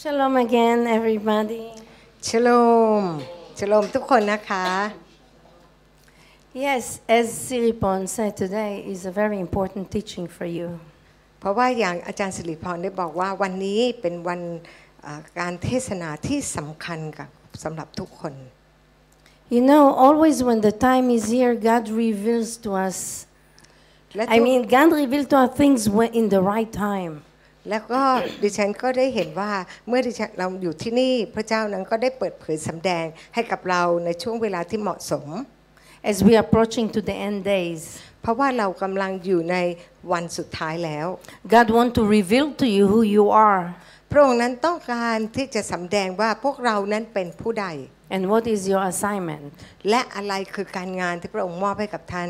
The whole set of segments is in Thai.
Shalom again, everybody. ชโลมชโลมทุกคนนะคะ Yes, as Siripon said today, is a very important teaching for you. เพราะว่าอย่างอาจารย์สิริพรได้บอกว่าวันนี้เป็นวันอ่าการเทศนาที่สำคัญกับสำหรับทุกคน You know, always when the time is here, God reveals to us. และ I ทุก mean, God reveals to us things when- in the right time. แล้วก็ดิฉันก็ได้เห็นว่าเมื่อดิฉันเราอยู่ที่นี่พระเจ้านั้นก็ได้เปิดเผยสำแดงให้กับเราในช่วงเวลาที่เหมาะสม As we are approaching to the end days, เพราะว่าเรากำลังอยู่ในวันสุดท้ายแล้ว God wants to reveal to you who you are พระองค์นั้นต้องการที่จะสำแดงว่าพวกเรานั้นเป็นผู้ใด and what is your assignment. และอะไรคือการงานที่พระองค์มอบให้กับท่าน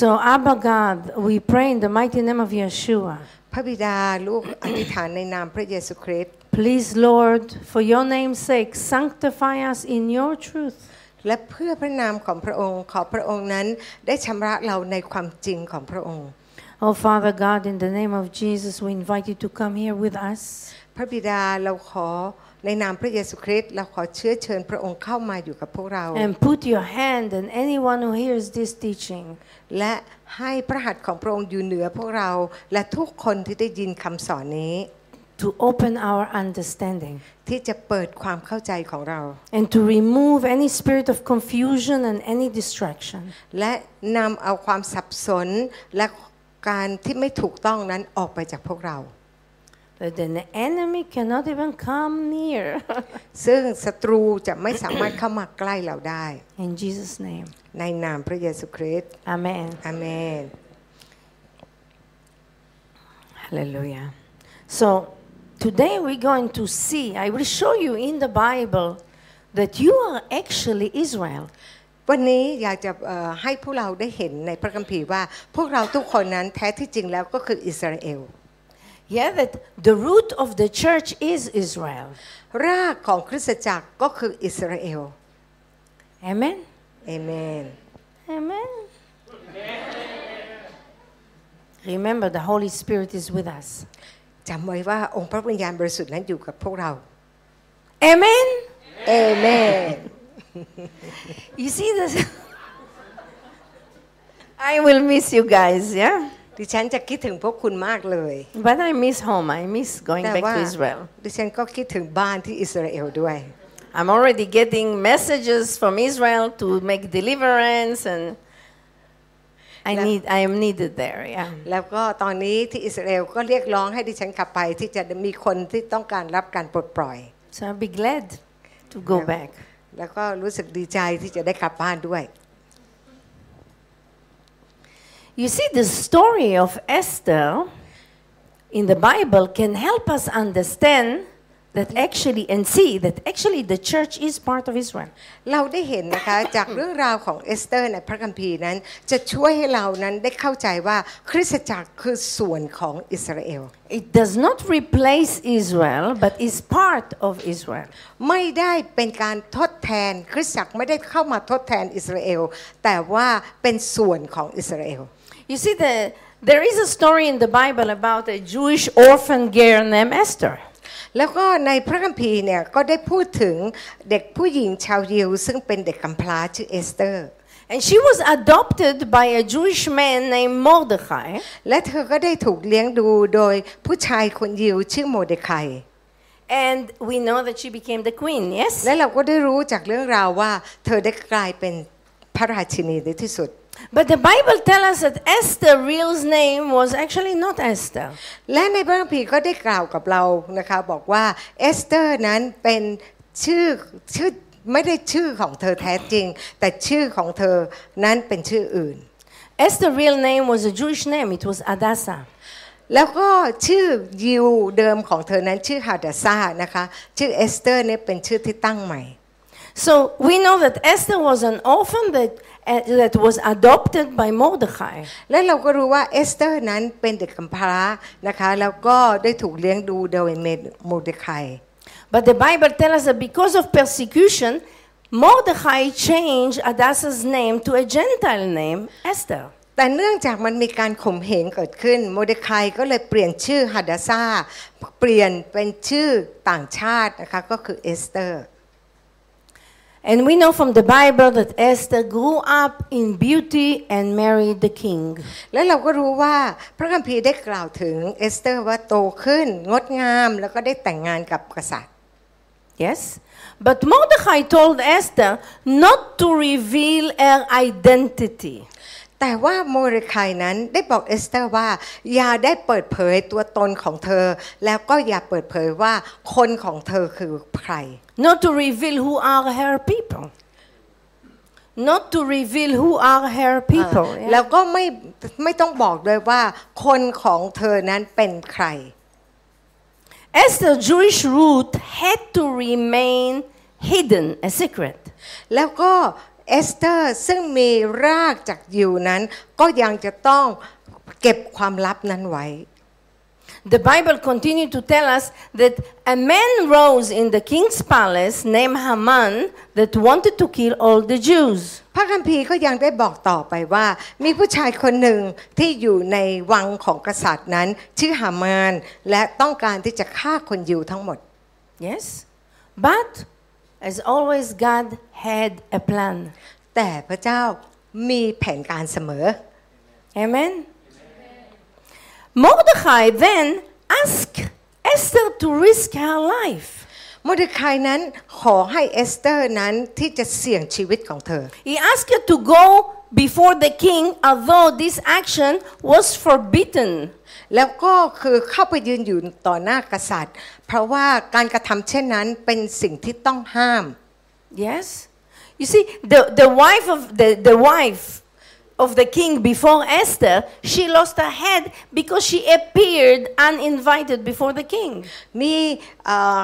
So, Abba God, we pray in the mighty name of Yeshua. พระบิดาลูกอธิษฐานในนามพระเยซูคริสต์ Please, Lord, for your name's sake, sanctify us in your truth. และเพื่อพระนามของพระองค์ขอพระองค์นั้นได้ชำระเราในความจริงของพระองค์ Oh, Father God, in the name of Jesus, we invite you to come here with us. พระบิดาเราขอ ในนามพระเยซูคริสต์เราขอเชื้อเชิญพระองค์เข้ามาอยู่กับพวกเรา And put your hand on anyone who hears this teaching และให้พระหัตถ์ของพระองค์อยู่เหนือพวกเรา และทุกคนที่ได้ยินคำสอนนี้ to open our understanding ที่จะเปิดความเข้าใจของเรา and to remove any spirit of confusion and any distraction. และนำเอาความสับสนและการที่ไม่ถูกต้องนั้นออกไปจากพวกเรา That then the enemy cannot even come near. ซึ่งศัตรูจะไม่สามารถเข้ามาใกล้เราได้ In Jesus' name. ในนามพระเยซูคริสต์ Amen. อาเมน Hallelujah. So today we're going to see, I will show you in the Bible that you are actually Israel. วันนี้อยากจะเอ่อให้พวกเราได้เห็นในพระคัมภีร์ว่า พวกเราทุกคนนั้นแท้ที่จริงแล้วก็คืออิสราเอล Yeah, that the root of the church is Israel. รากของคริสตจักรก็คืออิสราเอล Amen. เอเมน Amen. Remember, the Holy Spirit is with us. จำไว้ว่าองค์พระวิญญาณบริสุทธิ์นั้นอยู่กับพวกเรา Amen. เอเมน You see this? I will miss you guys, yeah? ดิฉันจะคิดถึงพวกคุณมากเลย But I miss home. I miss going แต่ back ว่า to Israel. ดิฉันก็คิดถึงบ้านที่อิสราเอลด้วย I'm already getting messages from Israel to make deliverance, and I Now- need I am needed there. Yeah. แล้วก็ตอนนี้ที่อิสราเอลก็เรียกร้องให้ดิฉันกลับไปที่จะมีคนที่ต้องการรับการปลดปล่อย So I'll be glad to go Yeah. back. แล้วก็รู้สึกดีใจที่จะได้กลับบ้านด้วย You see, the story of Esther in the Bible can help us understand that actually and see that actually the church is part of Israel. เราได้เห็นนะคะจากเรื่องราวของเอสเตอร์ในพระคัมภีร์นั้น จะช่วยให้เรานั้นได้เข้าใจว่าคริสตจักรคือส่วนของอิสราเอล It does not replace Israel, but is part of Israel. ไม่ได้เป็นการทดแทนคริสตจักรไม่ได้เข้ามาทดแทนอิสราเอลแต่ว่าเป็นส่วนของอิสราเอล You see, the, there is a story in the Bible about a Jewish orphan girl named Esther. แล้วก็ในพระคัมภีร์เนี่ยก็ได้พูดถึงเด็กผู้หญิงชาวยิวซึ่งเป็นเด็กกำพร้าชื่อเอสเตอร์ And she was adopted by a Jewish man named Mordechai. และเธอก็ได้ถูกเลี้ยงดูโดยผู้ชายคนยิวชื่อโมเดคาย And we know that she became the queen, yes? และเราก็ได้รู้จากเรื่องราวว่าเธอได้กลายเป็นพระราชินีในที่สุด But the Bible tells us that Esther's real name was actually not Esther. และในพระคัมภีร์ก็ได้กล่าวกับเรานะคะบอกว่าเอสเตอร์นั้นเป็นชื่อชื่อไม่ได้ชื่อของเธอแท้จริง แต่ชื่อของเธอนั้นเป็นชื่ออื่น Esther's real name was a Jewish name, it was Hadassah. แล้วก็ชื่อยิวเดิมของเธอนั้นชื่อฮาดาซานะคะ ชื่อเอสเตอร์เนี่ยเป็นชื่อที่ตั้งใหม่ So we know that Esther was an orphan that, uh, that was adopted by Mordechai. และเราก็รู้ว่าเอสเตอร์นั้นเป็นเด็กกำพร้านะคะแล้วก็ได้ถูกเลี้ยงดูโดยเมโมเดคาย But the Bible tells us that because of persecution, Mordechai changed Hadassah's name to a Gentile name, Esther. แต่เนื่องจากมันมีการข่มเหงเกิดขึ้น โมเดคายก็เลยเปลี่ยนชื่อฮัดดาซาเปลี่ยนเป็นชื่อต่างชาตินะคะก็คือเอสเตอร์ And we know from the Bible that Esther grew up in beauty and married the king. และเราก็รู้ว่าพระคัมภีร์ได้กล่าวถึงเอสเตอร์ว่าโตขึ้น งดงามแล้วก็ได้แต่งงานกับกษัตริย์ Yes? But Mordecai told Esther not to reveal her identity. แต่ว่าโมเดคายนั้นได้บอกเอสเตอร์ว่า อย่าได้เปิดเผยตัวตนของเธอ แล้วก็อย่าเปิดเผยว่าคนของเธอคือใคร Not to reveal who are her people. Not to reveal who are her people. yeah? แล้วก็ไม่ไม่ต้องบอกด้วยว่า คนของเธอนั้นเป็นใคร Esther's Jewish root had to remain hidden, a secret. แล้วก็ เอสเตอร์ซึ่งมีรากจากยิวนั้น ก็ยังจะต้องเก็บความลับนั้นไว้ The Bible continued to tell us that a man rose in the king's palace named Haman that wanted to kill all the Jews. พระคัมภีร์ก็ยังได้บอกต่อไปว่า มีผู้ชายคนหนึ่งที่อยู่ในวังของกษัตริย์นั้น ชื่อฮามานและต้องการที่จะฆ่าคนยิวทั้งหมด Yes? But, as always, God had a plan. แต่พระเจ้ามีแผนการเสมอ Amen? Mordecai then asked Esther to risk her life. โมเดคายนั้นขอให้เอสเตอร์นั้นที่จะเสี่ยงชีวิตของเธอ He asked her to go before the king, although this action was forbidden. แล้วก็คือเข้าไปยืนอยู่ต่อหน้ากษัตริย์ เพราะว่าการกระทำเช่นนั้นเป็นสิ่งที่ต้องห้าม Yes? You see, the, the wife of the, the wife of the king before Esther, she lost her head because she appeared uninvited before the king. มีเอ่อ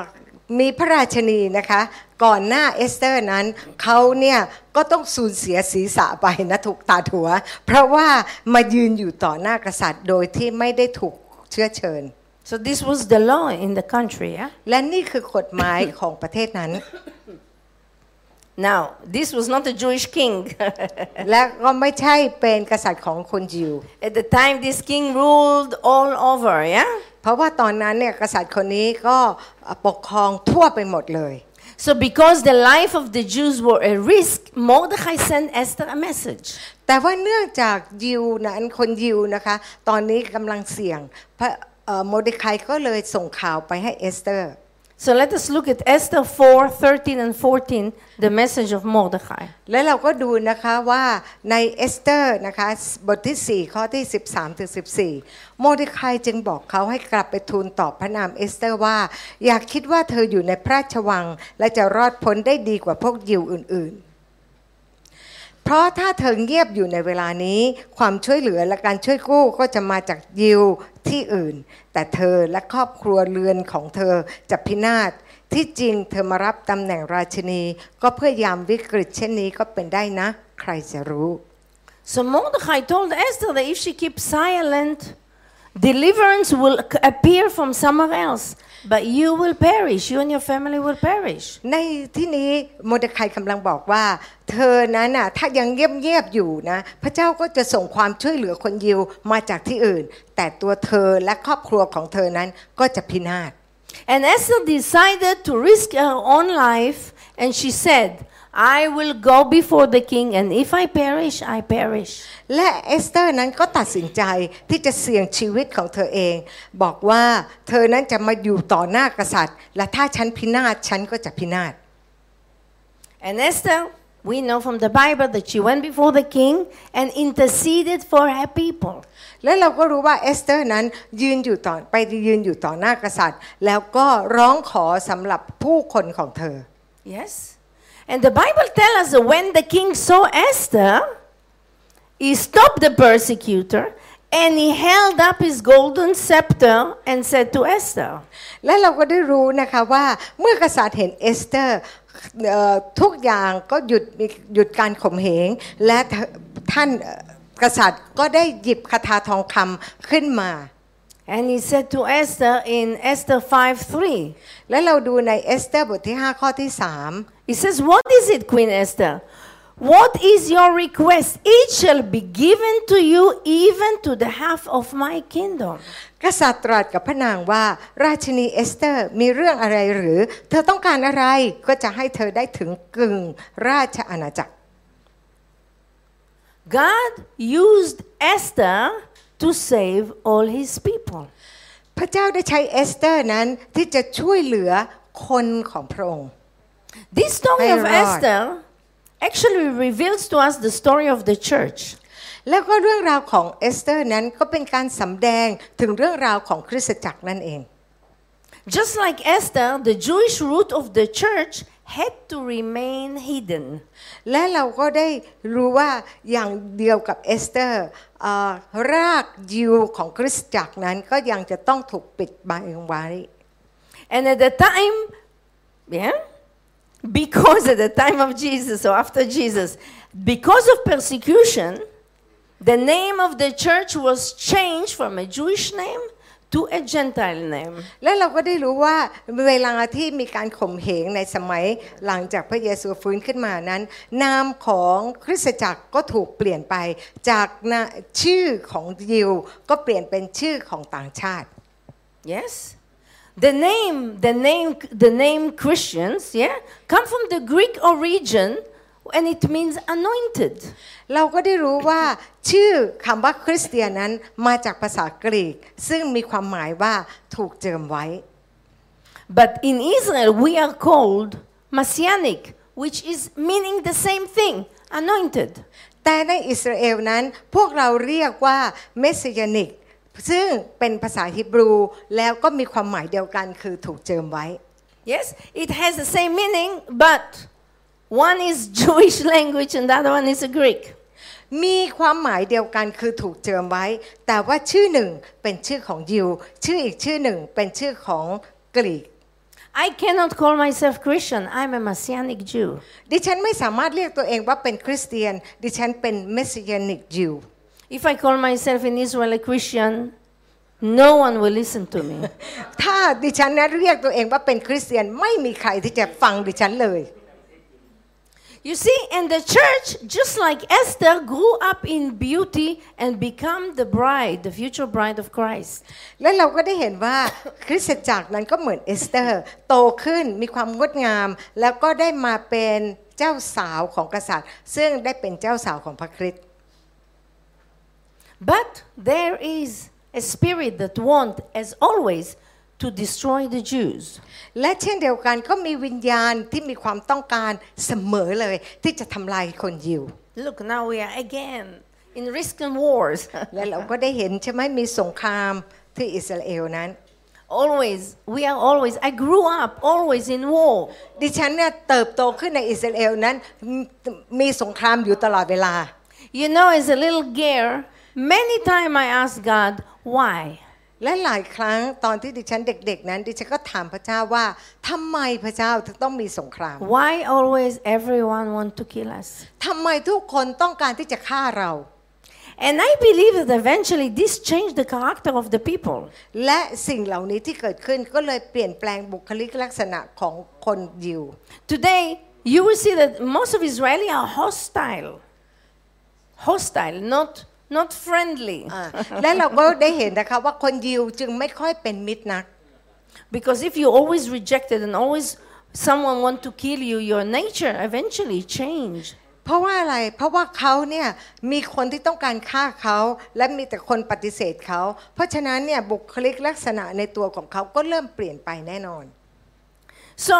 มีพระราชินีนะคะ ก่อนหน้าเอสเตอร์นั้นเขาเนี่ยก็ต้องสูญเสียศีรษะไปนะถูกตัดหัว เพราะว่ามายืนอยู่ต่อหน้ากษัตริย์โดยที่ไม่ได้ถูกเชื้อเชิญ So this was the law in the country, yeah? และนี่คือกฎหมายของประเทศนั้น Now, this was not a Jewish king. และก็ไม่ใช่เป็นกษัตริย์ของคนยิว At the time, this king ruled all over, yeah? เพราะว่าตอนนั้นเนี่ยกษัตริย์คนนี้ก็ปกครองทั่วไปหมดเลย So, because the life of the Jews were a risk, Mordecai sent Esther a message. แต่ว่าเนื่องจากยิวนั้นคนยิวนะคะ ตอนนี้กำลังเสี่ยงพระเอ่อโมเดคายก็เลยส่งข่าวไปให้เอสเตอร์ So, let us look at Esther 4 13 and 14, the message of Mordecai. และเราก็ดูนะคะว่าในเอสเตอร์นะคะบทที่ 4 ข้อที่ 13ถึง14 โมเดคายจึงบอกเขาให้กลับไปทูลตอบพระนางเอสเตอร์ว่า อย่าคิดว่าเธออยู่ในพระราชวัง และจะรอดพ้นได้ดีกว่าพวกยิวอื่นๆ เพราะถ้าเธอเงียบอยู่ในเวลานี้ ความช่วยเหลือและการช่วยกู้ก็จะมาจากยิวที่อื่น แต่เธอและครอบครัวเรือนของเธอจะพินาศที่จริงเธอมารับตำแหน่งราชินี ก็เพื่อยามวิกฤตเช่นนี้ก็เป็นได้นะ ใครจะรู้ So, Mordecai told Esther that if she keeps silent, deliverance will c- appear from somewhere else, but you will perish, you and your family will perish. ในที่นี้โมเดคายกำลังบอกว่า เธอนั้นน่ะถ้ายังเงียบๆอยู่นะ พระเจ้าก็จะส่งความช่วยเหลือคนยิวมาจากที่อื่น แต่ตัวเธอและครอบครัวของเธอนั้นก็จะพินาศ And Esther decided to risk her own life, and she said, I will go before the king, and if I perish, I perish. และเอสเตอร์นั้นก็ตัดสินใจที่จะเสี่ยงชีวิตของเธอเอง บอกว่าเธอนั้นจะมาอยู่ต่อหน้ากษัตริย์ และถ้าฉันพินาศฉันก็จะพินาศ And Esther, we know from the Bible that she went before the king and interceded for her people. และเราก็รู้ว่าเอสเตอร์นั้นยืนอยู่ต่อไปยืนอยู่ต่อหน้ากษัตริย์ แล้วก็ร้องขอสำหรับผู้คนของเธอ Yes? And the Bible tells us that when the king saw Esther, he stopped the persecutor and he held up his golden scepter and said to Esther, และเราก็ได้รู้นะคะว่าเมื่อกษัตริย์เห็นเอสเตอร์ทุกอย่างก็หยุดหยุดการข่มเหงและท่านกษัตริย์ก็ได้หยิบคทาทองคำขึ้นมา and he said to Esther in Esther 5 3, และเราดูในเอสเตอร์บทที่5ข้อที่ he says, What is it, Queen Esther? What is your request? It shall be given to you even to the half of my kingdom. กษัตริย์ตรัสกับพระนางว่า ราชินีเอสเตอร์มีเรื่องอะไรหรือ เธอต้องการอะไรก็จะให้เธอได้ถึงกึ่งราชอาณาจักร God used Esther to save all his people. พระเจ้าได้ใช้เอสเตอร์นั้นที่จะช่วยเหลือคนของพระองค์ This story of Very right. Esther actually reveals to us the story of the church. แล้วก็เรื่องราวของเอสเตอร์นั้นก็เป็นการสำแดงถึงเรื่องราวของคริสตจักรนั่นเอง Just like Esther, the Jewish root of the church had to remain hidden. และเราก็ได้รู้ว่าอย่างเดียวกับเอสเตอร์อ่ารากยิวของคริสตจักรนั้นก็ยังจะต้องถูกปิดบังไว้ And at the time, yeah, because at the time of Jesus or after Jesus, because of persecution, the name of the church was changed from a Jewish name to a Gentile name. และเราก็ได้รู้ว่าเวลาที่มีการข่มเหงในสมัยหลังจากพระเยซูฟื้นขึ้นมานั้น นามของคริสตจักรก็ถูกเปลี่ยนไป จากนะชื่อของยิวก็เปลี่ยนเป็นชื่อของต่างชาติ Yes? The name, the name, the name Christians, yeah, come from the Greek origin and it means anointed. เราก็ได้รู้ว่าชื่อคำว่าคริสเตียนนั้นมาจากภาษากรีก ซึ่งมีความหมายว่าถูกเจิมไว้ But in Israel, we are called Messianic, which is meaning the same thing, anointed. แต่ในอิสราเอลนั้นพวกเราเรียกว่าเมสยานิกซึ่งเป็นภาษาฮิบรูแล้วก็มีความหมายเดียวกันคือถูกเจิมไว้ Yes, it has the same meaning, but one is Jewish language and the other one is a Greek. มีความหมายเดียวกันคือถูกเจิมไว้ แต่ว่าชื่อหนึ่งเป็นชื่อของยิว ชื่ออีกชื่อหนึ่งเป็นชื่อของกรีก I cannot call myself Christian. I'm a Messianic Jew. ดิฉันไม่สามารถเรียกตัวเองว่าเป็นคริสเตียน ดิฉันเป็นเมสยานิกยิว If I call myself in Israel a Christian, no one will listen to me. ถ้าดิฉันนั้นเรียกตัวเองว่าเป็นคริสเตียนไม่มีใครที่จะฟังดิฉันเลย You see, and the church, just like Esther, grew up in beauty and become the bride, the future bride of Christ. และเราก็ได้เห็นว่า คริสตจักรนั้นก็เหมือนเอสเตอร์ โตขึ้นมีความงดงาม แล้วก็ได้มาเป็นเจ้าสาวของกษัตริย์ ซึ่งได้เป็นเจ้าสาวของพระคริสต์ But there is a spirit that wants, as always, to destroy the Jews. และเช่นเดียวกันก็มีวิญญาณที่มีความต้องการเสมอเลยที่จะทำลายคนยิว Look, now we are again in risking wars. และเราก็ได้เห็นใช่ไหมมีสงครามที่อิสราเอลนั้น always, we are always, I grew up always in war. ดิฉันเนี่ยเติบโตขึ้นในอิสราเอลนั้นมมีสงครามอยู่ตลอดเวลา You know, as a little girl, many times I asked God, why? และหลายครั้งตอนที่ดิฉันเด็ก ๆ นั้น ดิฉันก็ถามพระเจ้าว่าทำไมพระเจ้าถึงต้องมีสงคราม Why always everyone want to kill us? ทำไมทุกคนต้องการที่จะฆ่าเรา And I believe that eventually this changed the character of the people. และสิ่งเหล่านี้ที่เกิดขึ้นก็เลยเปลี่ยนแปลงบุคลิกลักษณะของคนยิว Today, you will see that most of Israeli are hostile. Hostile, not, not friendly. อ่าและเราก็ได้เห็นนะคะว่าคนยิวจึงไม่ค่อยเป็นมิตรนัก Because if you always rejected and always someone want to kill you, your nature eventually change. เพราะว่าอะไร เพราะว่าเขาเนี่ยมีคนที่ต้องการฆ่าเขาและมีแต่คนปฏิเสธเขา เพราะฉะนั้นเนี่ยบุคลิกลักษณะในตัวของเขาก็เริ่มเปลี่ยนไปแน่นอน So,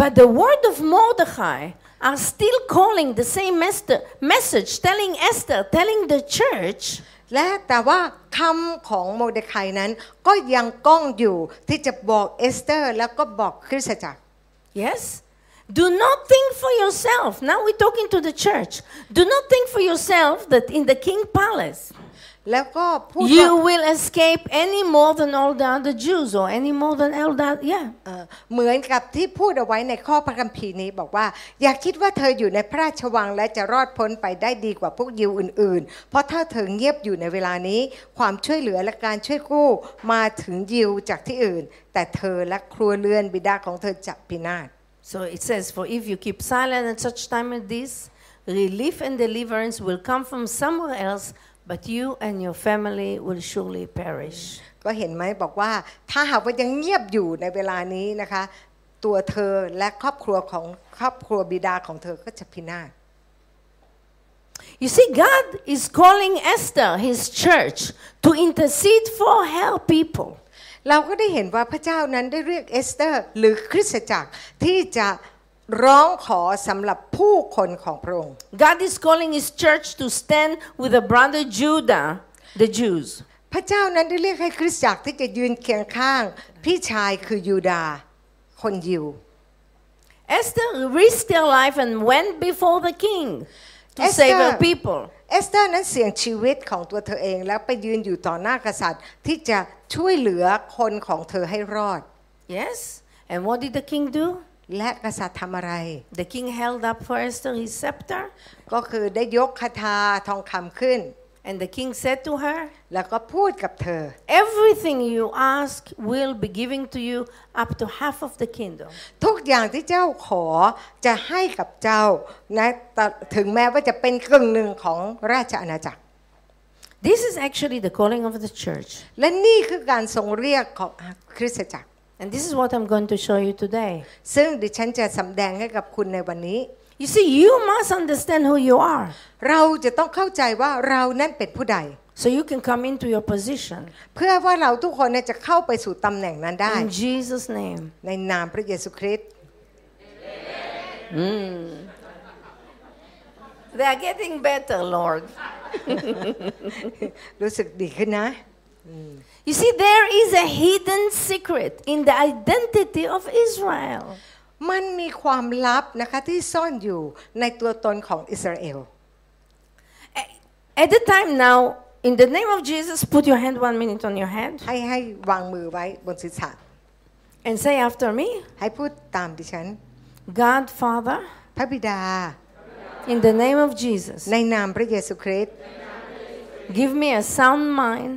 but the word of Mordechai are still calling the same Esther, message, telling Esther, telling the church, และแต่ว่าคำของโมเดคายนั้น ก็ยังก้องอยู่ที่จะบอกเอสเตอร์ แล้วก็บอกคริสตจักร yes? Do not think for yourself. Now we're talking to the church. Do not think for yourself that in the king palace แล้วก็พูดว่า you will escape any more than all the other Jews or any more than all the yeah. เอ่อเหมือนกับที่พูดเอาไว้ในข้อพระคัมภีร์นี้บอกว่า อย่าคิดว่าเธออยู่ในพระราชวังและจะรอดพ้นไปได้ดีกว่าพวกยิวอื่น ๆ เพราะถ้าเธอเงียบอยู่ในเวลานี้ ความช่วยเหลือและการช่วยกู้มาถึงยิวจากที่อื่น แต่เธอและครัวเรือนบิดาของเธอจะพินาศ So it says, For if you keep silent at such time as this, relief and deliverance will come from somewhere else, but you and your family will surely perish. ก็เห็นไหมบอกว่าถ้าหากว่ายังเงียบอยู่ในเวลานี้นะคะ ตัวเธอและครอบครัวของครอบครัวบิดาของเธอก็จะพินาศ You see, God is calling Esther, his church, to intercede for her people. เราก็ได้เห็นว่าพระเจ้านั้นได้เรียกเอสเตอร์ หรือคริสตจักรที่จะ ร้องขอสำหรับผู้คนของพระองค์ God is calling his church to stand with the brother Judah, the Jews. พระเจ้านั้นได้เรียกให้คริสตจักรที่จะยืนเคียงข้าง พี่ชายคือยูดาห์คนยิว Esther risked her life and went before the king to Esther- save her people. เอสเตอร์นั้นเสี่ยงชีวิตของตัวเธอเองแล้วไปยืนอยู่ต่อหน้ากษัตริย์ที่จะช่วยเหลือคนของเธอให้รอด Yes? And what did the king do? และกษัตริย์ทำอะไร The king held up for Esther his scepter, ก็คือได้ยกคทาทองคำขึ้น and the king said to her, แล้วก็พูดกับเธอ Everything you ask will be given to you up to half of the kingdom. ทุกอย่างที่เจ้าขอจะให้กับเจ้านะแต่ถึงแม้ว่าจะเป็นกึ่งหนึ่งของราชอาณาจักร This is actually the calling of the church. และนี่คือการทรงเรียกของคริสตจักร And this is what I'm going to show you today. ซึ่งดิฉันจะสำแดงให้กับคุณในวันนี้ You see, you must understand who you are เราจะต้องเข้าใจว่าเรานั้นเป็นผู้ใด so you can come into your position. เพื่อว่าเราทุกคนเนี่ยจะเข้าไปสู่ตำแหน่งนั้นได้ In Jesus' name. ในนามพระเยซูคริสต์ They are getting better, Lord. รู้สึกดีขึ้นนะ You see, there is a hidden secret in the identity of Israel. มันมีความลับนะคะที่ซ่อนอยู่ในตัวตนของอิสราเอล At the time now, in the name of Jesus, put your hand one minute on your head ให้ให้วางมือไว้บนศีรษะ and say after me ให้พูดตามดิฉัน God, Father, พระบิดา in the name of Jesus, ในนามพระเยซูคริสต์ give me a sound mind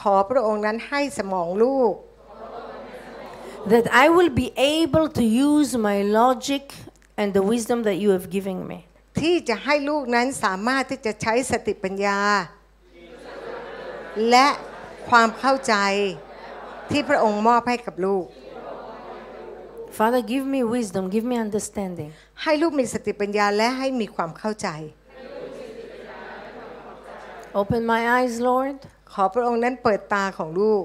ขอพระองค์นั้นให้สมองลูก that I will be able to use my logic and the wisdom that you have given me. ที่จะให้ลูกนั้นสามารถที่จะใช้สติปัญญา และความเข้าใจที่พระองค์มอบให้กับลูก Father, give me wisdom, give me understanding. ให้ลูกมีสติปัญญาและให้มีความเข้าใจ Open my eyes, Lord, ขอพระองค์นั้นเปิดตาของลูก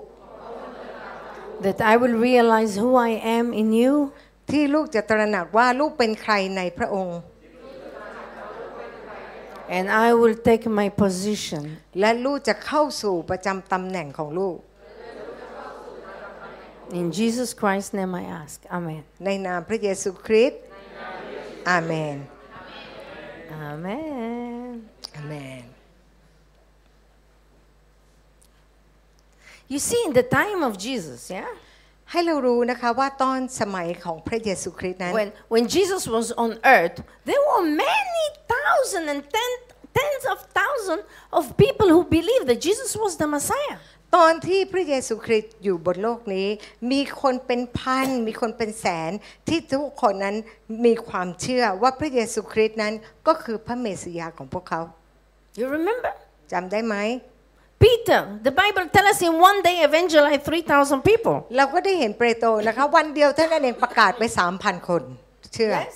that I will realize who I am in you ที่ลูกจะตระหนักว่าลูกเป็นใครในพระองค์ and I will take my position และลูกจะเข้าสู่ประจำตำแหน่งของลูก In Jesus Christ's name I ask. Amen. ในนามพระเยซูคริสต์อาเมน Amen. อาเมน You see, in the time of Jesus, yeah? ให้เรารู้นะคะว่าตอนสมัยของพระเยซูคริสต์นั้น When, when Jesus was on earth, there were many thousand and ten, tens of thousands of people who believed that Jesus was the Messiah. ตอนที่พระเยซูคริสต์อยู่บนโลกนี้ มีคนเป็นพันมีคนเป็นแสน ที่ทุกคนนั้นมีความเชื่อว่าพระเยซูคริสต์นั้นก็คือพระเมสสิยาของพวกเขา You remember? จำได้ไหม Peter, the Bible tells us in one day evangelized 3,000 people. เราก็ได้เห็นเปโตรนะคะ วันเดียวเท่านั้นเองประกาศไป 3,000 คน เชื่อ Yes.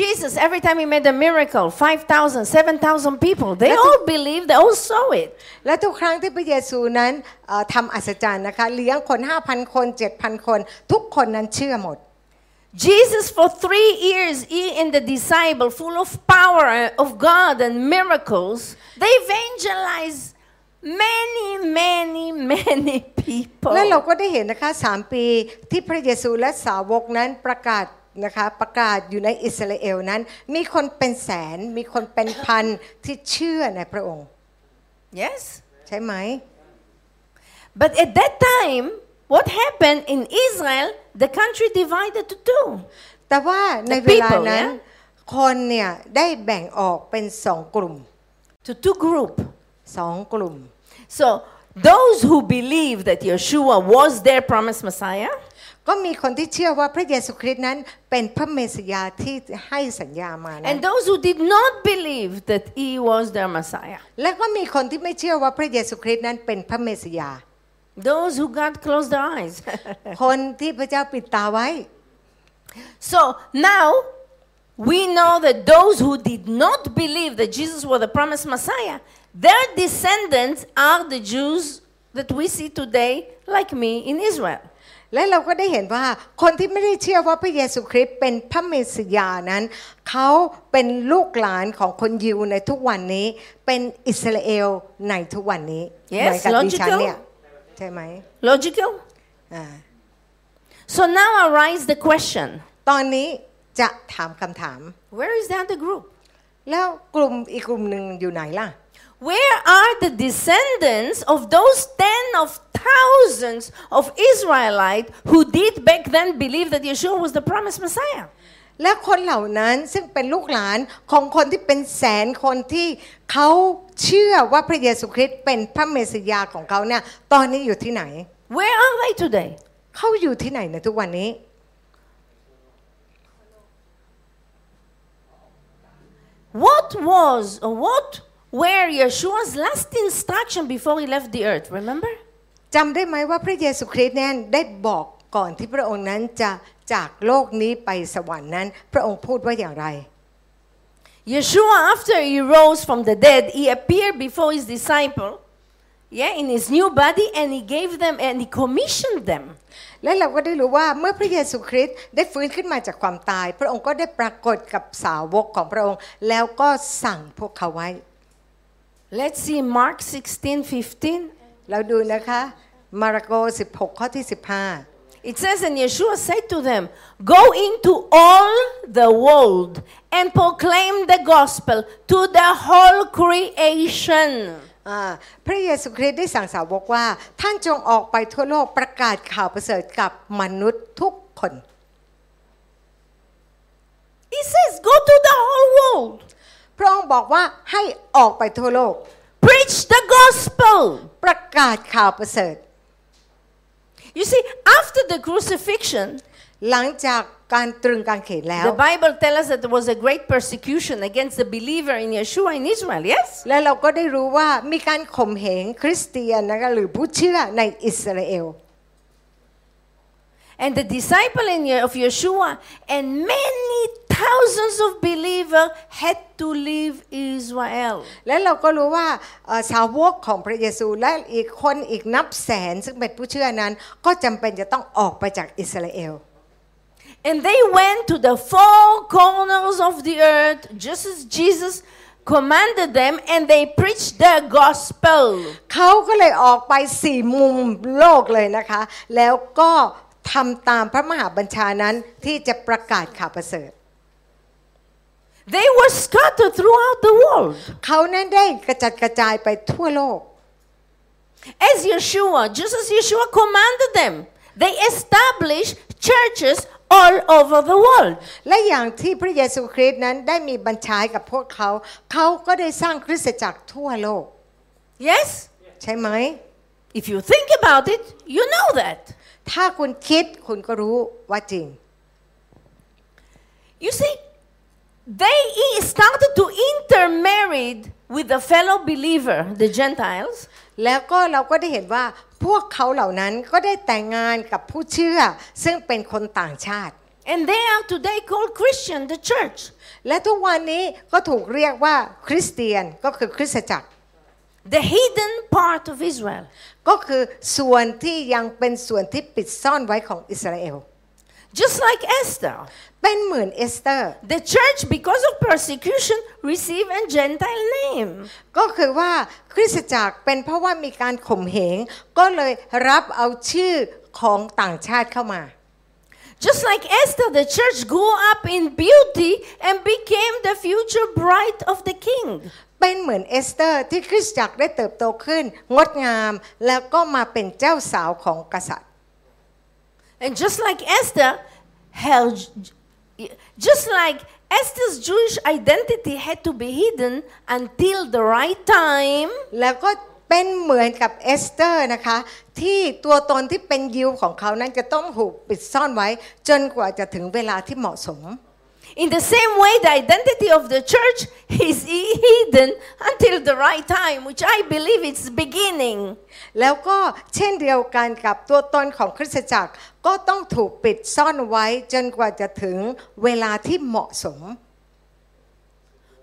Jesus, every time he made a miracle, 5,000, 7,000 people, they That's- all believed, they all saw it. และทุกครั้งที่พระเยซูนั้นเอ่อทำอัศจรรย์นะคะ เลี้ยงคน 5,000 คน 7,000 คน ทุกคนนั้นเชื่อหมด Jesus, for three years, he and the disciple, full of power uh, of God and miracles, they evangelized many, many, many people. และเราก็ได้เห็นนะคะสามปีที่พระเยซูและสาวกนั้นประกาศนะคะประกาศอยู่ในอิสราเอลนั้น มีคนเป็นแสนมีคนเป็นพันที่เชื่อในพระองค์ Yes? ใช่ไหม But at that time, what happened in Israel, the country divided to two. แต่ว่าใน The เวลา people, นั้น yeah? คนเนี่ยได้แบ่งออกเป็นสองกลุ่ม To two group. สองกลุ่ม So those who believed that Yeshua was their promised Messiah, ก็มีคนที่เชื่อว่าพระเยซูคริสต์นั้นเป็นพระเมสยาที่ให้สัญญามานะ and those who did not believe that he was their Messiah, และก็มีคนที่ไม่เชื่อว่าพระเยซูคริสต์นั้นเป็นพระเมสยา those who God closed their eyes. คนที่พระเจ้าปิดตาไว้ so now we know that those who did not believe that Jesus was the promised Messiah, their descendants are the Jews that we see today, like me in Israel. และเราก็ได้เห็นว่าคนที่ไม่ได้เชื่อว่าพระเยซูคริสต์เป็นพระเมสยานั้น เขาเป็นลูกหลานของคนยิวในทุกวันนี้ เป็นอิสราเอลในทุกวันนี้ Yes, เหมือนกับดิฉัน logical. เนี่ยใช่ไหม Logical? อ่า So now arise the question ตอนนี้จะถามคำถาม where is the other group? แล้วกลุ่มอีกกลุ่มหนึ่งอยู่ไหนล่ะ Where are the descendants of those ten of thousands of Israelites who did back then believe that Yeshua was the promised Messiah? และคนเหล่านั้นซึ่งเป็นลูกหลานของคนที่เป็นแสนคนที่เขาเชื่อว่าพระเยซูคริสต์เป็นพระเมสสยาของเขาเนี่ยตอนนี้อยู่ที่ไหน Where are they today? เขาอยู่ที่ไหนในทุกวันนี้ What was or what were Yeshua's last instruction before he left the earth? Remember? จำได้ไหมว่าพระเยซูคริสต์เนี่ยได้บอกก่อนที่พระองค์นั้นจะจากโลกนี้ไปสวรรค์นั้น พระองค์พูดว่าอย่างไร Yeshua, after he rose from the dead, he appeared before his disciple, yeah, in his new body, and he gave them and he commissioned them. และเราก็ได้รู้ว่าเมื่อพระเยซูคริสต์ได้ฟื้นขึ้นมาจากความตาย พระองค์ก็ได้ปรากฏกับสาวกของพระองค์ แล้วก็สั่งพวกเขาไว้ Let's see Mark 16, 15. เราดูนะคะ มาระโก 16 ข้อที่ 15 It says, and Yeshua said to them, Go into all the world and proclaim the gospel to the whole creation. อ่าพระเยซูคริสต์ได้สั่งสาวกว่า ท่านจงออกไปทั่วโลกประกาศข่าวประเสริฐกับมนุษย์ทุกคน He says, Go to the whole world, พ ระองค์บอกว่าให้ออกไปทั่วโลก preach the gospel. ประกาศข่าวประเสริฐ You see, after the crucifixion, หลังจากการตรึงกางเขนแล้ว the Bible tells us that there was a great persecution against the believer in Yeshua in Israel, yes? และเราก็ได้รู้ว่ามีการข่มเหงคริสเตียนนะคะหรือผู้เชื่อในอิสราเอล And the disciple in, Ye- of Yeshua and many thousands of believers had to leave Israel. และเราก็รู้ว่าเอ่อสาวกของพระเยซูและอีกคนอีกนับแสนซึ่งเป็นผู้เชื่อนั้นก็จำเป็นจะต้องออกไปจากอิสราเอล And they went to the four corners of the earth, just as Jesus commanded them, and they preached the gospel. เขาก็เลยออกไปสี่มุมโลกเลยนะคะ แล้วก็ ทำตามพระมหาบัญชานั้นที่จะประกาศข่าวประเสริฐ They were scattered throughout the world. เขานั้นได้กระจัดกระจายไปทั่วโลก As Yeshua, just as Yeshua commanded them, they established churches all over the world. และอย่างที่พระเยซูคริสต์นั้นได้มีบัญชาให้กับพวกเขา เขาก็ได้สร้างคริสตจักรทั่วโลก Yes? ใช่ไหม If you think about it, you know that. ถ้าคุณคิดคุณก็รู้ว่าจริง You see, they e- started to intermarry with the fellow believer, the Gentiles, แล้วก็เราก็ได้เห็นว่าพวกเขาเหล่านั้นก็ได้แต่งงานกับผู้เชื่อ ซึ่งเป็นคนต่างชาติ and they are today called Christian, the church. และทุกวันนี้ก็ถูกเรียกว่าคริสเตียนก็คือคริสตจักร the hidden part of Israel. ก็คือส่วนที่ยังเป็นส่วนที่ปิดซ่อนไว้ของอิสราเอล Just like Esther, เป็นเหมือนเอสเตอร์ the church, because of persecution, received a Gentile name. ก็คือว่าคริสตจักรเป็นเพราะว่ามีการข่มเหงก็เลยรับเอาชื่อของต่างชาติเข้ามา Just like Esther, the church grew up in beauty and became the future bride of the king. เป็นเหมือนเอสเตอร์ที่คริสตจักรได้เติบโตขึ้น งดงามแล้วก็มาเป็นเจ้าสาวของกษัตริย์ And just like Esther, her, just like Esther's Jewish identity had to be hidden until the right time, แล้วก็เป็นเหมือนกับเอสเตอร์นะคะ ที่ตัวตนที่เป็นยิวของเขานั้นจะต้องถูกปิดซ่อนไว้ จนกว่าจะถึงเวลาที่เหมาะสม In the same way, the identity of the church is hidden until the right time, which I believe is beginning. แล้วก็เช่นเดียวกันกับตัวตนของคริสตจักรก็ต้องถูกปิดซ่อนไว้จนกว่าจะถึงเวลาที่เหมาะสม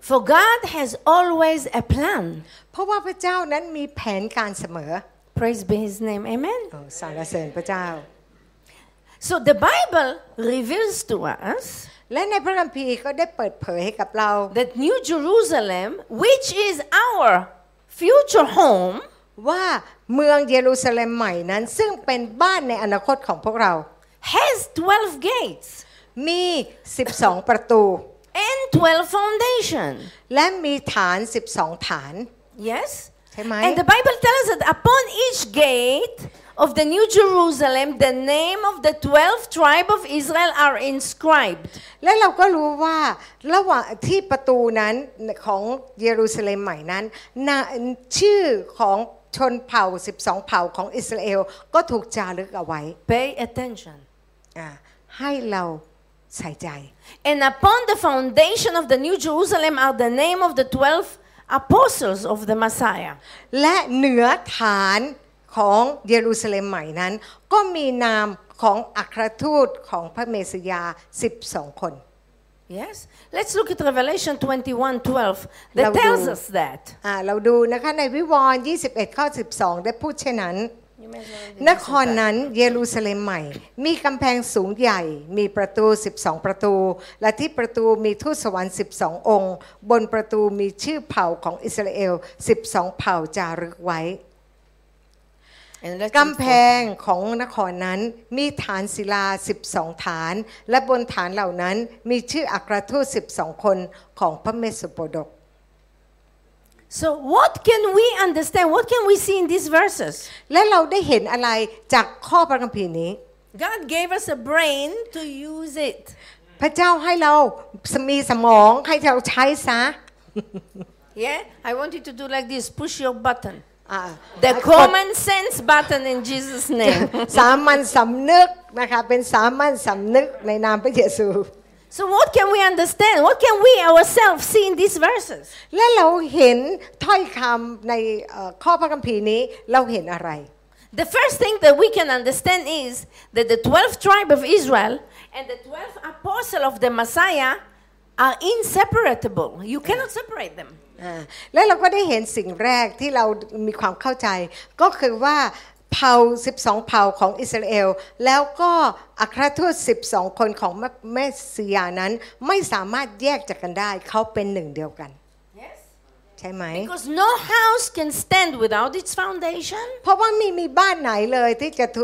For God has always a plan. เพราะว่าพระเจ้านั้นมีแผนการเสมอ Praise be His name. Amen. Oh, สรรเสริญพระเจ้า So the Bible reveals to us และในพระคัมภีร์ก็ได้เปิดเผยให้กับเรา that New Jerusalem, which is our future home, ว่าเมืองเยรูซาเล็มใหม่นั้น ซึ่งเป็นบ้านในอนาคตของพวกเรา has 12 gates มี 12 ประตู and 12 foundation. และมีฐาน 12 ฐาน Yes? ใช่ไหม And the Bible tells us that upon each gate of the New Jerusalem, the name of the 12 tribe of Israel are inscribed. และเราก็รู้ว่าระหว่างที่ประตูนั้นของเยรูซาเล็มใหม่นั้นนะชื่อของชนเผ่า 12 เผ่าของอิสราเอลก็ถูกจารึกเอาไว้ Pay attention. อ่าให้เราใส่ใจ And upon the foundation of the New Jerusalem are the name of the 12 apostles of the Messiah. และเหนือฐาน ของเยรูซาเล็มใหม่นั้น ก็มีนามของอัครทูตของพระเมสสยา 12 คน Yes? Let's look at Revelation 21 12. That Now tells do- us that. อ่าเราดูนะคะในวิวรณ์21 ข้อ 12 ได้พูดเช่นนั้น You may as well read น this คร one. นั้นเยรูซาเล็มใหม่ มีกำแพงสูงใหญ่ มีประตู 12 ประตู และที่ประตูมีทูตสวรรค์ 12 องค์ บนประตูมีชื่อเผ่าของอิสราเอล 12 เผ่าจารึกไว้ And let's กำ read แพงของนครนั้นมีฐานศิลา 12 ฐาน และบนฐานเหล่านั้นมีชื่ออัครทูต12 คนของพระเมสสโปดก So, what can we understand? What can we see in these verses? และเราได้เห็นอะไรจากข้อพระคัมภีร์นี้ God gave us a brain to use it. พระเจ้าให้เรามีสมองให้เราใช้ซะ Yeah? I want you to do like this push your button. อ่า The กด common sense button in Jesus' name. สามัญสำนึกนะคะเป็นสามัญสำนึกในนามพระเยซู so, what can we understand? What can we ourselves see in these verses? และเราเห็นถ้อยคำในเอ่อข้อพระคัมภีร์นี้เราเห็นอะไร The first thing that we can understand is that the 12th tribe of Israel and the 12th apostle of the Messiah are inseparable. You cannot separate them. อ่าแล้วเราก็ได้เห็นสิ่งแรกที่เรามีความเข้าใจ ก็คือว่าเผ่า 12 เผ่าของอิสราเอล แล้วก็อัครทูต 12 คนของแม่สิยานั้นไม่สามารถแยกจากกันได้ เขาเป็นหนึ่งเดียวกัน Yes? ใช่ไหม Because no house can stand without its foundation. เพราะว่าไม่มีบ้านไหนเลยที่จะถู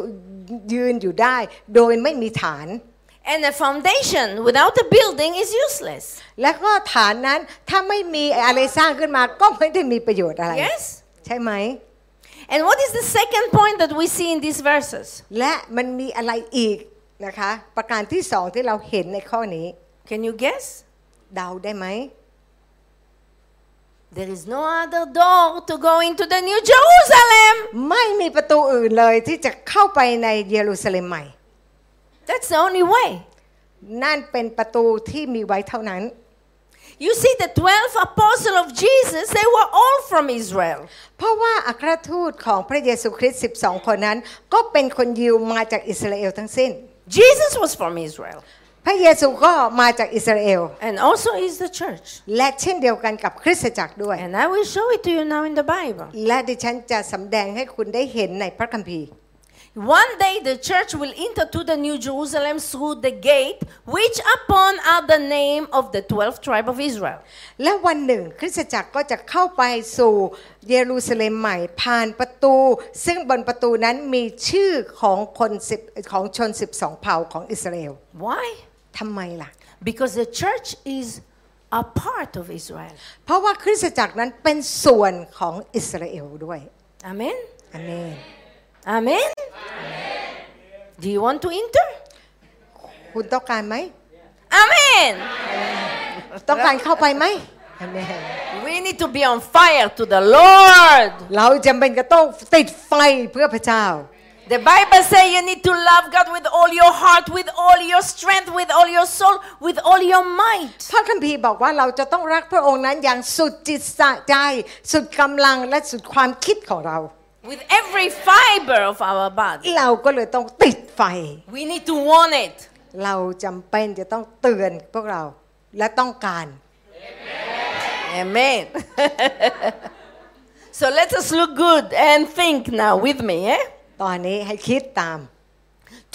ยืนอยู่ได้ โดยไม่มีฐาน And a foundation without a building is useless. และก็ฐานนั้นถ้าไม่มีอะไรสร้างขึ้นมาก็ไม่ได้มีประโยชน์อะไร Yes? ใช่ไหม And what is the second point that we see in these verses? และมันมีอะไรอีกนะคะ ประการที่สองที่เราเห็นในข้อนี้ Can you guess? เดาได้ไหม There is no other door to go into the New Jerusalem. ไม่มีประตูอื่นเลยที่จะเข้าไปในเยรูซาเล็มใหม่ That's the only way. นั่นเป็นประตูที่มีไว้เท่านั้น You see, the 12 apostles of Jesus, they were all from Israel. เพราะว่าอัครทูตของพระเยซูคริสต์12 คนนั้น ก็เป็นคนยิวมาจากอิสราเอลทั้งสิ้น Jesus was from Israel. พระเยซูก็มาจากอิสราเอล And also is the church. และเช่นเดียวกันกับคริสตจักรด้วย And I will show it to you now in the Bible. และดิฉันจะสำแดงให้คุณได้เห็นในพระคัมภีร์ One day the church will enter to the New Jerusalem through the gate, which upon are the name of the 12th tribe of Israel. และวันหนึ่งคริสตจักรก็จะเข้าไปสู่เยรูซาเล็มใหม่ผ่านประตู ซึ่งบนประตูนั้นมีชื่อของคนสิบของชน 12 เผ่าของอิสราเอล Why? ทำไมล่ะ Because the church is a part of Israel. เพราะว่าคริสตจักรนั้นเป็นส่วนของอิสราเอลด้วย Amen? อ าเมน Amen? Do you want to enter? คุณต้องการไหม Amen. ต้องการเข้าไปไหม Amen We need to be on fire to the Lord. เราจำเป็นจะต้องติดไฟเพื่อพระเจ้า The Bible says you need to love God with all your heart, with all your strength, with all your soul, with all your might. พระคัมภีร์บอกว่าเราจะต้องรักพระองค์นั้นอย่างสุดจิตใจ สุดกำลังและสุดความคิดของเรา With every fiber of our body. เราก็เลยต้องติดไฟ We need to want it. เราจำเป็นจะต้องเตือนพวกเราและต้องการ Amen. so let us look good and think now with me. Eh? ตอนนี้ให้คิดตาม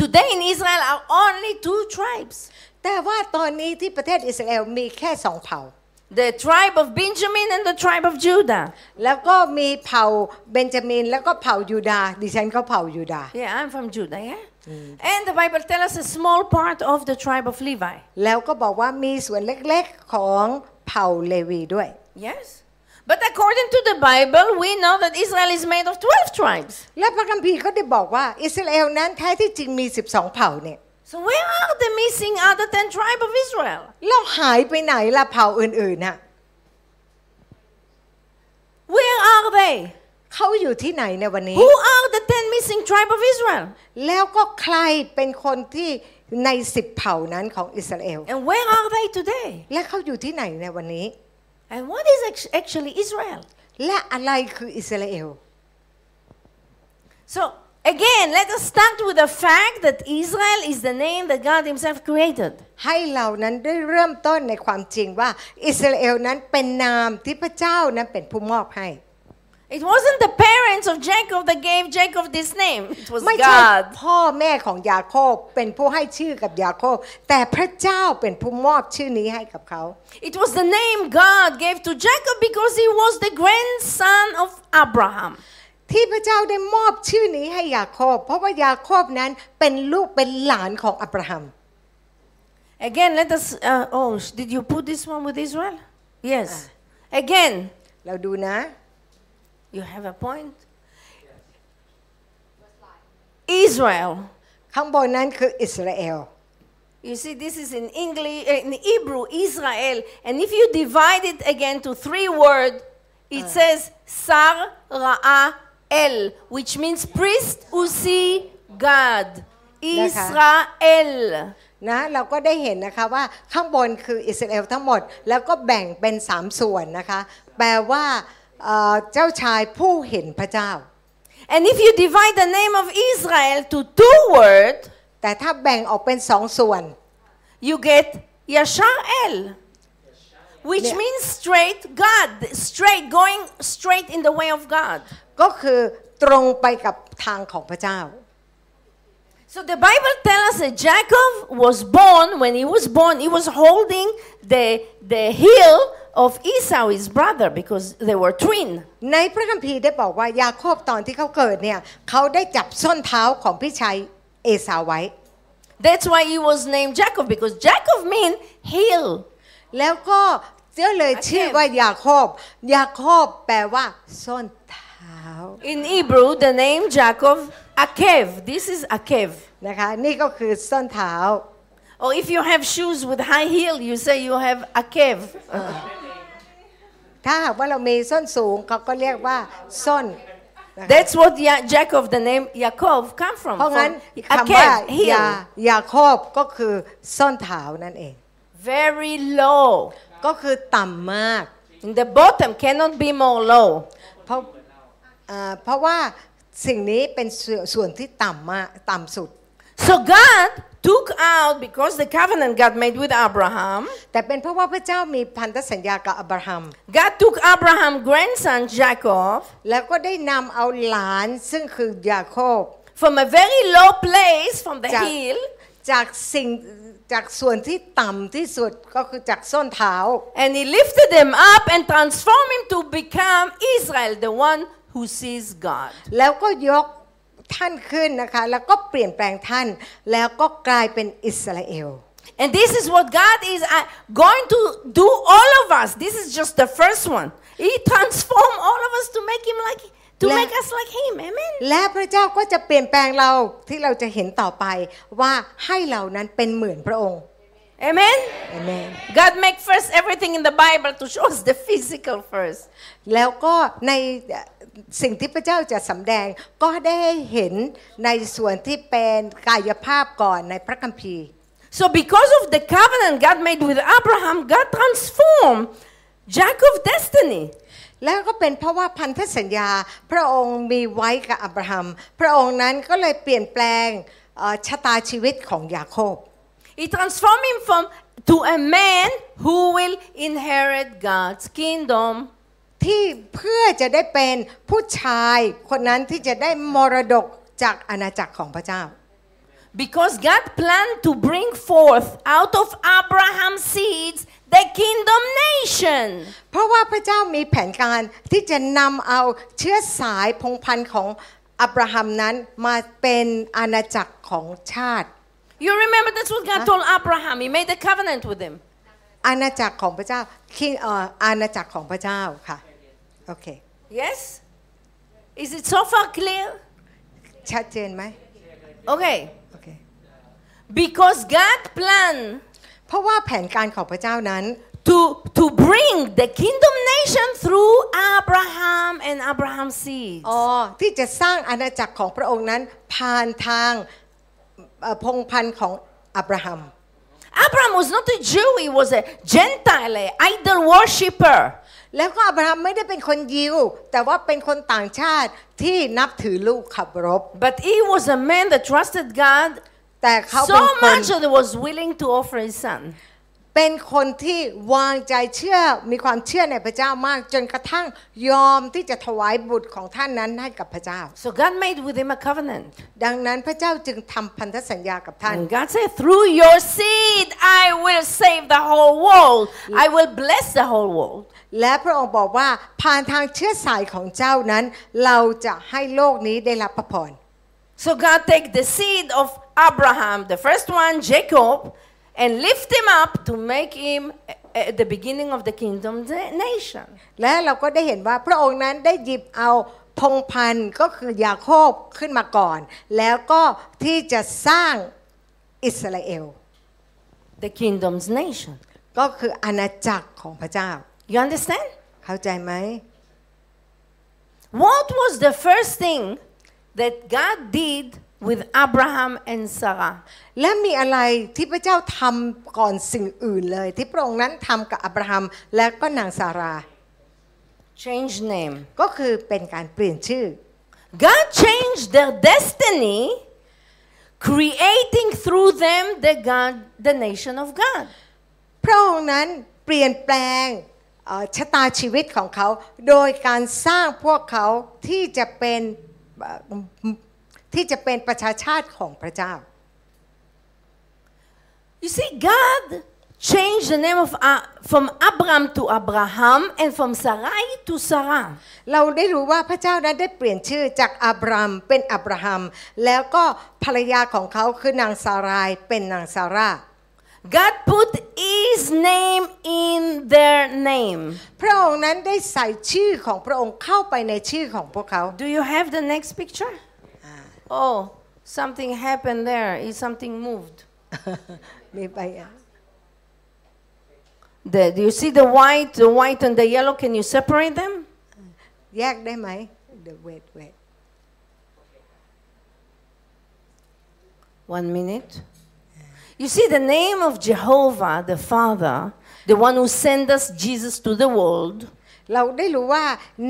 Today in Israel are only two tribes แต่ว่าตอนนี้ที่ประเทศอิสราเอลมีแค่สองเผ่า the tribe of Benjamin and the tribe of Judah. แล้วก็มีเผ่าเบนจามิน แล้วก็เผ่ายูดาห์ดิฉันก็เผ่ายูดาห์ Yeah, I'm from Judah, yeah? And the Bible tells us a small part of the tribe of Levi. แล้วก็บอกว่ามีส่วนเล็กๆของเผ่าเลวีด้วย Yes? But according to the Bible, we know that Israel is made of 12 tribes. และพระคัมภีร์ก็ได้บอกว่าอิสราเอลนั้นแท้ที่จริงมี 12 เผ่าเนี่ย So where are the missing other 10 tribes of Israel? แล้วหายไปไหนละเผ่าอื่นๆน่ะ Where are they? เขาอยู่ที่ไหนในวันนี้ Who are the 10 missing tribes of Israel? แล้วก็ใครเป็นคนที่ในสิบเผ่านั้นของอิสราเอล And where are they today? และเขาอยู่ที่ไหนในวันนี้ And what is act- actually Israel? และอะไรคืออิสราเอล So again, let us start with the fact that Israel is the name that God Himself created. ให้เรานั้นได้เริ่มต้นในความจริงว่าอิสราเอลนั้นเป็นนามที่พระเจ้านั้นเป็นผู้มอบให้ It wasn't the parents of Jacob that gave Jacob this name. It was ไม่ใช่ God. พ่อแม่ของยาโคบเป็นผู้ให้ชื่อกับยาโคบ แต่พระเจ้าเป็นผู้มอบชื่อนี้ให้กับเขา It was the name God gave to Jacob because he was the grandson of Abraham. ที่พระเจ้าได้มอบชื่อนี้ให้ยาโคบ เพราะว่ายาโคบนั้นเป็นลูกเป็นหลานของอับราฮัม Again, let us. Uh, oh, sh- did you put this one with Israel? Yes. Again, เราดูนะ you have a point. Israel. ข้างบนนั้นคืออิสราเอล You see, this is in English, uh, in Hebrew, Israel. And if you divide it again to three words, it says Sar Ra'el, which means priest who see God. Israel. นะเราก็ได้เห็นนะคะว่าข้างบนคืออิสราเอลทั้งหมด แล้วก็แบ่งเป็นสามส่วนนะคะ แปลว่าเอ่อเจ้าชายผู้เห็นพระเจ้า And if you divide the name of Israel to two words, แต่ถ้าแบ่งออกเป็นสองส่วน you get Yashar El, which Yeah. means straight God, straight, going straight in the way of God. ก็คือตรงไปกับทางของพระเจ้า So the Bible tells us that Jacob was born, when he was born, he was holding the, the heel of Esau, his brother, because they were twin. ในพระคัมภีร์ได้บอกว่ายาโคบตอนที่เขาเกิดเนี่ยเขาได้จับส้นเท้าของพี่ชายเอสาวไว้ That's why he was named Jacob, because Jacob means heel. แล้วก็ก็เลยชื่อว่ายาโคบ ยาโคบแปลว่าส้นเท้า In Hebrew, the name Jacob, Akev. This is Akev. นะคะ นี่ก็คือส้นเท้า Or if you have shoes with high heel, you say you have Akev. ถ้าหากว่าเรามีส้นสูงเขาก็เรียกว่าส้นนะคะ That's what Ya- Jacob, the name Yaakov, come from. เพราะงั้น from คำว่า Akev, heel. ยายาโคบก็คือส้นเท้านั่นเอง Very low. ก็คือต่ำมาก In the bottom cannot be more low. เพราะอ่า เพราะว่าสิ่งนี้เป็นส่วนส่วนที่ต่ำมากต่ำสุด So God took out, because the covenant God made with Abraham, แต่เป็นเพราะว่าพระเจ้ามีพันธสัญญากับอับราฮัม God took Abraham's grandson Jacob แล้วก็ได้นำเอาหลานซึ่งคือยาโคบ from a very low place, from the Ja- hill, จากสิ่งจากส่วนที่ต่ำที่สุดก็คือจากส้นเท้า and he lifted him up and transformed him to become Israel, the one who sees God. แล้วก็ยกท่านขึ้นนะคะ แล้วก็เปลี่ยนแปลงท่าน แล้วก็กลายเป็นอิสราเอล And this is what God is uh, going to do all of us. This is just the first one. He transformed all of us to make him like to Le- make us like him. Amen. และพระเจ้าก็จะเปลี่ยนแปลงเราที่เราจะเห็นต่อไปว่าให้เรานั้นเป็นเหมือนพระองค์ Amen? เอเมน God make first everything in the Bible to show us the physical first. แล้วก็ใน สิ่งที่พระเจ้าจะสำแดงก็ได้เห็นในส่วนที่เป็นกายภาพก่อนในพระคัมภีร์ So because of the covenant God made with Abraham, God transformed Jacob's destiny. แล้วก็เป็นเพราะว่าพันธสัญญาพระองค์มีไว้กับอับราฮัม พระองค์นั้นก็เลยเปลี่ยนแปลงเอ่อชะตาชีวิตของยาโคบ He transformed him from to a man who will inherit God's kingdom. ที่เพื่อจะได้เป็นผู้ชายคนนั้นที่จะได้มรดกจากอาณาจักรของพระเจ้า Because God planned to bring forth out of Abraham's seeds the kingdom nation. เพราะว่าพระเจ้ามีแผนการที่จะนำเอาเชื้อสายพงศ์พันธุ์ของอับราฮัมนั้นมาเป็นอาณาจักรของชาติ You remember that's what God told Abraham. He made a covenant with him. อาณาจักรของพระเจ้าคิงเอ่ออาณาจักรของพระเจ้าค่ะ โอเค Yes? Is it so far clear? ชัดเจนไหม Okay. โอเค Because God planned เพราะว่าแผนการของพระเจ้านั้น to, to bring the kingdom nation through Abraham and Abraham's seeds. อ๋อที่จะสร้างอาณาจักรของพระองค์นั้นผ่านทางเอ่อพงศ์พันธุ์ของอับราฮัม Abraham was not a Jew, he was a Gentile, an idol worshipper. แล้วก็อับราฮัมไม่ได้เป็นคนยิว แต่ว่าเป็นคนต่างชาติที่นับถือลูกขับรบ But he was a man that trusted God แต่เขาเป็น so คน much that he was willing to offer his son. เป็นคนที่วางใจเชื่อมีความเชื่อในพระเจ้ามาก จนกระทั่งยอมที่จะถวายบุตรของท่านนั้นให้กับพระเจ้า So God made with him a covenant. ดังนั้นพระเจ้าจึงทำพันธสัญญากับท่าน And God said, through your seed, I will save the whole world. I will bless the whole world. และพระองค์บอกว่าผ่านทางเชื้อสายของเจ้านั้น เราจะให้โลกนี้ได้รับพระพร So God take the seed of Abraham, the first one, Jacob, and lift him up to make him uh, uh, the beginning of the kingdom the nation. และเราก็ได้เห็นว่าพระองค์นั้นได้หยิบเอาพงศ์พันธุ์ก็คือยาโคบขึ้นมาก่อน แล้วก็ที่จะสร้างอิสราเอล The kingdom's nation. ก็คืออาณาจักรของพระเจ้า You understand? เข้าใจไหม What was the first thing that God did with Abraham and Sarah? และมีอะไรที่พระเจ้าทำก่อนสิ่งอื่นเลย ที่พระองค์นั้นทำกับอับราฮัมและก็นางซารา Change name. ก็คือเป็นการเปลี่ยนชื่อ God changed their destiny, creating through them the God, the nation of God. พระองค์นั้นเปลี่ยนแปลงเอ่อชะตาชีวิตของเขา โดยการสร้างพวกเขาที่จะเป็นเอ่อ ที่จะเป็นประชาชาติของพระเจ้า You see, God changed the name of uh, from Abram to Abraham and from Sarai to Sarah. เราได้รู้ว่าพระเจ้านั้นได้เปลี่ยนชื่อจากอับรามเป็นอับราฮัมแล้วก็ภรรยาของเขาคือนางซารายเป็นนางซาร่า God put His name in their name. พระองค์นั้นได้ใส่ชื่อของพระองค์เข้าไปในชื่อของพวกเขา Do you have the next picture? oh, something happened there, is something moved. The, do you see the white, the white and the yellow? Can you separate them? Yeah, they mày. The red, red. One minute. You see, the name of Jehovah, the Father, the one who sent us Jesus to the world, เราได้รู้ว่า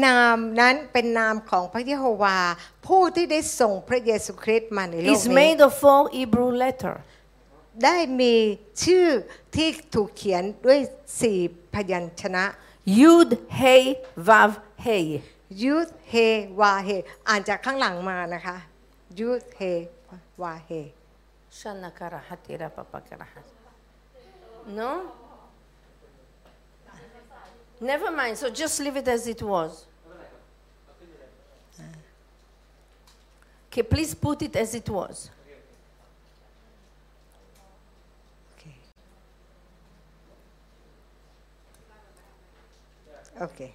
นามนั้นเป็นนามของพระเยโฮวา ผู้ที่ได้ส่งพระเยซูคริสต์มาในโลก is นี้ made of four Hebrew letters. ได้มีชื่อที่ถูกเขียนด้วยสี่พยัญชนะ Yud, Hey, Vav, Hey. ยุทธเฮวาเฮอ่านจากข้างหลังมานะคะยุทธเฮวาเฮ Shana karahat, ira papa karahat. No? Never mind, so just leave it as it was. Okay, please put it as it was. Okay. Okay.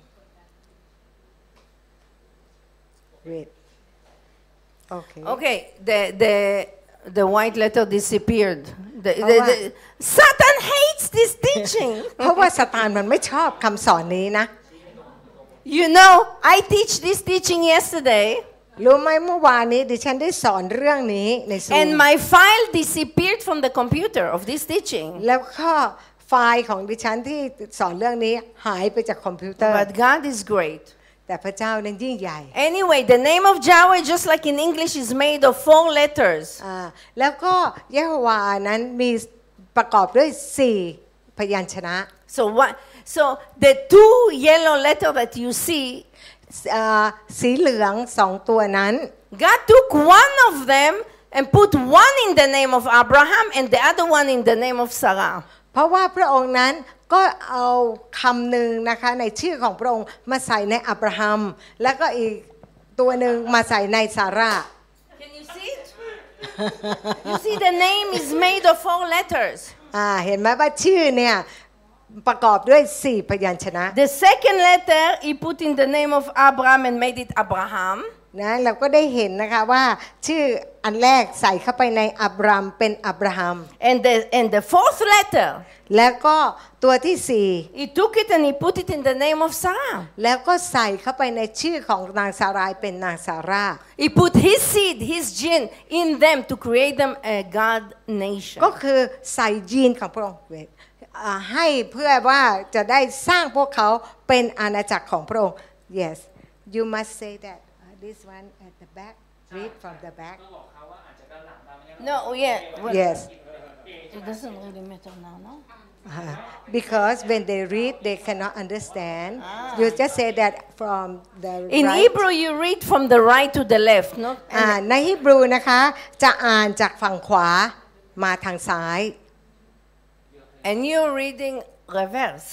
Great. Okay. Okay, the, the, the white letter disappeared The, the, the, Satan hates this teaching. เพราะว่าสตานมันไม่ชอบคำสอนนี้นะ you know, I teach this teaching yesterday, รู้ไหมเมื่อวานนี้ดิฉันได้สอนเรื่องนี้ในซูม and my file disappeared from the computer of this teaching. แล้วก็ไฟล์ของดิฉันที่สอนเรื่องนี้หายไปจากคอมพิวเตอร์ But God is great. แต่พระเจ้านั้นยิ่งใหญ่ Anyway, the name of Yahweh, just like in English, is made of four letters. อ่าแล้วก็เยโฮวานั้นมีประกอบด้วยสี่พยัญชนะ So what? So the two yellow letter that you see, อ่าสีเหลืองสองตัวนั้น God took one of them and put one in the name of Abraham and the other one in the name of Sarah. เพราะว่าพระองค์นั้น ก็เอาคำหนึ่งนะคะในชื่อของพระองค์มาใส่ในอับราฮัม แล้วก็อีกตัวหนึ่งมาใส่ในซาร่า Can you see it? you see, the name is made of four letters. อ่าเห็นไหมว่าชื่อเนี่ยประกอบด้วยสี่พยัญชนะ The second letter he put in the name of Abraham and made it Abraham. นะเราก็ได้เห็นนะคะว่าชื่ออันแรกใส่เข้าไปในอับรามเป็นอับราฮัม And the, and the fourth letter, แล้วก็ตัวที่สี่ he took it and he put it in the name of Sarah. แล้วก็ใส่เข้าไปในชื่อของนางสารายเป็นนางสารา He put his seed, his gene in them to create them a God nation. ก็คือใส่ยีนของพระองค์ไว้อ่าให้เพื่อว่าจะได้สร้างพวกเขาเป็นอาณาจักรของพระองค์ yes you must say that uh, this one at the back read from the back No, yeah. well, yes It doesn't really matter now, no? Uh, because when they read they cannot understand you just say that from the In right Hebrew, you read from the right to the left, no? อ่าในฮีบรูนะคะ จะอ่านจากฝั่งขวามาทางซ้าย And you're reading reverse.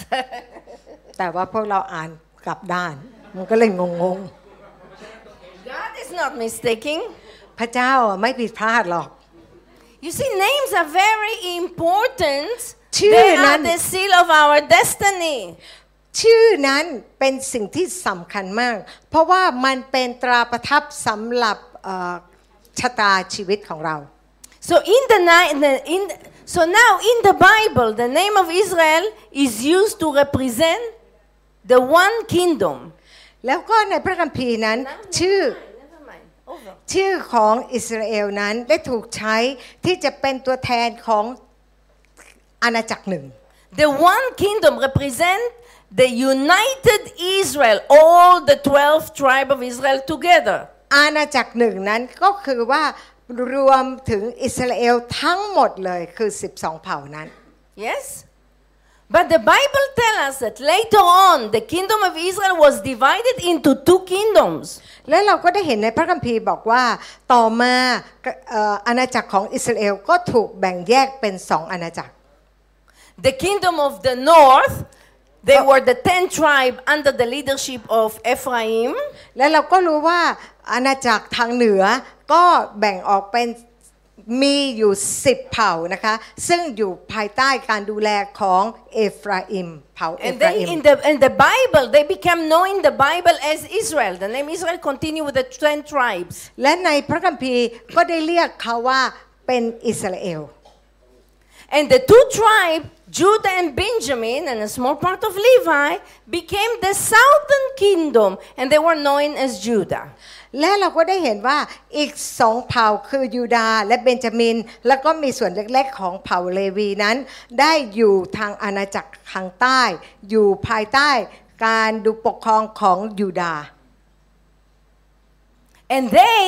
แต่ว่าพวกเราอ่านกลับด้าน มันก็เลยงง God is not mistaking. ๆ พระเจ้าอ่ะไม่ผิดพลาดหรอก You see, names are very important. ชื่อ They นั้ are น the seal of our destiny. ชื่อนั้นเป็นสิ่งที่สำคัญมาก เพราะว่ามันเป็นตราประทับสำหรับเอ่อชะตาชีวิตของเรา So in the, ni- in the in so now in the Bible, the name of Israel is used to represent the one kingdom. แล้วก็ในพระคัมภีร์นั้นชื่อ Never mind. Over. ชื่อของอิสราเอลนั้นได้ถูกใช้ที่จะเป็นตัวแทนของอาณาจักรหนึ่ง The one kingdom represent the united Israel, all the 12 tribe of Israel together. อาณาจักรหนึ่งนั้นก็คือว่ารวมถึงอิสราเอลทั้งหมดเลยคือ 12 เผ่านั้น Yes? But the Bible tells us that later on the kingdom of Israel was divided into two kingdoms. และเราก็ได้เห็นในพระคัมภีร์บอกว่าต่อมาเอ่ออาณาจักรของอิสราเอลก็ถูกแบ่งแยกเป็นสองอาณาจักร The kingdom of the north, they were the 10 tribe under the leadership of Ephraim. และเราก็รู้ว่าอาณาจักรทางเหนือก็แบ่งออกเป็น มีอยู่ 10 เผ่านะคะ ซึ่งอยู่ภายใต้การดูแลของเอฟราอิมเผ่าเอ And ฟรา they, อิม in the, in the Bible, they became known in the Bible as Israel. The name Israel continued with the 10 tribes. และในพระคัมภีร์ก็ได้เรียกเขาว่าเป็นอิสราเอล And the two tribes, Judah and Benjamin, and a small part of Levi, became the southern kingdom, and they were known as Judah. และเราก็ได้เห็นว่าอีกสองเผ่าคือยูดาห์และเบนจามิน แล้วก็มีส่วนเล็กๆของเผ่าเลวีนั้น ได้อยู่ทางอาณาจักรทางใต้ อยู่ภายใต้การดูปกครองของยูดาห์ And they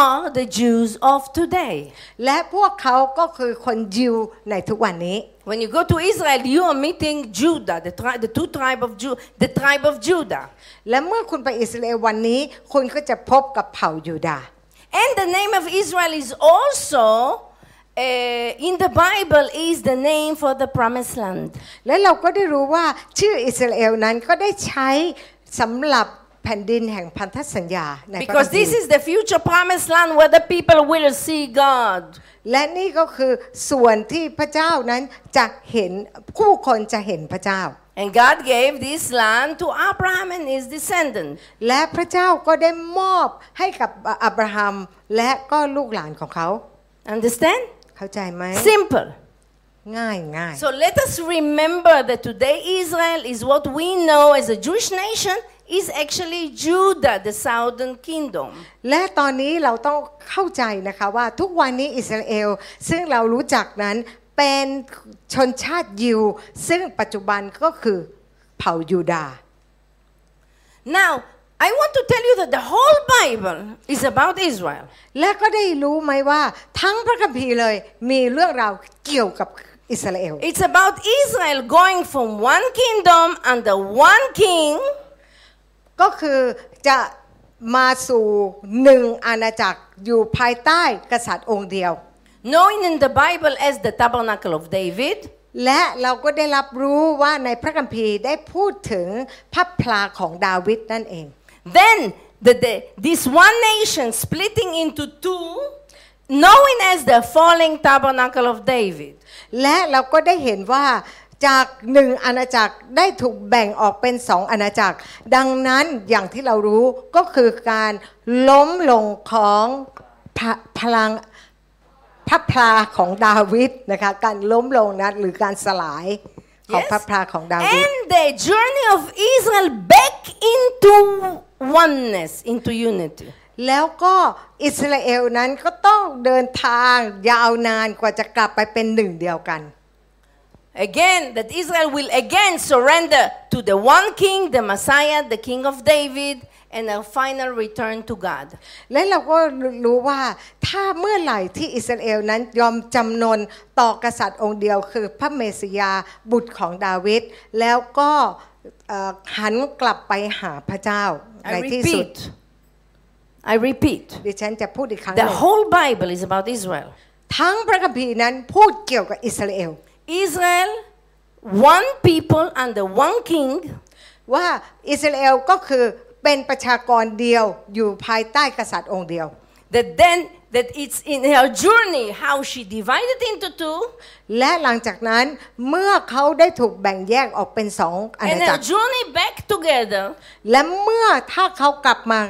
are the Jews of today. และพวกเขาก็คือคนยิวในทุกวันนี้ When you go to Israel, you are meeting Judah, the, tri- the two tribe of Ju- the tribe of Judah. และเมื่อคุณไปอิสราเอลวันนี้ คุณก็จะพบกับเผ่ายูดาห์ And the name of Israel is also uh, in the Bible is the name for the promised land. และเราก็ได้รู้ว่าชื่ออิสราเอลนั้นก็ได้ใช้สำหรับ แผ่นดินแห่งพันธสัญญาในพระคัม Because ภี this ร์ is the future promised land where the people will see God. และนี่ก็คือส่วนที่พระเจ้านั้นจะเห็นผู้คนจะเห็นพระเจ้า And God gave this land to Abraham and his descendants. และพระเจ้าก็ได้มอบให้กับอับราฮัมและก็ลูกหลานของเขา Understand? เข้าใจไหม Simple. ง่ายง่าย So let us remember that today Israel is what we know as a Jewish nation is actually Judah, the southern kingdom. และตอนนี้เราต้องเข้าใจนะคะว่าทุกวันนี้อิสราเอลซึ่งเรารู้จักนั้นเป็นชนชาติยิว ซึ่งปัจจุบันก็คือเผ่ายูดาห์ Now, I want to tell you that the whole Bible is about Israel. และก็ได้รู้ไหมว่าทั้งพระคัมภีร์เลยมีเรื่องราวเกี่ยวกับอิสราเอล It's about Israel going from one kingdom under one king ก็คือจะมาสู่หนึ่งอาณาจักรอยู่ภายใต้กษัตริย์องค์เดียว known in the Bible as the tabernacle of David, และเราก็ได้รับรู้ว่าในพระคัมภีร์ได้พูดถึงพระพลาของดาวิดนั่นเอง then the, the, this one nation splitting into two, known as the falling tabernacle of David. และเราก็ได้เห็นว่า จากหนึ่งอาณาจักรได้ถูกแบ่งออกเป็นสองอาณาจักร ดังนั้นอย่างที่เรารู้ก็คือการล้มลงของพระพลังพระพลาของดาวิดนะคะการล้มลงนั้นหรือการสลายของ Yes. พระพลาของดาวิด And the journey of Israel back into oneness, into unity. แล้วก็อิสราเอลนั้นก็ต้องเดินทางยาวนานกว่าจะกลับไปเป็นหนึ่งเดียวกัน Again, that Israel will again surrender to the one king, the Messiah, the king of David, and a final return to God. และเราก็รู้ว่าถ้าเมื่อไหร่ที่อิสราเอลนั้นยอมจำนนต่อกษัตริย์องค์เดียวคือพระเมสสิยาบุตรของดาวิดแล้วก็เอ่อหันกลับไปหาพระเจ้าใน I ที่สุด repeat. I repeat. ดิฉันจะพูดอีกครั้งห The นึ่ง whole Bible is about Israel. ทั้งพระคัมภีร์นั้นพูดเกี่ยวกับอิสราเอล Israel, one people under one king, ว่าอิสราเอลก็คือเป็นประชากรเดียวอยู่ภายใต้กษัตริย์องค์เดียว that then that it's in her journey how she divided into two, และหลังจากนั้นเมื่อเขาได้ถูกแบ่งแยกออกเป็นสองอา and ณาจั her กร journey back together และเมื่อถ้าเขากลับมา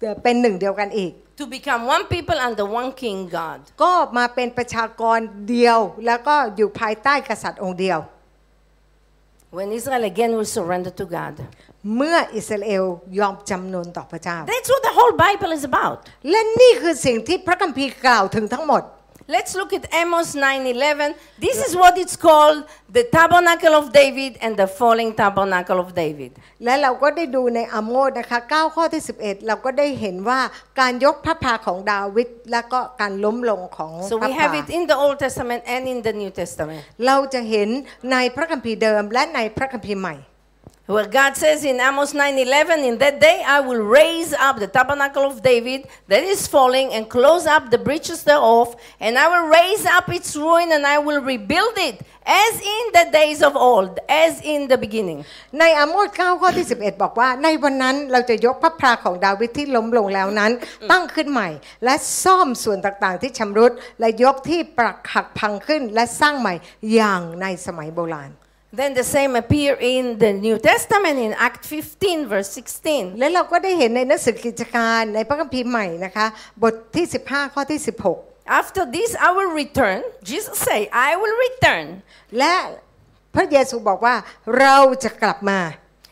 เอ่อเป็นหนึ่งเดียวกันอีก to become one people under one king God. ก็มาเป็นประชากรเดียว แล้วก็อยู่ภายใต้กษัตริย์องค์เดียว When Israel again will surrender to God. เมื่ออิสราเอลยอมจำนนต่อพระเจ้า That's what the whole Bible is about. และนี่คือสิ่งที่พระคัมภีร์กล่าวถึงทั้งหมด Let's look at Amos 9:11. This is what it's called the tabernacle of David and the falling tabernacle of David. และเราก็ได้ดูในอาโมสนะคะ9ข้อที่11 เราก็ได้เห็นว่าการยกพระพาของดาวิดและก็การล้มลงของ So พระ we พา have it in the Old Testament and in the New Testament. เราจะเห็นในพระคัมภีร์เดิมและในพระคัมภีร์ใหม่ Where God says in Amos 9:11, in that day I will raise up the tabernacle of David that is falling and close up the breaches thereof, and I will raise up its ruin and I will rebuild it as in the days of old, as in the beginning. ในอาโมส9ข้อที่ 11 บอกว่า ในวันนั้นเราจะยกพระพราของดาวิดที่ล้มลงแล้วนั้น ตั้งขึ้นใหม่ และซ่อมส่วนต่างๆที่ชำรุด และยกที่ปรักหักพังขึ้น และสร้างใหม่อย่างในสมัยโบราณ Then the same appear in the New Testament in Act 15, verse 16. และเราก็ได้เห็นในหนังสือกิจการในพระคัมภีร์ใหม่นะคะ บทที่ 15 ข้อที่ After this I will return. Jesus say, I will return. 16 และพระเยซูบอกว่าเราจะกลับมา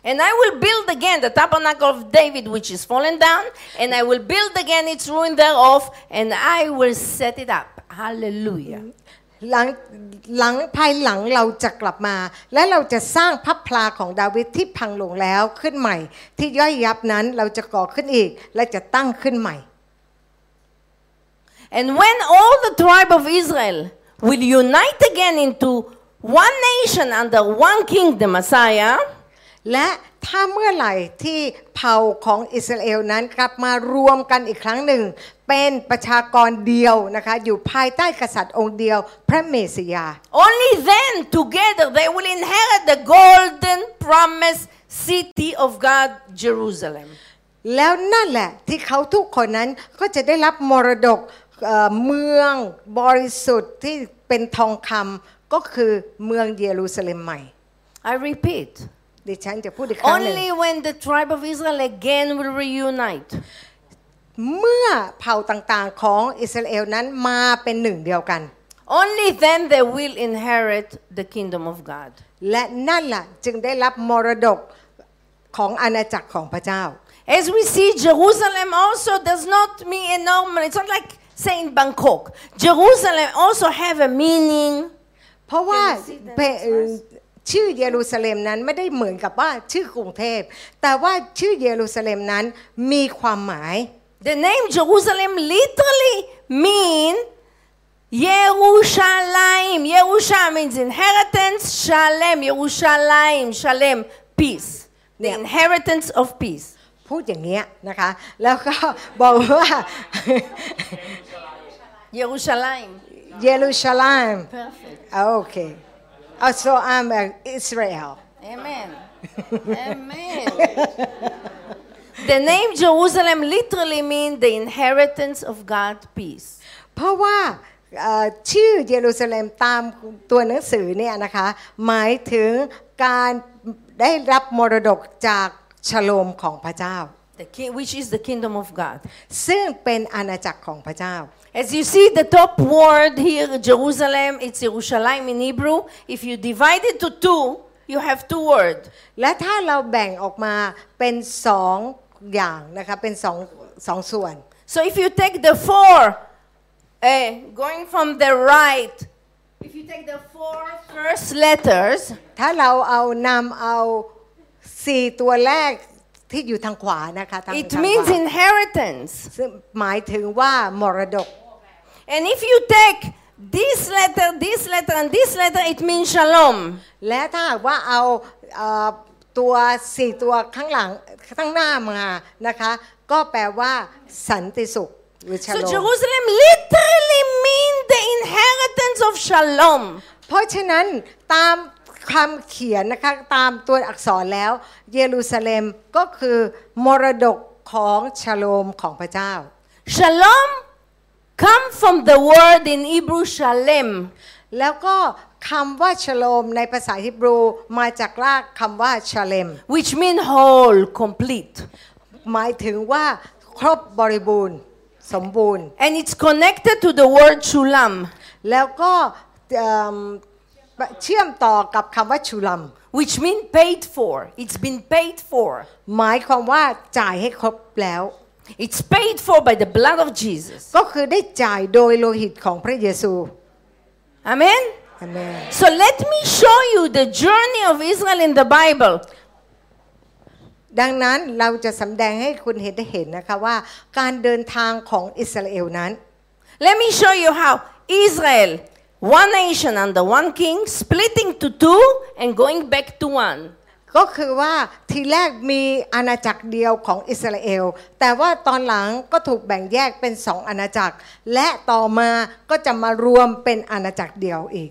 And I will build again the tabernacle of David, which is fallen down, and I will build again its ruin thereof, and I will set it up. Hallelujah. หลังหลังภายหลังเราจะกลับมา และเราจะสร้างพับพลาของดาวิดที่พังลงแล้วขึ้นใหม่ ที่ย่อยยับนั้นเราจะก่อขึ้นอีก และจะตั้งขึ้นใหม่ And when all the tribe of Israel will unite again into one nation under one king, the Messiah, และถ้าเมื่อไหร่ที่เผ่าของอิสราเอลนั้นกลับมารวมกันอีกครั้งหนึ่ง เป็นประชากรเดียวนะคะอยู่ภายใต้กษัตริย์องค์เดียวพระเมสสิยา only then together they will inherit the golden promised city of God, Jerusalem. แล้วนั่นแหละที่เขาทุกคนนั้นก็จะได้รับมรดกเอ่อเมืองบริสุทธิ์ที่เป็นทองคำก็คือเมืองเยรูซาเล็มใหม่ I repeat, ดิฉันจะพูดอีกครั้งหนึ่ง only when the tribe of Israel again will reunite. เมื่อเผ่าต่างๆของอิสราเอลนั้นมาเป็นหนึ่งเดียวกัน only then they will inherit the kingdom of God. และนั่นล่ะจึงได้รับมรดกของอาณาจักรของพระเจ้า As we see, Jerusalem also does not mean enormous. It's not like saying Bangkok. Jerusalem also have a meaning. เพราะว่า Can you see the เป next verse? ชื่อเยรูซาเล็มนั้นไม่ได้เหมือนกับว่าชื่อกรุงเทพ แต่ว่าชื่อเยรูซาเล็มนั้นมีความหมาย The name Jerusalem literally mean Yerushalayim. Yerusha means inheritance. Shalem, Yerushalayim, Shalem, peace. The Yeah. inheritance of peace. พูดอย่างเงี้ยนะคะ แล้วก็บอกว่า Yerushalayim. เยรูซาเล็ม Perfect. โอเค Oh, so I'm uh, Israel Amen. Amen. the name Jerusalem literally means the inheritance of God peace. เพราะว่าเอ่อชื่อเยรูซาเล็มตามตัวหนังสือเนี่ยนะคะหมายถึงการได้รับมรดกจากชโลมของพระเจ้า The king, which is the kingdom of God. ซึ่งเป็นอาณาจักรของพระเจ้า As you see, the top word here, Jerusalem, it's Yerushalayim in Hebrew. If you divide it to two, you have two words. และถ้าเราแบ่งออกมาเป็นสองอย่างนะคะเป็นสองสองส่วน So if you take the four, eh, going from the right, if you take the four first letters, ถ้าเราเอานำเอาสี่ตัวแรกที่อยู่ทางขวานะคะทาง it ทางข means วา inheritance. ซึ่งหมายถึงว่ามรดก And if you take this letter, this letter, and this letter, it means shalom. และถ้าหากว่าเอาเอ่อตัวสี่ตัวข้างหลังข้างหน้ามานะคะ ก็แปลว่าสันติสุขหรือช So โลม Jerusalem literally means the inheritance of shalom. เพราะฉะนั้นตามคำเขียนนะคะตามตัวอักษรแล้ว เยรูซาเล็มก็คือมรดกของชโลมของพระเจ้า Shalom come from the word in Hebrew shalem. แล้วก็คำว่าชโลมในภาษาฮิบรูมาจากรากคำว่าชาเลม which mean whole, complete. หมายถึงว่าครบบริบูรณ์ สมบูรณ์ And it's connected to the word shulam, แล้วก็เอิ่มเชื่อมต่อกับคำว่าชูลัม which mean paid for. It's been paid for. หมายความว่าจ่ายให้ครบแล้ว It's paid for by the blood of Jesus. ก็คือได้จ่ายโดยโลหิตของพระเยซู Amen? อาเมน So let me show you the journey of Israel in the Bible. ดังนั้นเราจะสำแดงให้คุณเห็นได้เห็นนะคะว่า การเดินทางของอิสราเอลนั้น Let me show you how Israel, one nation under one king, splitting to two and going back to one. ก็คือว่าทีแรกมีอาณาจักรเดียวของอิสราเอล แต่ว่าตอนหลังก็ถูกแบ่งแยกเป็นสองอาณาจักร และต่อมาก็จะมารวมเป็นอาณาจักรเดียวอีก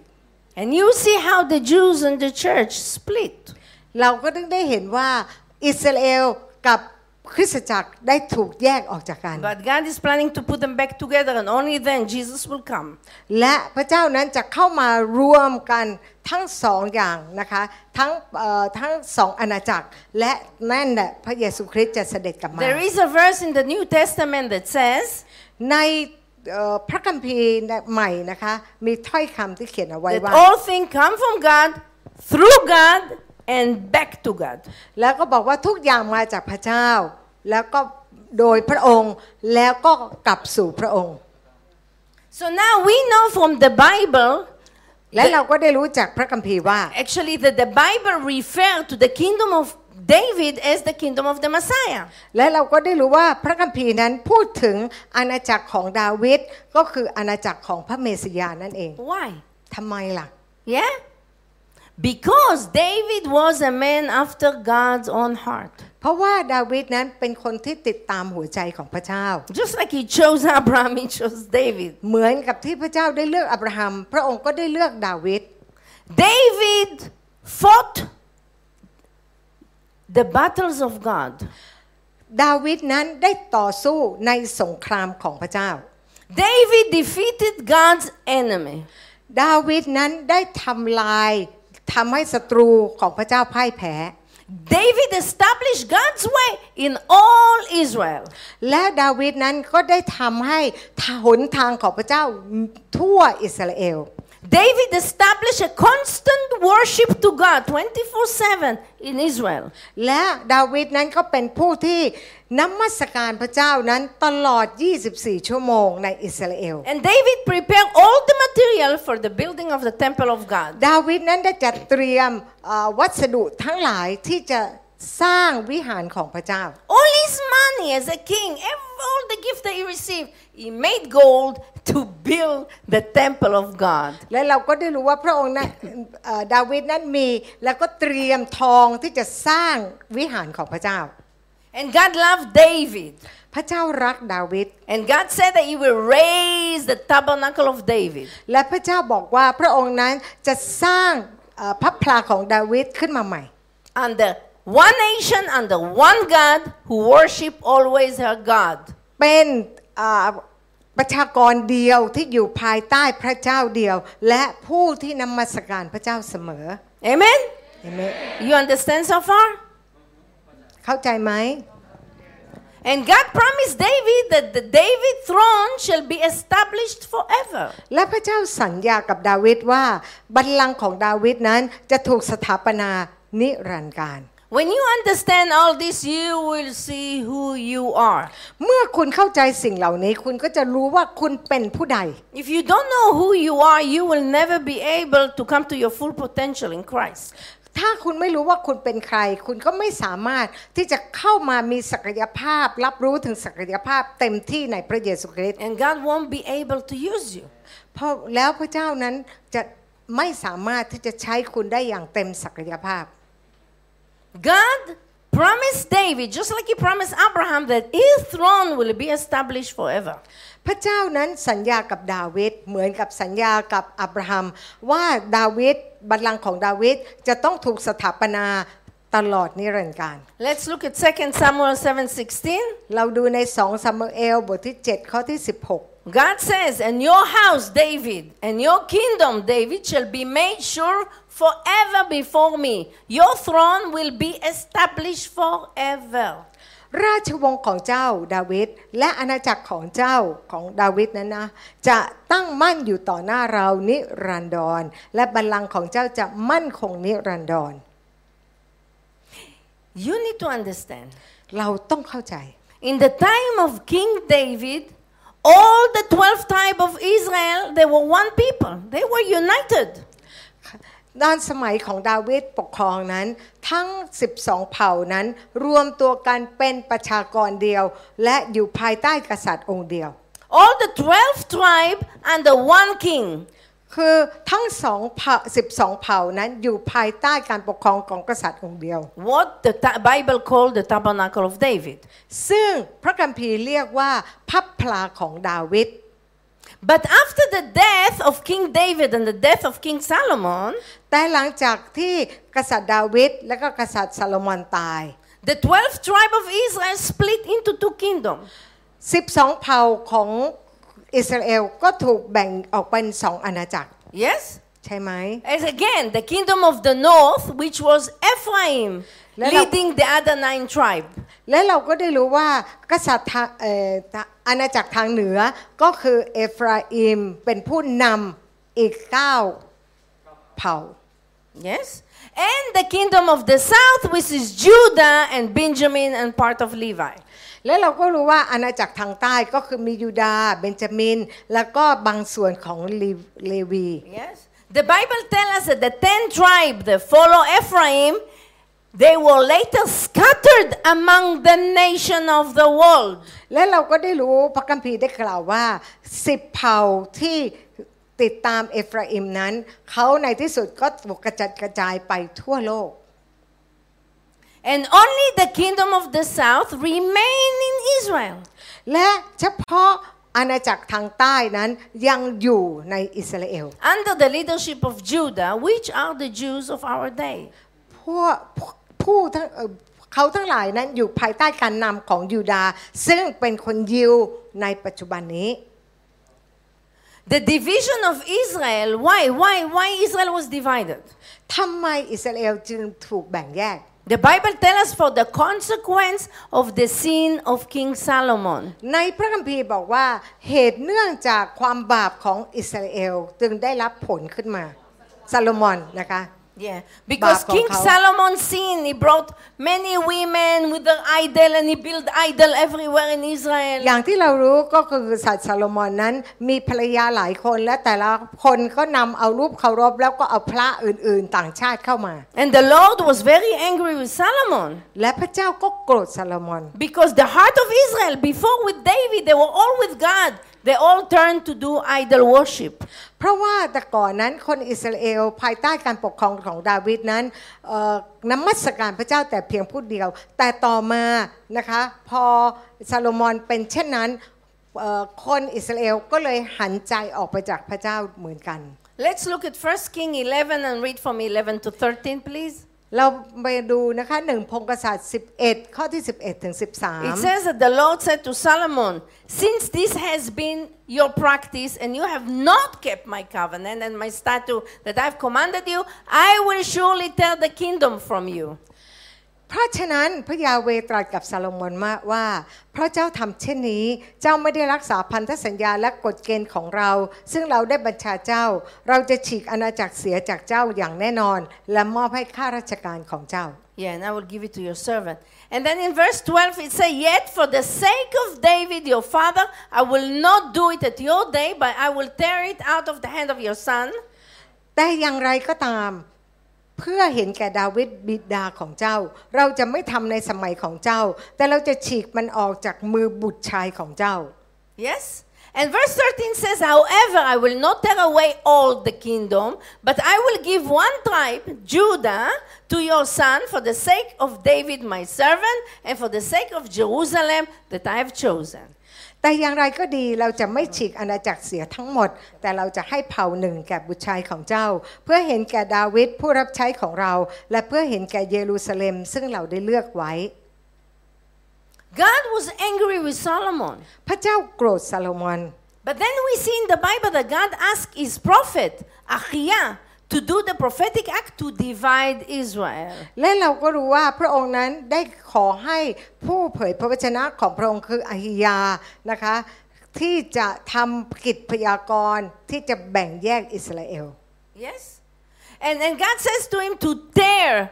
And you see how the Jews and the church split. เราก็ต้องได้เห็นว่าอิสราเอลกับ คริสตจักรได้ถูกแยกออกจากกัน But God is planning to put them back together, and only then Jesus will come. และพระเจ้านั้นจะเข้ามารวมกันทั้งสองอย่างนะคะทั้งเอ่อทั้งสองอาณาจักรและนั่นแหละพระเยซูคริสต์จะเสด็จกลับมา There is a verse in the New Testament that says, ในเอ่อพระคัมภีร์ใหม่นะคะมีถ้อยคำที่เขียนเอาไว้ that ว่า all things come from God, through God, and back to God. แล้วก็บอกว่าทุกอย่างมาจากพระเจ้า แล้วก็โดยพระองค์แล้วก็กลับสู่พระองค์ So now we know from the Bible, และเราก็ได้รู้จากพระคัมภีร์ว่า actually, that the Bible refers to the kingdom of David as the kingdom of the Messiah. และเราก็ได้รู้ว่าพระคัมภีร์นั้นพูดถึงอาณาจักรของดาวิดก็คืออาณาจักรของพระเมสยานั่นเอง Why? ทำไมล่ะ Yeah? Because David was a man after God's own heart. เพราะว่าดาวิดนั้นเป็นคนที่ติดตามหัวใจของพระเจ้า Just like he chose Abraham, he chose David. เหมือนกับที่พระเจ้าได้เลือกอับราฮัม พระองค์ก็ได้เลือกดาวิด David fought the battles of God. ดาวิดนั้นได้ต่อสู้ในสงครามของพระเจ้า David defeated God's enemy. ดาวิดนั้นได้ทำลาย ทำให้ศัตรูของพระเจ้าพ่ายแพ้ David established God's way in all Israel. และดาวิดนั้นก็ได้ทำให้หนทางของพระเจ้าทั่วอิสราเอล David established a constant worship to God 24/7 in Israel. และดาวิดนั้นก็เป็นผู้ที่นมัสการพระเจ้านั้นตลอด 24 ชั่วโมงในอิสราเอล And David prepared all the material for the building of the temple of God. ดาวิดนั้นได้จัดเตรียมเอ่อวัสดุทั้งหลายที่จะ สร้างวิหารของพระเจ้า All his money as a king, every, all the gift that he received, he made gold to build the temple of God. และเราก็ได้รู้ว่าพระองค์นั้นเอ่อดาวิดนั้นมีแล้วก็เตรียมทองที่จะสร้างวิหารของพระเจ้า And God loved David. พระเจ้ารักดาวิด And God said that he will raise the tabernacle of David. และพระเจ้าบอกว่าพระองค์นั้นจะสร้างเอ่อพระพลาของดาวิดขึ้นมาใหม่ under one nation, under one God, who worship always her God. เป็นเอ่อประชากรเดียวที่อยู่ภายใต้พระเจ้าเดียว และผู้ที่นมัสการพระเจ้าเสมอ Amen? เห็นไหม You understand so far? เข้าใจไหม And God promised David that the David throne shall be established forever. และพระเจ้าสัญญากับดาวิดว่าบัลลังก์ของดาวิดนั้นจะถูกสถาปนานิรันดร์การ When you understand all this, you will see who you are. เมื่อคุณเข้าใจสิ่งเหล่านี้ คุณก็จะรู้ว่าคุณเป็นผู้ใด If you don't know who you are, you will never be able to come to your full potential in Christ. ถ้าคุณไม่รู้ว่าคุณเป็นใคร คุณก็ไม่สามารถที่จะเข้ามามีศักยภาพ รับรู้ถึงศักยภาพเต็มที่ในพระเยซูคริสต์ And God won't be able to use you. เพราะแล้วพระเจ้านั้นจะไม่สามารถที่จะใช้คุณได้อย่างเต็มศักยภาพ God promised David, just like he promised Abraham, that his throne will be established forever. พระเจ้านั้นสัญญากับดาวิดเหมือนกับสัญญากับอับราฮัม ว่าดาวิดบัลลังก์ของดาวิดจะต้องถูกสถาปนาตลอดนิรันดร์การ Let's look at 2 Samuel 7:16. เราดูใน2ซามูเอลบทที่ 7 ข้อที่ 16 God says, "And your house, David, and your kingdom, David, shall be made sure forever before me. Your throne will be established forever." ราชวงศ์ของเจ้าดาวิดและอาณาจักรของเจ้าของดาวิดนั้นนะจะตั้งมั่นอยู่ต่อหน้าเรานิรันดร และบัลลังก์ของเจ้าจะมั่นคงนิรันดร You need to understand. เราต้องเข้าใจ In the time of King David, all the 12 tribes of Israel, they were one people. They were united. ด้านสมัยของดาวิดปกครองนั้น ทั้ง 12 เผ่านั้น รวมตัวกันเป็นประชากรเดียว และอยู่ภายใต้กษัตริย์องค์เดียว All the 12 tribes under one king. คือทั้งสองเผ่า12เผ่านั้นอยู่ภายใต้การปกครองของกษัตริย์องค์เดียว What the ta- Bible called the tabernacle of David. ซึ่งพระคัมภีร์เรียกว่าพับพลาของดาวิด But after the death of King David and the death of King Solomon, แต่หลังจากที่กษัตริย์ดาวิดและก็กษัตริย์ซาโลมอนตาย the 12 tribe of Israel split into two kingdoms. 12 เผ่าของอิสราเอลก็ถูกแบ่งออกเป็นสองอาณาจักร Yes? ใช่ไหม As again, the kingdom of the north, which was Ephraim, Let- Leading the other nine tribes. และเราก็ได้รู้ว่ากษัตริย์ทางเอ่อทะอาณาจักรทางเหนือก็คือเอฟราอิมเป็นผู้นำอีกเก้าเผ่า Yes? And the kingdom of the south, which is Judah and Benjamin and part of Levi. และเราก็รู้ว่าอาณาจักรทางใต้ก็คือมียูดาห์เบนจามิน แล้วก็บางส่วนของลีเลวี Yes? The Bible tells us that the ten tribes that follow Ephraim, they were later scattered among the nation of the world. และเราก็ได้รู้พระคัมภีร์ได้กล่าวว่าสิบเผ่าที่ติดตามเอฟราอิมนั้น เขาในที่สุดก็ถูกกระจัดกระจายไปทั่วโลก And only the kingdom of the south remained in Israel. และเฉพาะอาณาจักรทางใต้นั้นยังอยู่ในอิสราเอล under the leadership of Judah, which are the Jews of our day. พวก ผู้ทั้งเอ่อเขาทั้งหลายนั้นอยู่ภายใต้การนำของยูดาห์ซึ่งเป็นคนยิวในปัจจุบันนี้ The division of Israel, why, why, why Israel was divided? ทำไมอิสราเอลจึงถูกแบ่งแยก The Bible tells us for the consequence of the sin of King Solomon. ในพระคัมภีร์บอกว่าเหตุเนื่องจากความบาปของอิสราเอลจึงได้รับผลขึ้นมาซาโลมอนนะคะ Yeah, because Bab King ของเขา Solomon sinned. He brought many women with their idol and he built idol everywhere in Israel. อย่างที่เรารู้ก็คือสัตว์ซาโลมอนนั้นมีภรรยาหลายคนและแต่ละคนก็นำเอารูปเคารพแล้วก็เอาพระอื่นๆต่างชาติเข้ามา And the Lord was very angry with Solomon และพระเจ้าก็โกรธซาโลมอน because the heart of Israel, before with David, they were all with God. They all turned to do idol worship. เพราะว่าแต่ก่อนนั้นคนอิสราเอลภายใต้การปกครองของดาวิดนั้นเอ่อนมัสการพระเจ้าแต่เพียงผู้เดียว แต่ต่อมานะคะพอซาโลมอนเป็นเช่นนั้นเอ่อคนอิสราเอลก็เลยหันใจออกไปจากพระเจ้าเหมือนกัน Let's look at 1 King 11 and read from 11 to 13, please. เราไปดูนะคะหนึ่งพงกษัตริย์ 11 ข้อที่ 11 ถึง It 13 says that the Lord said to Solomon, Since this has been your practice and you have not kept my covenant and my statute that I've commanded you, I will surely tear the kingdom from you. เพราะฉะนั้นพระยาเวตรัสกับซาโลมอนมาว่าเพราะเจ้าทำเช่นนี้ เจ้าไม่ได้รักษาพันธสัญญาและกฎเกณฑ์ของเรา ซึ่งเราได้บัญชาเจ้า เราจะฉีกอาณาจักรเสียจากเจ้าอย่างแน่นอน และมอบให้ข้าราชการของเจ้า Yeah, and I will give it to your servant. And then in verse 12 it says, Yet for the sake of David your father, I will not do it at your day, but I will tear it out of the hand of your son. แต่อย่างไรก็ตาม เพื่อเห็นแก่ดาวิดบิดาของเจ้า เราจะไม่ทำในสมัยของเจ้า แต่เราจะฉีกมันออกจากมือบุตรชายของเจ้า Yes? And verse 13 says, However, I will not tear away all the kingdom, but I will give one tribe, Judah, to your son for the sake of David my servant and for the sake of Jerusalem that I have chosen. แต่อย่างไรก็ดีเราจะไม่ฉีกอาณาจักรเสียทั้งหมด แต่เราจะให้เผ่าหนึ่งแก่บุตรชายของเจ้า เพื่อเห็นแก่ดาวิดผู้รับใช้ของเรา และเพื่อเห็นแก่เยรูซาเล็ม ซึ่งเราได้เลือกไว้ God was angry with Solomon. พระเจ้าโกรธซาโลมอน But then we see in the Bible that God asked his prophet, Achia, to do the prophetic act to divide Israel. และเราก็รู้ว่าพระองค์นั้นได้ขอให้ผู้เผยพระวจนะของพระองค์คืออาฮิยานะคะที่จะทำกิจพยากรณ์ที่จะแบ่งแยกอิสราเอล Yes? And, and God says to him to tear,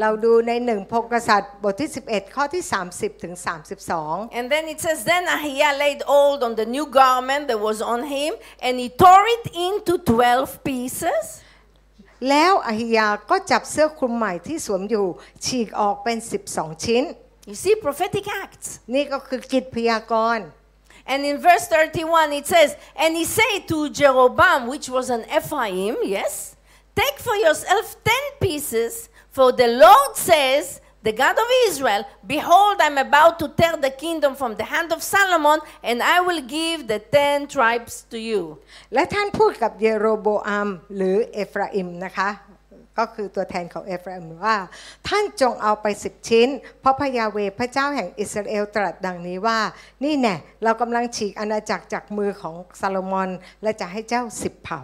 เราดูในหนึ่งพงกษัตริย์บทที่ 11 ข้อที่ 30ถึง32 And then it says, Then Ahiah laid hold on the new garment that was on him, and he tore it into 12 pieces. แล้วอหิยาก็จับเสื้อคลุมใหม่ที่สวมอยู่ฉีกออกเป็น 12 ชิ้น You see, prophetic acts. นี่ก็คือกิจพยากรณ์ And in verse 31, it says, And he said to Jeroboam, which was an Ephraim, yes, take for yourself 10 pieces, for the Lord says, the God of Israel, Behold, I'm about to tear the kingdom from the hand of Solomon, and I will give the 10 tribes to you. และท่านพูดกับเยโรโบอัมหรือเอฟราอิมนะคะ ก็คือตัวแทนของเอฟราอิมว่า ท่านจงเอาไปสิบชิ้น เพราะพระยาเวห์พระเจ้าแห่งอิสราเอลตรัสดังนี้ว่า นี่แน่เรากำลังฉีกอาณาจักรจากมือของซาโลมอน และจะให้เจ้าสิบเผ่า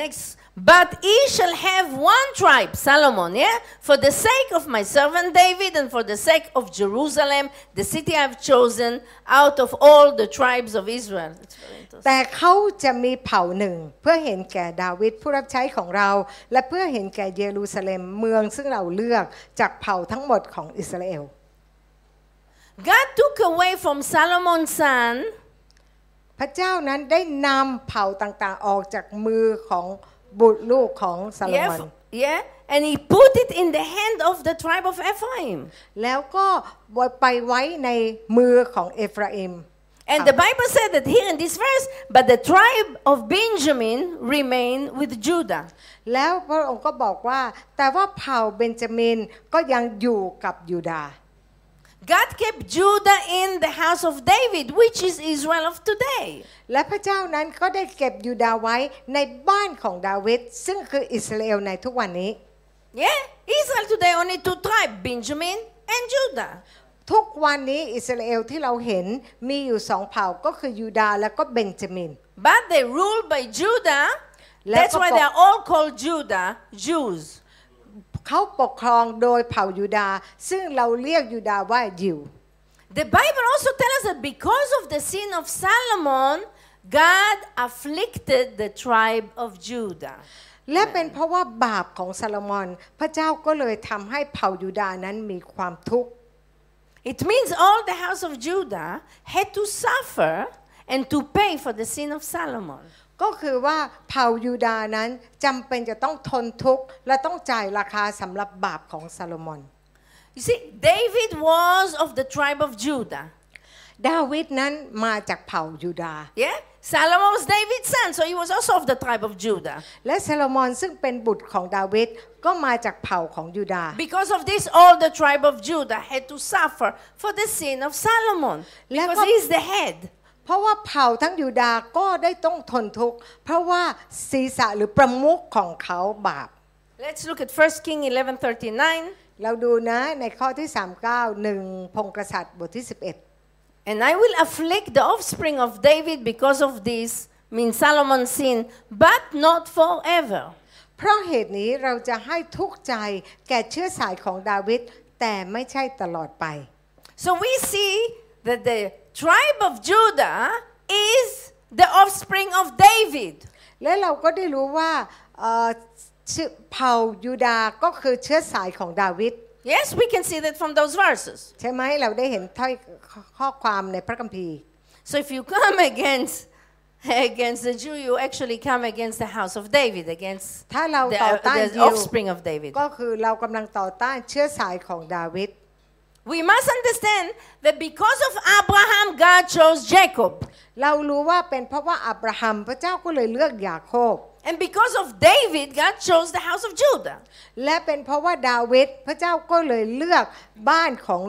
Next, but he shall have one tribe, Solomon, yeah, for the sake of my servant David and for the sake of Jerusalem, the city I've chosen out of all the tribes of Israel. That's very interesting. แต่เขาจะมีเผ่าหนึ่ง เพื่อเห็นแก่ดาวิดผู้รับใช้ของเรา และเพื่อเห็นแก่เยรูซาเล็มเมืองซึ่งเราเลือกจากเผ่าทั้งหมดของอิสราเอล God took away from Solomon's son พระเจ้านั้นได้นำเผ่าต่างๆออกจากมือของ บุตรลูกของซาโล yeah, มอน f- yeah, and he put it in the hand of the tribe of Ephraim. แล้วก็ไปไว้ในมือของเอฟราอิม And the Bible said that here in this verse, but the tribe of Benjamin remained with Judah. แล้วพระองค์ก็บอกว่า แต่ว่าเผ่าเบนจามินก็ยังอยู่กับยูดาห์ God kept Judah in the house of David, which is Israel of today. และพระเจ้านั้นก็ได้เก็บยูดาห์ไว้ในบ้านของดาวิดซึ่งคืออิสราเอลในทุกวันนี้ Yeah, Israel today only two tribes, Benjamin and Judah. ทุกวันนี้อิสราเอลที่เราเห็นมีอยู่สองเผ่าก็คือยูดาห์และก็เบนจามิน But they ruled by Judah. Let That's go why po- they are all called Judah, Jews. เขาปกครองโดยเผ่ายูดาห์ซึ่งเราเรียกยูดาห์ว่ายิว The Bible also tells us that because of the sin of Solomon, God afflicted the tribe of Judah. และเป็นเพราะว่าบาปของซาโลมอน พระเจ้าก็เลยทำให้เผ่ายูดาห์นั้นมีความทุกข์ It means all the house of Judah had to suffer and to pay for the sin of Solomon. ก็คือว่าเผ่ายูดาห์นั้นจำเป็นจะต้องทนทุกข์และต้องจ่ายราคาสำหรับบาปของซาโลมอน You see, David was of the tribe of Judah. ดาวิดนั้นมาจากเผ่ายูดาห์ Yeah? Solomon was David's son, so he was also of the tribe of Judah. และซาโลมอนซึ่งเป็นบุตรของดาวิดก็มาจากเผ่าของยูดาห์ Because of this, all the tribe of Judah had to suffer for the sin of Solomon. Because Leko- he's the head. เพราะว่าเผ่าทั้งยูดาห์ก็ได้ต้องทนทุกข์เพราะว่าศีรษะหรือประมุขของเขาบาป Let's look at 1 King 11:39. เราดูนะในข้อที่ 39หนึ่งพงศ์กษัตริย์บทที่ And I will afflict the offspring of David because of this, means Solomon's sin, but not forever. 11เพราะเหตุนี้เราจะให้ทุกข์ใจแก่เชื้อสายของดาวิดแต่ไม่ใช่ตลอดไป So we see that the tribe of Judah is the offspring of David. และเราก็ได้รู้ว่าเอ่อชื่อเผ่ายูดาห์ก็คือเชื้อสายของดาวิด Yes, we can see that from those verses. ใช่ไหมเราได้เห็นถ้อยข้อความในพระคัมภีร์ So if you come against against the Jew, you actually come against the house of David, against ถ้าเรา the, ต่อ uh, ต้าน the ยิว offspring of David. ก็คือเรากำลังต่อต้านเชื้อสายของดาวิด We must understand that because of Abraham, God chose Jacob. เรารู้ว่าเป็นเพราะว่าอับราฮัมพระเจ้าก็เลยเลือกยาโคบ And because of David, God chose the house of Judah. และเป็นเพราะว่าดาวิดพระเจ้าก็เลยเลือกบ้านของ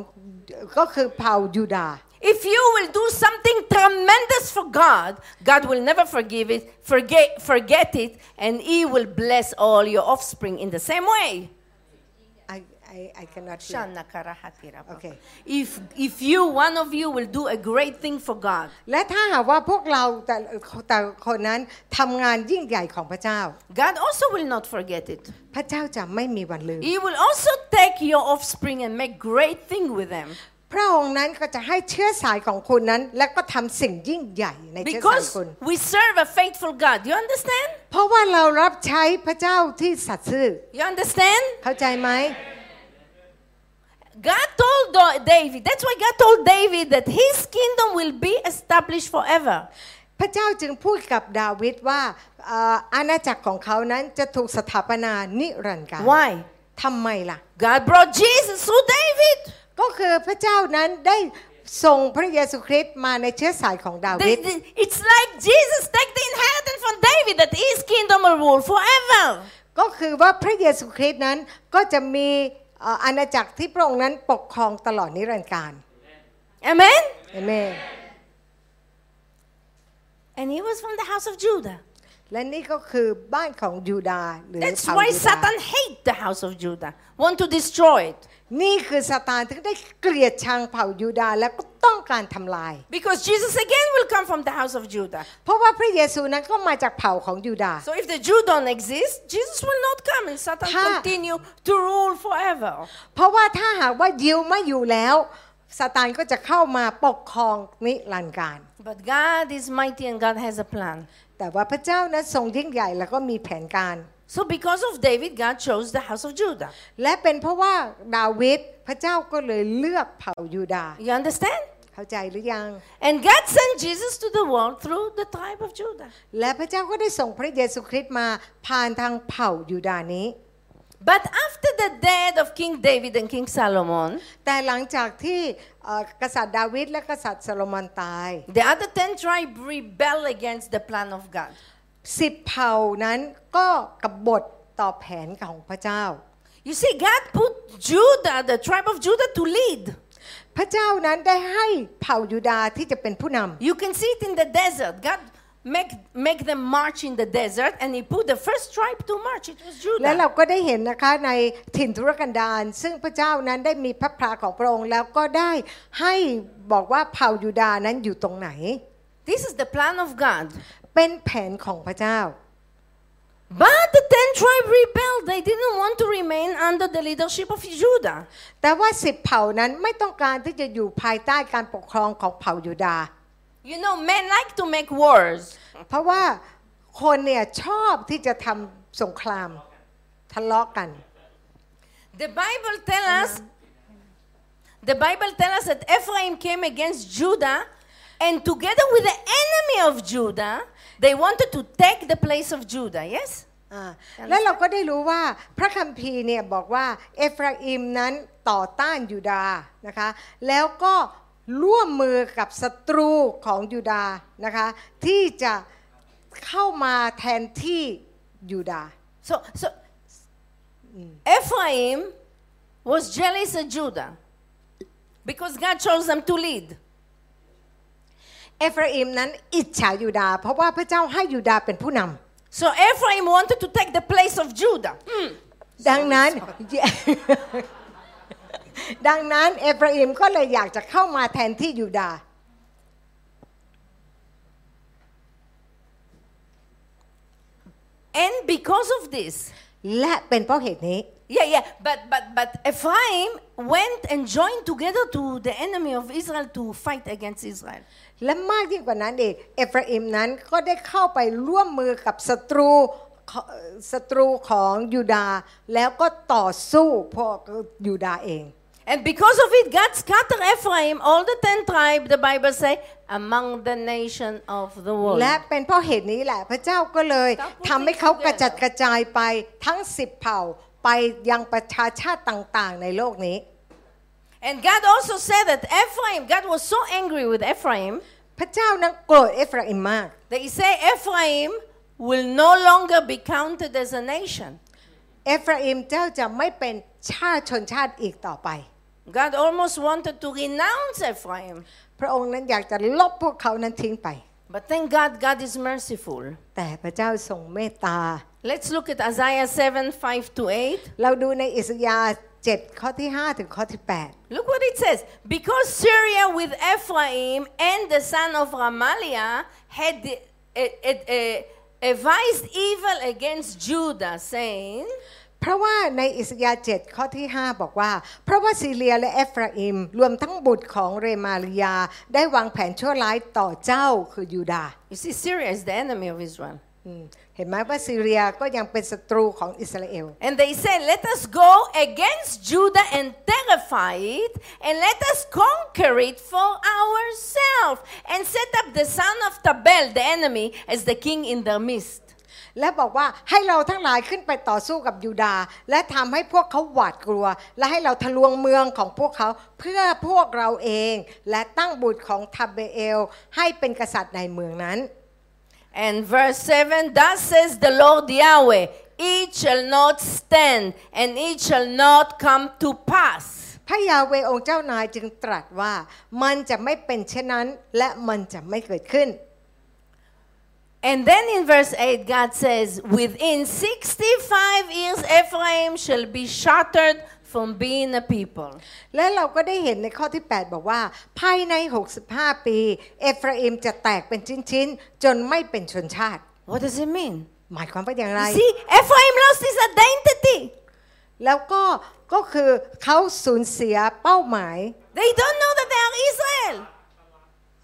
ก็คือเผ่ายูดาห์ If you will do something tremendous for God, God will never forgive it, forget, forget it, and He will bless all your offspring in the same way. I I I cannot hear. Shanna karahati raba. Okay. If, if you, one of you, will do a great thing for God, และถ้าหากว่าพวกเราแต่แต่คนนั้นทำงานยิ่งใหญ่ของพระเจ้า God also will not forget it. พระเจ้าจะไม่มีวันลืม He will also take your offspring and make great thing with them. พระองค์นั้นก็จะให้เชื้อสายของคุณนั้น และก็ทำสิ่งยิ่งใหญ่ในเชื้อสาย Because คุณ we serve a faithful God. You understand? เพราะว่าเรารับใช้พระเจ้าที่สัตย์ซื่อ You understand? เข้าใจไหม God told Do- David, that's why God told David that his kingdom will be established forever. พระเจ้าจึงพูดกับดาวิดว่าเอ่ออาณาจักรของเขานั้นจะถูกสถาปนานิรันดร์การ Why? ทำไมล่ะ God brought Jesus through David. ก็คือพระเจ้านั้นได้ส่งพระเยซูคริสต์มาในเชื้อสายของดาวิ They- ด they- it's like Jesus take the inheritance from David that his kingdom will rule forever. ก็คือว่าพระเยซูคริสต์นั้นก็จะมีเอ่ออาณาจักรที่พระองค์นั้นปกครองตลอดนิรันดร์การ Amen? เอเมน And he was from the house of Judah. และนี่ก็คือบ้านของยูดาห์หรือ That's เผ่า why ยูดาห์ Satan hate the house of Judah, want to destroy it. นี่คือซาตานที่ได้เกลียดชังเผ่ายูดาห์และก็ต้องการทำลาย Because Jesus again will come from the house of Judah. เพราะว่าพระเยซูนั้นก็มาจากเผ่าของยูดาห์ So if the Jew don't exist, Jesus will not come and Satan Ha. continue to rule forever. เพราะว่าถ้าหากว่ายิวไม่อยู่แล้วซาตานก็จะเข้ามาปกครองนิรันดร์การ But God is mighty and God has a plan. แต่ว่าพระเจ้านั้นทรงยิ่งใหญ่แล้วก็มีแผนการ So because of David, God chose the house of Judah. และเป็นเพราะว่าดาวิดพระเจ้าก็เลยเลือกเผ่ายูดาห์ You understand? เข้าใจหรือยัง And God sent Jesus to the world through the tribe of Judah. และพระเจ้าก็ได้ส่งพระเยซูคริสต์มาผ่านทางเผ่ายูดาห์นี้ But after the death of King David and King Solomon, แต่หลังจากที่เอ่อกษัตริย์ดาวิดและกษัตริย์โซโลมอนตาย the other ten tribes rebel against the plan of God. สิบเผ่านั้นก็กบฏต่อแผนของพระเจ้า You see, God put Judah, the tribe of Judah, to lead. พระเจ้านั้นได้ให้เผ่ายูดาห์ที่จะเป็นผู้นำ You can see it in the desert. God make, make them march in the desert, and He put the first tribe to march. It was และเรา Judah. ก็ได้เห็นนะคะในถิ่นทุรกันดารซึ่งพระเจ้านั้นได้มีพระพราของพระองค์แล้วก็ได้ให้บอกว่าเผ่ายูดาห์นั้นอยู่ตรงไหน This is the plan of God. เป็นแผนของพระเจ้า But the ten tribe rebelled. They didn't want to remain under the leadership of Judah. แต่ว่าสิบเผ่านั้นไม่ต้องการที่จะอยู่ภายใต้การปกครองของเผ่ายูดาห์ You know, men like to make wars. เพราะว่าคนเนี่ยชอบที่จะทำสงครามทะเลาะกัน The Bible tell us, the Bible tell us that Ephraim came against Judah, and together with the enemy of Judah, they wanted to take the place of Judah. Yes. อ่าแล้วเราก็ได้รู้ว่าพระคัมภีร์เนี่ยบอกว่าเอฟราอิมนั้นต่อต้านยูดาห์นะคะแล้วก็ร่วมมือกับศัตรูของยูดาห์นะคะที่จะเข้ามาแทนที่ยูดาห์ So, so Ephraim was jealous of Judah because God chose them to lead. เอฟราอิมนั้นอิจฉายูดาห์เพราะว่าพระเจ้าให้ยูดาห์เป็นผู้นำ So Ephraim wanted to take the place of Judah. Hmm. ดังนั้น ดังนั้นเอฟราอิมก็เลยอยากจะเข้ามาแทนที่ยูดาห์ And because of this, และเป็นเพราะเหตุนี้ yeah, yeah, but but but Ephraim went and joined together to the enemy of Israel to fight against Israel. และมากยิ่งกว่านั้นเองเอฟราอิมนั้นก็ได้เข้าไปร่วมมือกับศัตรูศัตรูของยูดาห์แล้วก็ต่อสู้พวกยูดาห์เอง And because of it, God scattered Ephraim, all the ten tribes, the Bible say, among the nation of the world. และเป็นเพราะเหตุนี้แหละพระเจ้าก็เลยทำให้เขากระจัดกระจายไปทั้งสิบเผ่าไปยังประชาชาติต่างๆในโลกนี้ And God also said that Ephraim, God was so angry with Ephraim พระเจ้านั้นโกรธเอฟราอิมมาก that He said Ephraim will no longer be counted as a nation. เอฟราอิมเจ้าจะไม่เป็นชาติชนชาติอีกต่อไป God almost wanted to renounce Ephraim. พระองค์นั้นอยากจะลบพวกเขานั้นทิ้งไป But thank God, God is merciful. แต่พระเจ้าทรงเมตตา Let's look at Isaiah 7 5 to 8. เราดูในอิสยาห์ 7 ข้อที่ 5 ถึงข้อที่ Look what it says. Because Syria with Ephraim and the son of Ramaliah had uh, uh, uh, advised evil against Judah, saying, 8เพราะว่าในอิสยาห์7ข้อที่ 5 บอกว่า เพราะว่าซีเรียและเอฟราอิม รวมทั้งบุตรของเรมาลียา ได้วางแผนชั่วร้ายต่อเจ้าคือยูดาห์ You see, Syria is the enemy of Israel. อืมเห็นไหมว่าซีเรียก็ยังเป็นศัตรูของอิสราเอล And they said, Let us go against Judah and terrify it, and let us conquer it for ourselves, and set up the son of Tabel, the enemy, as the king in their midst. และบอกว่าให้เราทั้งหลายขึ้นไปต่อสู้กับยูดาห์และทำให้พวกเขาหวาดกลัว และให้เราทะลวงเมืองของพวกเขาเพื่อพวกเราเอง และตั้งบุตรของทับเบเอลให้เป็นกษัตริย์ในเมืองนั้น And verse 7 Thus says the Lord Yahweh, it shall not stand, and it shall not come to pass. พระยาเวห์องค์เจ้านายจึงตรัสว่า มันจะไม่เป็นเช่นนั้น และมันจะไม่เกิดขึ้น And then in verse 8, God says, Within 65 years, Ephraim shall be shattered from being a people. และเราก็ได้เห็นในข้อที่ 8 บอกว่า ภายใน 65 ปี เอฟราอิมจะแตกเป็นชิ้นๆ จนไม่เป็นชนชาติ What does it mean? หมายความว่าอย่างไร You see, Ephraim lost his identity. แล้วก็ก็คือเขาสูญเสียเป้าหมาย They don't know that they are Israel.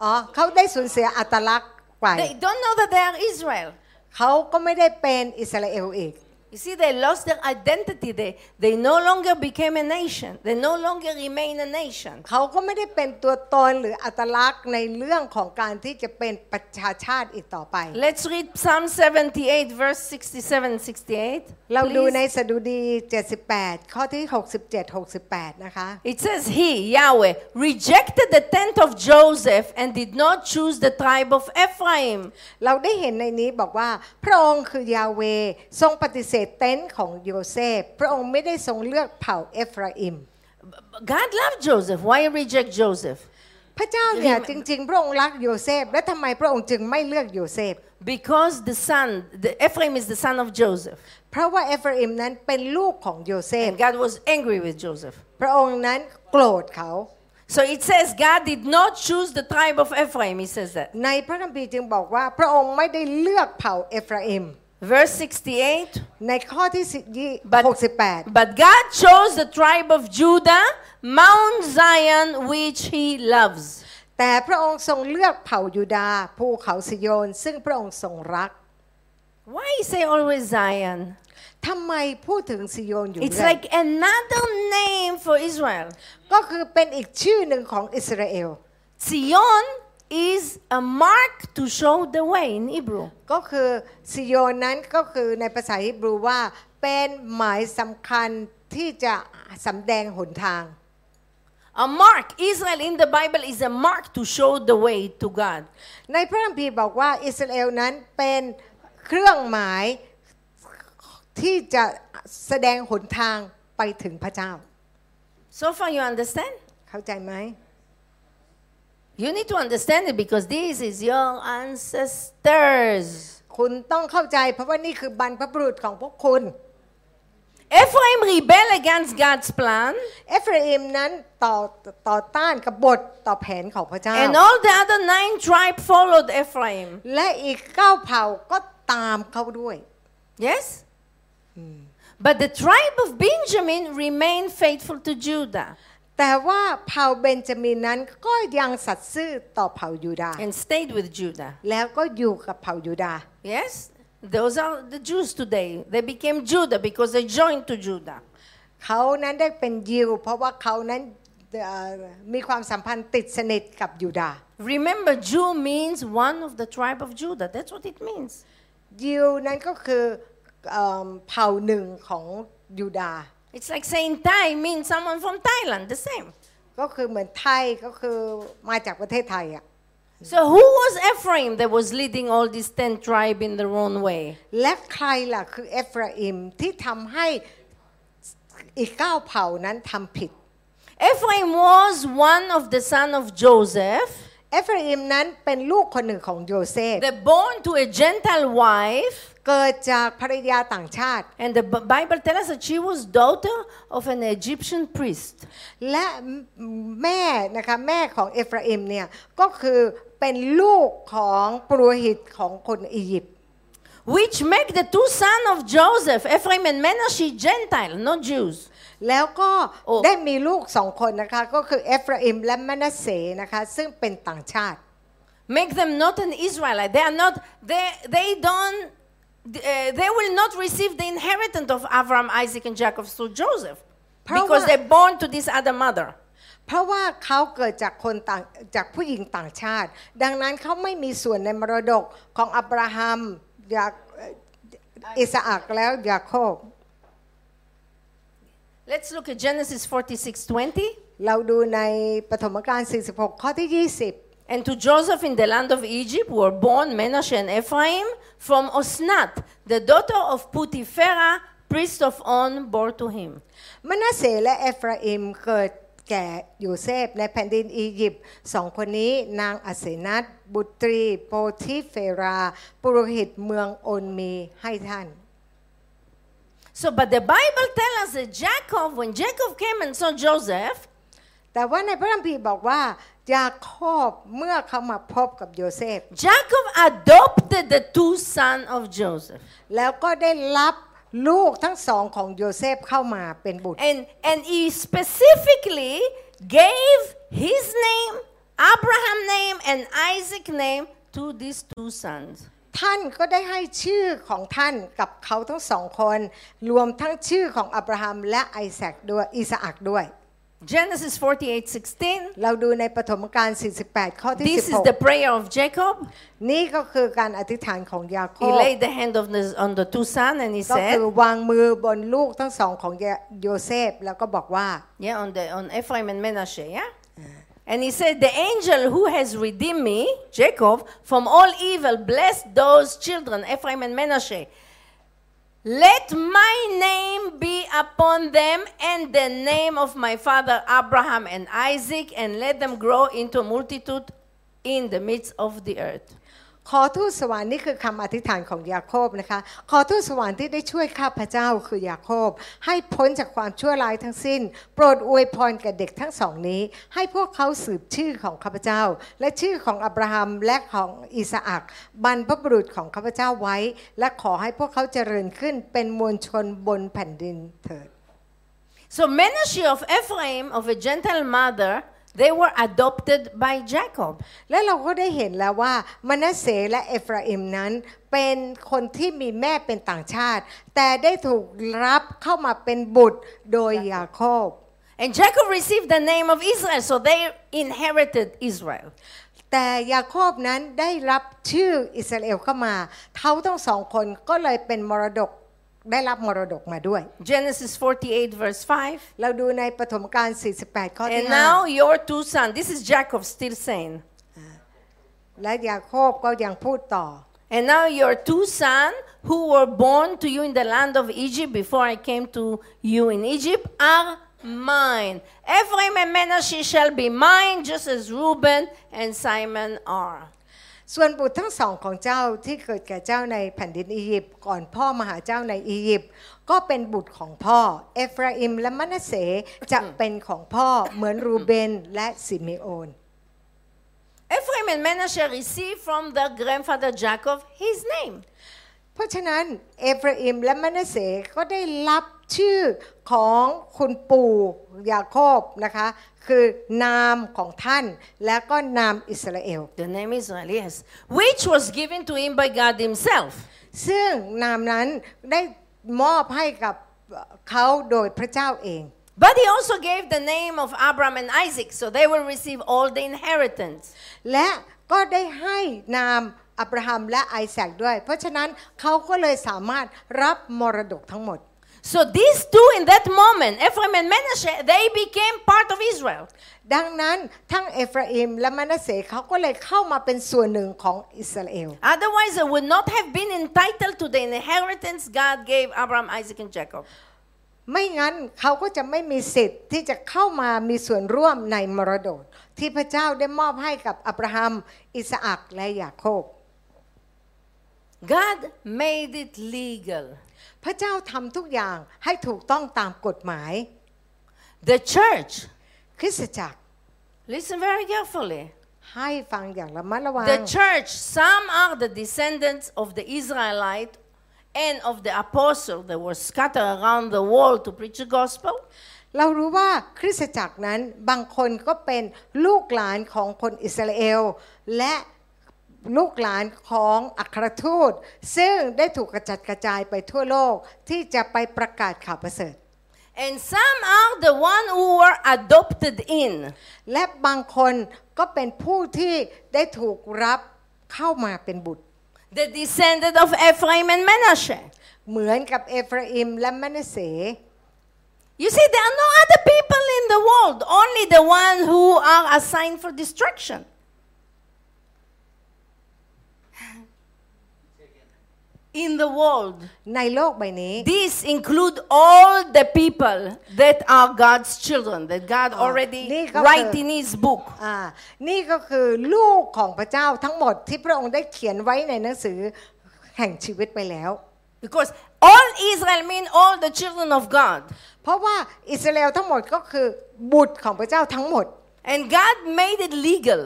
อ๋อเขาได้สูญเสียอัตลักษณ์ไป They don't know that they are Israel. เขาก็ไม่ได้เป็นอิสราเอลอีก You see, they lost their identity. They, they no longer became a nation. They no longer remain a nation. เขาก็ไม่ได้เป็นตัวตนหรืออัตลักษณ์ในเรื่องของการที่จะเป็นประชาชาติอีกต่อไป Let's read Psalm 78, verse 67 68. เราดู please. ในสดุดี 78 ข้อที่ 67 68 นะคะ It says, He, Yahweh, rejected the tent of Joseph and did not choose the tribe of Ephraim. เราได้เห็นในนี้บอกว่า พระองค์คือยาเวทรงปฏิเสธ เต็นท์ของโยเซฟพระองค์ไม่ได้ทรงเลือกเผ่าเอฟราอิม God loved Joseph. Why reject Joseph? พระเจ้าเนี่ยจริงๆ พระองค์รักโยเซฟและทำไมพระองค์จึงไม่เลือกโยเซฟ Because the son, the Ephraim is the son of Joseph. เพราะว่าเอฟราอิมนั้นเป็นลูกของโยเซฟ And God was angry with Joseph. พระองค์นั้นโกรธเขา So it says God did not choose the tribe of Ephraim. He says that. ในพระคัมภีร์จึงบอกว่าพระองค์ไม่ได้เลือกเผ่าเอฟราอิม Verse 68. ในข้อที่สิยี่ But, 68 but God chose the tribe of Judah, Mount Zion, which he loves. แต่พระองค์ทรงเลือกเผ่ายูดาห์ภูเขาสิโยน ซึ่งพระองค์ทรงรัก Why say always Zion? ทำไมพูดถึงสิโยนอยู่ It's เรื่อย like another name for Israel. ก็คือเป็นอีกชื่อหนึ่งของอิสราเอล Zion is a mark to show the way in Hebrew. ก็คือสิโยนนั้นก็คือในภาษาฮิบรูว่าเป็นหมายสำคัญที่จะสำแดงหนทาง A mark, Israel in the Bible is a mark to show the way to God. ในพระคัมภีร์บอกว่าอิสราเอลนั้นเป็นเครื่องหมายที่จะแสดงหนทางไปถึงพระเจ้า So far, you understand? เข้าใจไหม You need to understand it because this is your ancestors. คุณต้องเข้าใจเพราะว่านี่คือบรรพบุรุษของพวกคุณ Ephraim rebelled against God's plan, เอฟราอิมนั้นต่อต่อต้านกับบทต่อแผนของพระเจ้า and all the other nine tribes followed Ephraim. และอีกเก้าเผ่าก็ตามเขาด้วย Yes? But the tribe of Benjamin remained faithful to Judah แต่ว่าเผ่าเบนจามินนั้นก็ยังสัตย์ซื่อต่อเผ่ายูดาห์ and stayed with Judah. แล้วก็อยู่กับเผ่ายูดาห์ Yes? Those are the Jews today. They became Judah because they joined to Judah. เขานั้นได้เป็นยิว เพราะว่าเขานั้นเอ่อมีความสัมพันธ์ติดสนิทกับยูดาห์ Remember, Jew means one of the tribe of Judah. That's what it means. ยิวนั้นก็คือเอิ่มเผ่าหนึ่งของยูดาห์ It's like saying Thai means someone from Thailand, the same. ก็คือเหมือนไทยก็คือมาจากประเทศไทยอ่ะ So who was Ephraim that was leading all these ten tribes in the wrong way? และใครล่ะคือเอฟราอิมที่ทำให้อีกเก้าเผ่านั้นทำผิด Ephraim was one of the son of Joseph. เอฟราอิมนั้นเป็นลูกคนหนึ่งของโยเซฟ They're born to a Gentile wife. เกิดจากภรรยาต่างชาติ And the B- Bible tells us that she was daughter of an Egyptian priest. และแม่นะคะแม่ของเอฟราอิมเนี่ยก็คือเป็นลูกของปุโรหิตของคนอียิปต์ Which make the two sons of Joseph, Ephraim and Manasseh, Gentile, not Jews. แล้วก็โอ้ได้มีลูกสองคนนะคะก็คือเอฟราอิมและมนาเสนะคะซึ่งเป็นต่างชาติ Make them not an Israelite. They are not, they, they don't, uh, they will not receive the inheritance of Abraham, Isaac, and Jacob through Joseph. Because Prowa- they're born to this other mother. เพราะว่าเขาเกิดจากคนต่างจากผู้หญิงต่างชาติ ดังนั้นเขาไม่มีส่วนในมรดกของอับราฮัมยาเอ่ออิสอักแล้วยาโคบ Let's look at Genesis 46 20. เราดูในปฐมกาล46 ข้อที่ 20 And to Joseph in the land of Egypt were born Manasseh and Ephraim from Osnat, the daughter of Putiphera, priest of On, bore to him. มนาเสและเอฟราอิมเกิดแก่โยเซฟในแผ่นดินอียิปต์สองคนนี้นางอาเสนัตบุตรีโปทิเฟรา ปุโรหิตเมืองโอนมีให้ท่าน So, but the Bible tells us that Jacob, when Jacob came and saw Joseph, แต่ว่าในพระคัมภีร์บอกว่า ยาโคบเมื่อเขามาพบกับโยเซฟ Jacob adopted the two sons of Joseph. แล้วก็ได้รับลูกทั้งสองของโยเซฟเข้ามาเป็นบุตร And, and he specifically gave his name, Abraham name, and Isaac name to these two sons. ท่านก็ได้ให้ชื่อของท่านกับเขาทั้งสองคน รวมทั้งชื่อของอับราฮัมและไอแซคด้วยอิสอักด้วย Genesis 48 16. เราดูในปฐมกาล 48 ข้อที่ This is the prayer of Jacob. 16นี่ก็คือการอธิษฐานของยาโค He บ laid the hand of the, on the two sons and he ก็คือ said, วางมือบนลูกทั้งสองของโยเซฟแล้วก็บอกว่า yeah, on, the, on Ephraim and Manasseh, yeah? And he said, The angel who has redeemed me, Jacob, from all evil, bless those children, Ephraim and Manasseh. Let my name be upon them and the name of my father Abraham and Isaac, and let them grow into a multitude in the midst of the earth. ขอทูตสวรรค์นี่คือคำอธิษฐานของยาโคบนะคะ ขอทูตสวรรค์ที่ได้ช่วยข้าพเจ้าคือยาโคบ ให้พ้นจากความชั่วร้ายทั้งสิ้น โปรดอวยพรแก่เด็กทั้งสองนี้ ให้พวกเขาสืบชื่อของข้าพเจ้า และชื่อของอับราฮัมและของอิสอักบรรพบุรุษของข้าพเจ้าไว้ และขอให้พวกเขาเจริญขึ้นเป็นมวลชนบนแผ่นดินเถิด So Menashe of Ephraim, of a gentle mother, they were adopted by Jacob. และเราก็ได้เห็นแล้วว่ามนัสเสและเอฟราอิมนั้น เป็นคนที่มีแม่เป็นต่างชาติ แต่ได้ถูกรับเข้ามาเป็นบุตรโดยยาโคบ And Jacob received the name of Israel, so they inherited Israel. แต่ยาโคบนั้นได้รับชื่ออิสราเอลเข้ามาเขาทั้งสองคนก็เลยเป็นมรดก ได้รับมรดกมาด้วย Genesis 48, verse 5. เราดูในปฐมกาล 48 ข้อที่ And now your two sons, this is Jacob still saying, 5 และยาโคบก็ยังพูดต่อ and now your two sons who were born to you in the land of Egypt before I came to you in Egypt are mine. Ephraim and Manasseh shall be mine, just as Reuben and Simon are. ส่วนบุตรทั้งสองของเจ้าที่เกิดแก่เจ้าในแผ่นดินอียิปต์ก่อนพ่อมาหาเจ้าในอียิปต์ก็เป็นบุตรของพ่อ เอฟราอิมและมนัสเสจะเป็นของพ่อเหมือนรูเบนและสิเมโอน Ephraim and Manasseh received from their grandfather Jacob his name. เพราะฉะนั้นเอฟราอิมและมนัสเสก็ได้รับชื่อของคุณปู่ยาโคบนะคะ คือนามของท่านและก็นามอิสราเอล The name Israel, yes, which was given to him by God Himself. ซึ่งนามนั้นได้มอบให้กับเขาโดยพระเจ้าเอง But he also gave the name of Abraham and Isaac, so they will receive all the inheritance. และก็ได้ให้นามอับราฮัมและไอแซคด้วย เพราะฉะนั้นเขาก็เลยสามารถรับมรดกทั้งหมด So these two in that moment, Ephraim and Manasseh, they became part of Israel. ดังนั้นทั้งเอฟราอิมและมนัสเสเขาก็เลยเข้ามาเป็นส่วนหนึ่งของอิสราเอล Otherwise, they would not have been entitled to the inheritance God gave Abraham, Isaac, and Jacob. ไม่งั้นเขาก็จะไม่มีสิทธิ์ที่จะเข้ามามีส่วนร่วมในมรดก ที่พระเจ้าได้มอบให้กับอับราฮัม อิสอักและยาโคบ God made it legal. พระเจ้าทำทุกอย่างให้ถูกต้องตามกฎหมาย The church, คริสตจักร listen very carefully. ให้ฟังอย่างระมัดระวัง The church, some are the descendants of the Israelite and of the apostle that were scattered around the world to preach the gospel. เรารู้ว่าคริสตจักรนั้นบางคนก็เป็นลูกหลานของคนอิสราเอล และ ลูกหลานของอัครทูต ซึ่งได้ถูกกระจัดกระจายไปทั่วโลกที่จะไปประกาศข่าวประเสริฐ And some are the one who were adopted in. และบางคนก็เป็นผู้ที่ได้ถูกรับเข้ามาเป็นบุตร The descendant of Ephraim and Manasseh. เหมือนกับเอฟราอิมและมนัสเส You see, there are no other people in the world, only the one who are assigned for destruction. In the world, ในโลกใบนี้ These include all the people that are God's children, that God already นี่ก็คือ write in His book. อ่านี่ก็คือลูกของพระเจ้าทั้งหมดที่พระองค์ได้เขียนไว้ในหนังสือแห่งชีวิตไปแล้ว Because all Israel mean all the children of God. เพราะว่าอิสราเอลทั้งหมดก็คือบุตรของพระเจ้าทั้งหมด And God made it legal.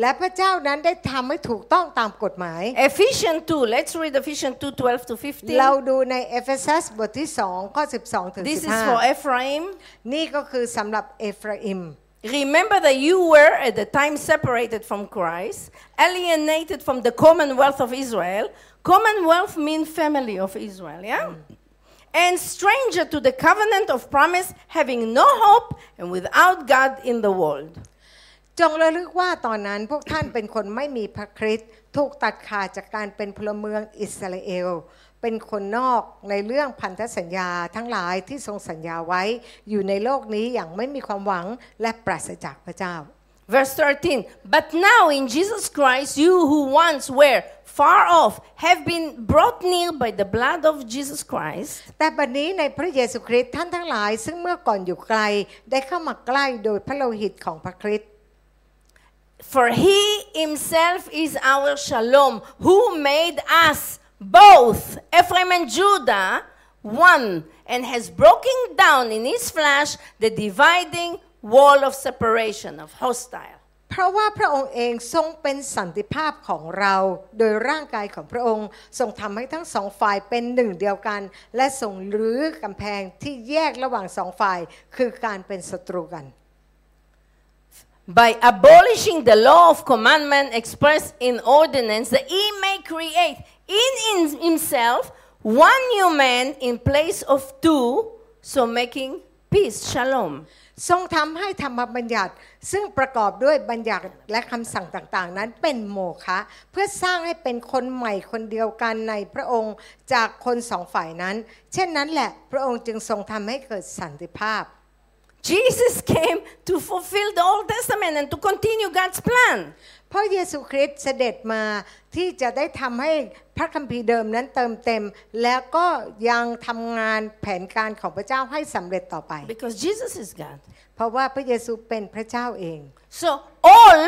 และพระเจ้านั้นได้ทำให้ถูกต้องตามกฎหมาย Ephesians 2, let's read Ephesians 2 12 to เรา 15. ดูในเอเฟซัสบทที่ 2 ข้อ 12 ถึง This is for 15 Ephraim. นี่ก็คือสำหรับเอฟราอิม Remember that you were at the time separated from Christ, alienated from the commonwealth of Israel. Commonwealth means family of Israel, yeah? And stranger to the covenant of promise, having no hope and without God in the world. จงระลึกว่าตอนนั้นพวกท่านเป็นคนไม่มีพระคริสต์ถูกตัดขาดจากการเป็นพลเมืองอิสราเอล เป็นคนนอกในเรื่องพันธสัญญาทั้งหลายที่ทรงสัญญาไว้อยู่ในโลกนี้อย่างไม่มีความหวังและปราศจากพระเจ้า Verse 13. But now in Jesus Christ, you who once were far off have been brought near by the blood of Jesus Christ. แต่บัดนี้ในพระเยซูคริสต์ท่านทั้งหลาย ซึ่งเมื่อก่อนอยู่ไกล ได้เข้ามาใกล้โดยพระโลหิตของพระคริสต์ For he himself is our shalom, who made us both, Ephraim and Judah, one, and has broken down in his flesh the dividing wall of separation, of hostile. เพราะว่าพระองค์เองทรงเป็นสันติภาพของเรา โดยร่างกายของพระองค์ทรงทำให้ทั้งสองฝ่ายเป็นหนึ่งเดียวกัน และทรงรื้อกำแพงที่แยกระหว่างสองฝ่ายคือการเป็นศัตรูกัน by abolishing the law of commandment expressed in ordinance, that he may create in, in himself one new man in place of two, so making peace, shalom. ทรงทำให้ธรรมบัญญัติ ซึ่งประกอบด้วยบัญญัติและคำสั่งต่างๆ นั้นเป็นโมฆะเพื่อสร้างให้เป็นคนใหม่คนเดียวกันในพระองค์จากคนสองฝ่ายนั้น เช่นนั้นแหละพระองค์จึงทรงทำให้เกิดสันติภาพ Jesus came to fulfill the Old Testament and to continue God's plan. เพราะเยซูคริสต์เสด็จมาที่จะได้ทำให้พระคัมภีร์เดิมนั้นเติมเต็ม แล้วก็ยังทำงานแผนการของพระเจ้าให้สำเร็จต่อไป Because Jesus is God. เพราะว่าพระเยซูเป็นพระเจ้าเอง So all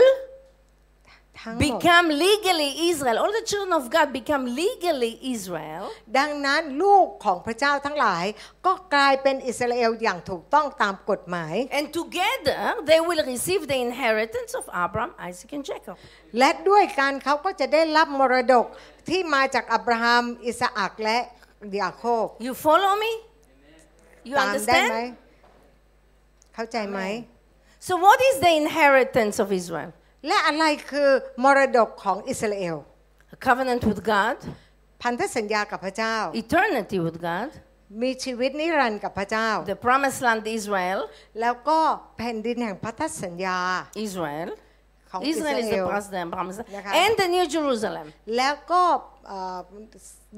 ทั้งหมด become legally Israel. All the children of God become legally Israel. ดังนั้นลูกของพระเจ้าทั้งหลาย ก็กลายเป็นอิสราเอลอย่างถูกต้องตามกฎหมาย And together they will receive the inheritance of Abraham, Isaac, and Jacob. และด้วยกันเขาก็จะได้รับมรดกที่มาจากอับราฮัมอิสอักและยาโคบ You follow me? You ตามได้ไหม understand? เข้าใจไหม So, what is the inheritance of Israel? และอะไรคือมรดกของอิสราเอล A covenant with God, พันธสัญญากับพระเจ้า eternity with God, มีชีวิตนิรันดร์กับพระเจ้า the promised land Israel. แล้วก็แผ่นดินแห่งพันธสัญญา Israel. ของอิส Israel รา is เอ the ล promised land, promised land.นะคะ. and the New Jerusalem. แล้วก็เอ่อ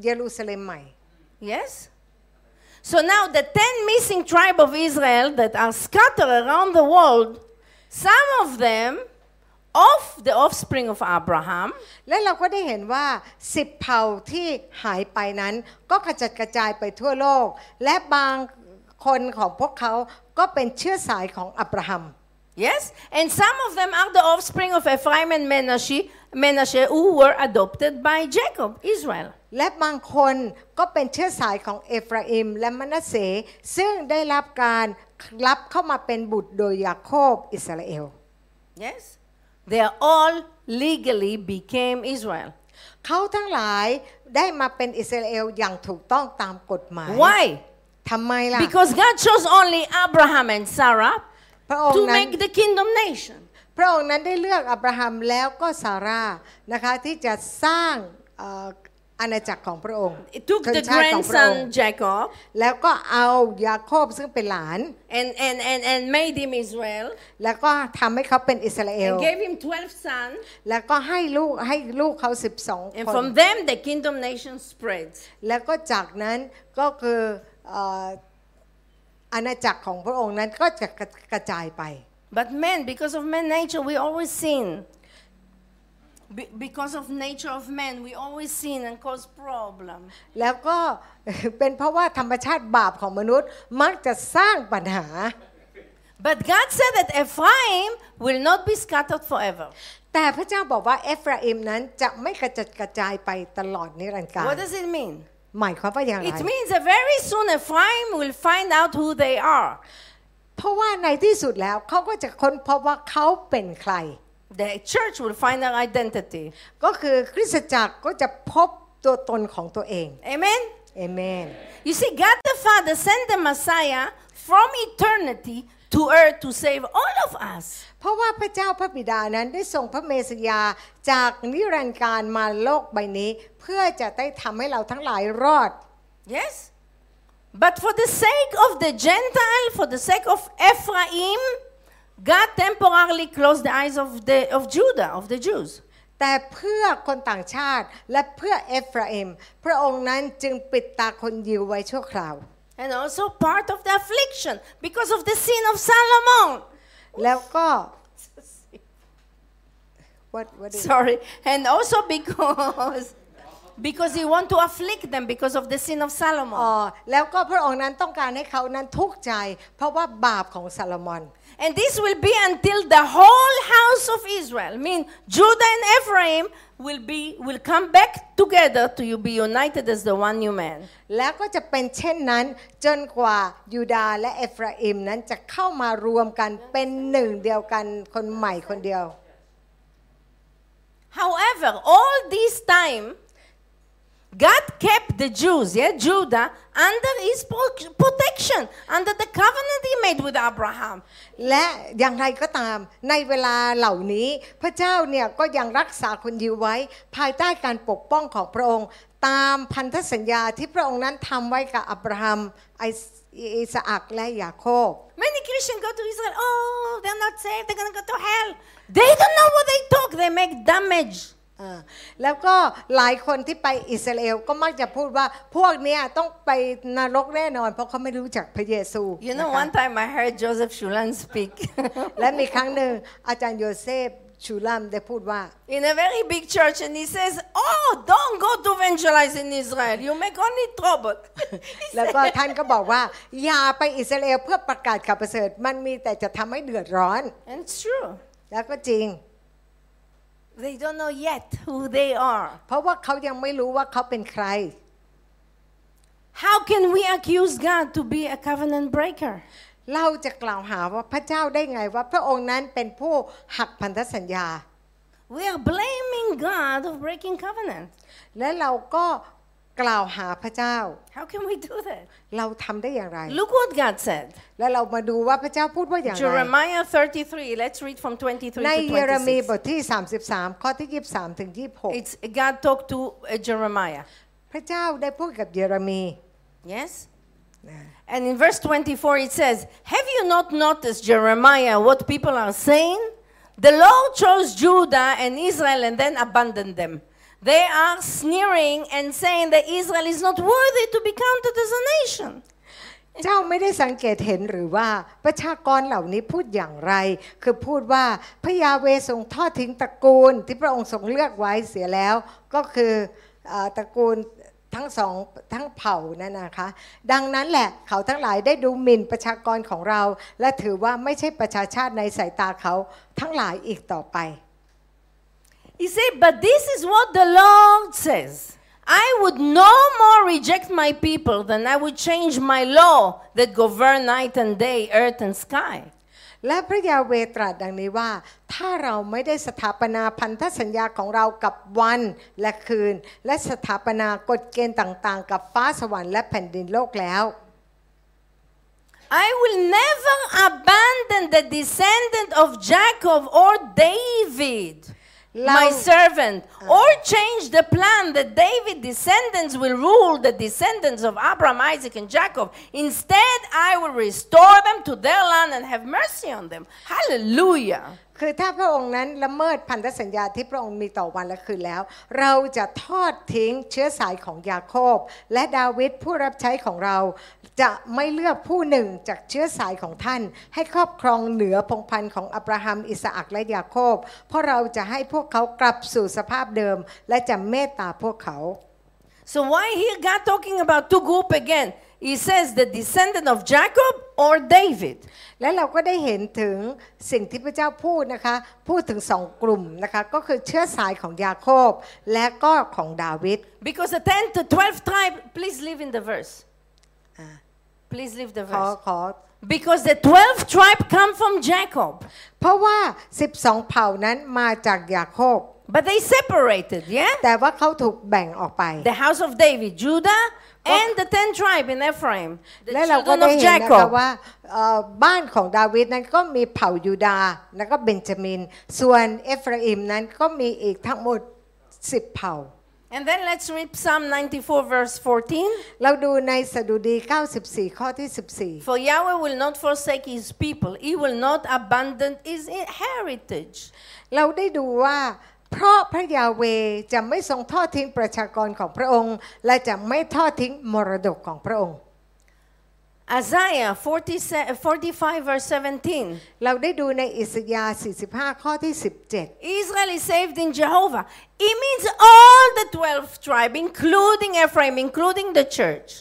เยรูซาเล็มใหม่ Yes? So now the ten missing tribes of Israel that are scattered around the world, some of them of the offspring of Abraham, และเราก็ได้เห็นว่าสิบเผ่าที่หายไปนั้น ก็กระจัดกระจายไปทั่วโลก และบางคนของพวกเขาก็เป็นเชื้อสายของอับราฮัม yes? And some of them are the offspring of Ephraim and Menashe, Menashe who were adopted by Jacob, Israel. และบางคนก็เป็นเชื้อสายของเอฟราอิมและมนาเสซึ่งได้รับการรับเข้ามาเป็นบุตรโดยยาโคบอิสราเอล Yes? They are all legally became Israel. เขาทั้งหลายได้มาเป็นอิสราเอลอย่างถูกต้องตามกฎหมาย Why? ทำไมล่ะ Because God chose only Abraham and Sarah พระองค์ to นั้น make the kingdom nation. พระองค์นั้นได้เลือกอับราฮัมแล้วก็ซาร่านะคะที่จะสร้างเอ่ออาณาจักรของพระองค์ It took ชน the ชาติของพระองค์ grandson Jacob แล้วก็เอายาโคบซึ่งเป็นหลาน and, and, and, and made him Israel แล้วก็ทำให้เขาเป็นอิสราเอล and gave him 12 sons. แล้วก็ให้ลูกให้ลูกเขา 12 And คน from them, the kingdom nation spreads. แล้วก็จากนั้นก็คือเอ่ออาณาจักรของพระองค์นั้นก็จะกระจายไป But men, because of man nature, we always sin. Be- because of nature of man, we always sin and cause problem. แล้วก็เป็นเพราะว่าธรรมชาติบาปของมนุษย์มักจะสร้างปัญหา But God said that Ephraim will not be scattered forever. แต่พระเจ้าบอกว่าเอฟราอิมนั้นจะไม่กระจัดกระจายไปตลอดนิรันดร์กาล What does it mean? หมายความว่าอย่างไร It means that very soon Ephraim will find out who they are. เพราะว่าในที่สุดแล้วเขาก็จะค้นพบว่าเขาเป็นใคร The church will find their identity. ก็คือคริสตจักรก็จะพบตัวตนของตัวเอง Amen? เอเมน You see, God the Father sent the Messiah from eternity to earth to save all of us. เพราะว่าพระเจ้าพระบิดานั้นได้ส่งพระเมสสยาจากนิรันดร์การมาโลกใบนี้ เพื่อจะได้ทำให้เราทั้งหลายรอด Yes? But for the sake of the Gentile, for the sake of Ephraim, God temporarily closed the eyes of, the, of Judah, of the Jews. แต่เพื่อคนต่างชาติและเพื่อเอฟราอิมพระองค์นั้นจึงปิดตาคนยิวไว้ชั่วคราว And also part of the affliction because of the sin of Solomon. แล้วก็ what what is Sorry. And also because because he want to afflict them because of the sin of อ๋ Solomon. อแล้วก็พระองค์นั้นต้องการให้เขานั้นทุกข์ใจ เพราะว่าบาปของซาโลมอน And this will be until the whole house of Israel, mean Judah and Ephraim, will be will come back together to you be united as the one new man. แล้วก็จะเป็นเช่นนั้น จนกว่ายูดาห์และเอฟราอิมนั้นจะเข้ามารวมกันเป็นหนึ่งเดียวกันคนใหม่คนเดียว However, all this time, God kept the Jews, yeah, Judah, under his protection under the covenant he made with Abraham. และอย่างไรก็ตามในเวลาเหล่านี้ พระเจ้าเนี่ยก็ยังรักษาคนยิวไว้ ภายใต้การปกป้องของพระองค์ ตามพันธสัญญาที่พระองค์นั้นทำไว้กับอับราฮัมไอิสอักและยาโคบ Many Christians go to Israel, oh, they're not saved, they're going to go to hell. They don't know what they talk, they make damage. อ่าแล้วก็หลายคนที่ไปอิสราเอลก็มักจะพูดว่าพวกเนี้ยต้องไปนรกแน่นอน เพราะเขาไม่รู้จักพระเยซู You know, นะคะ one time I heard Joseph Shulan speak. และมีครั้งหนึ่งอาจารย์โยเซฟชูลัมได้พูดว่า in a very big church and he says, Oh, don't go to evangelize in Israel. You make only trouble. He แล้วก็ said- ท่านก็บอกว่า อย่าไปอิสราเอลเพื่อประกาศข่าวประเสริฐมันมีแต่จะทำให้เดือดร้อน and it's true. แล้วก็จริง They don't know yet who they are. เพราะว่าเขายังไม่รู้ว่าเขาเป็นใคร How can we accuse God to be a covenant breaker? เราจะกล่าวหาว่าพระเจ้าได้ไงว่าพระองค์นั้นเป็นผู้หักพันธสัญญา We are blaming God of breaking covenant. และเราก็ กล่าวหาพระเจ้า How can we do that? เราทำได้อย่างไร Look what God said. และเรามาดูว่าพระเจ้าพูดว่าอย่างไร Jeremiah 33. Let's read from 23 ใน to เยเรมีบ 26. ทที่ 33 ข้อที่ 23 ถึง 26 It's God talked to uh, Jeremiah. พระเจ้าได้พูดกับเยเรมี Yes? And in verse 24 it says, Have you not noticed, Jeremiah, what people are saying? The Lord chose Judah and Israel and then abandoned them. They are sneering and saying that Israel is not worthy to be counted as a nation. เจ้าไม่ได้สังเกตเห็นหรือว่าประชากรเหล่านี้พูดอย่างไร คือพูดว่าพระยาเวทรงทอดทิ้งตระกูลที่พระองค์ทรงเลือกไว้เสียแล้ว ก็คือเอ่อตระกูลทั้งสองทั้งเผ่านั่นนะคะ ดังนั้นแหละเขาทั้งหลายได้ดูหมิ่นประชากรของเรา และถือว่าไม่ใช่ประชาชาติในสายตาเขาทั้งหลายอีกต่อไป He said, But this is what the Lord says. I would no more reject my people than I would change my law that govern night and day, earth and sky. และพระยาเวตรัสดังนี้ว่า ถ้าเราไม่ได้สถาปนาพันธสัญญาของเรากับวันและคืน และสถาปนากฎเกณฑ์ต่างๆ กับฟ้าสวรรค์และแผ่นดินโลกแล้ว I will never abandon the descendant of Jacob or David, my servant, uh, or change the plan that David descendants will rule the descendants of Abraham, Isaac, and Jacob. Instead, I will restore them to their land and have mercy on them. Hallelujah. คือถ้าพระองค์นั้นละเมิดพันธสัญญาที่พระองค์มีต่อวันและคืนแล้ว เราจะทอดทิ้งเชื้อสายของยาโคบ และดาวิดผู้รับใช้ของเรา จะไม่เลือกผู้หนึ่งจากเชื้อสายของท่าน ให้ครอบครองเหนือพงพันธ์ของอับราฮัมอิสอักและยาโคบ เพราะเราจะให้พวกเขากลับสู่สภาพเดิม และจะเมตตาพวกเขา So why here God talking about two group again? He says the descendant of Jacob or David. และเราก็ได้เห็นถึงสิ่งที่พระเจ้าพูดนะคะ พูดถึงสองกลุ่มนะคะ ก็คือเชื้อสายของยาโคบและก็ของดาวิด Because the 10 to 12 tribe, please leave in the verse. Please leave the ขอ verse. ขอ Because the 12 tribe come from Jacob. เพราะว่า 12 เผ่านั้นมาจากยาโคบ But they separated, yeah? แต่ว่าเขาถูกแบ่งออกไป The house of David, Judah, and the 10 tribe in Ephraim. The และเราก็ children ได้ of เห็นนะคะ Jacob. ว่าเอ่อบ้านของดาวิดนั้นก็มีเผ่ายูดาห์แล้วก็เบนจามิน ส่วนเอฟราอิมนั้นก็มีอีกทั้งหมด 10 เผ่า And then let's read Psalm 94, verse 14. เราดูในสดุดี 94 ข้อที่ For Yahweh will not forsake his people, he will not abandon his heritage. 14 เราได้ดูว่า เพราะพระยาเวจะไม่ทรงทอดทิ้งประชากรของพระองค์ และจะไม่ทอดทิ้งมรดกของพระองค์ Isaiah 40, 45, verse 17. เราได้ดูในอิสยาห์45 ข้อที่ 17 Israel is saved in Jehovah. It means all the 12 tribes, including Ephraim, including the church.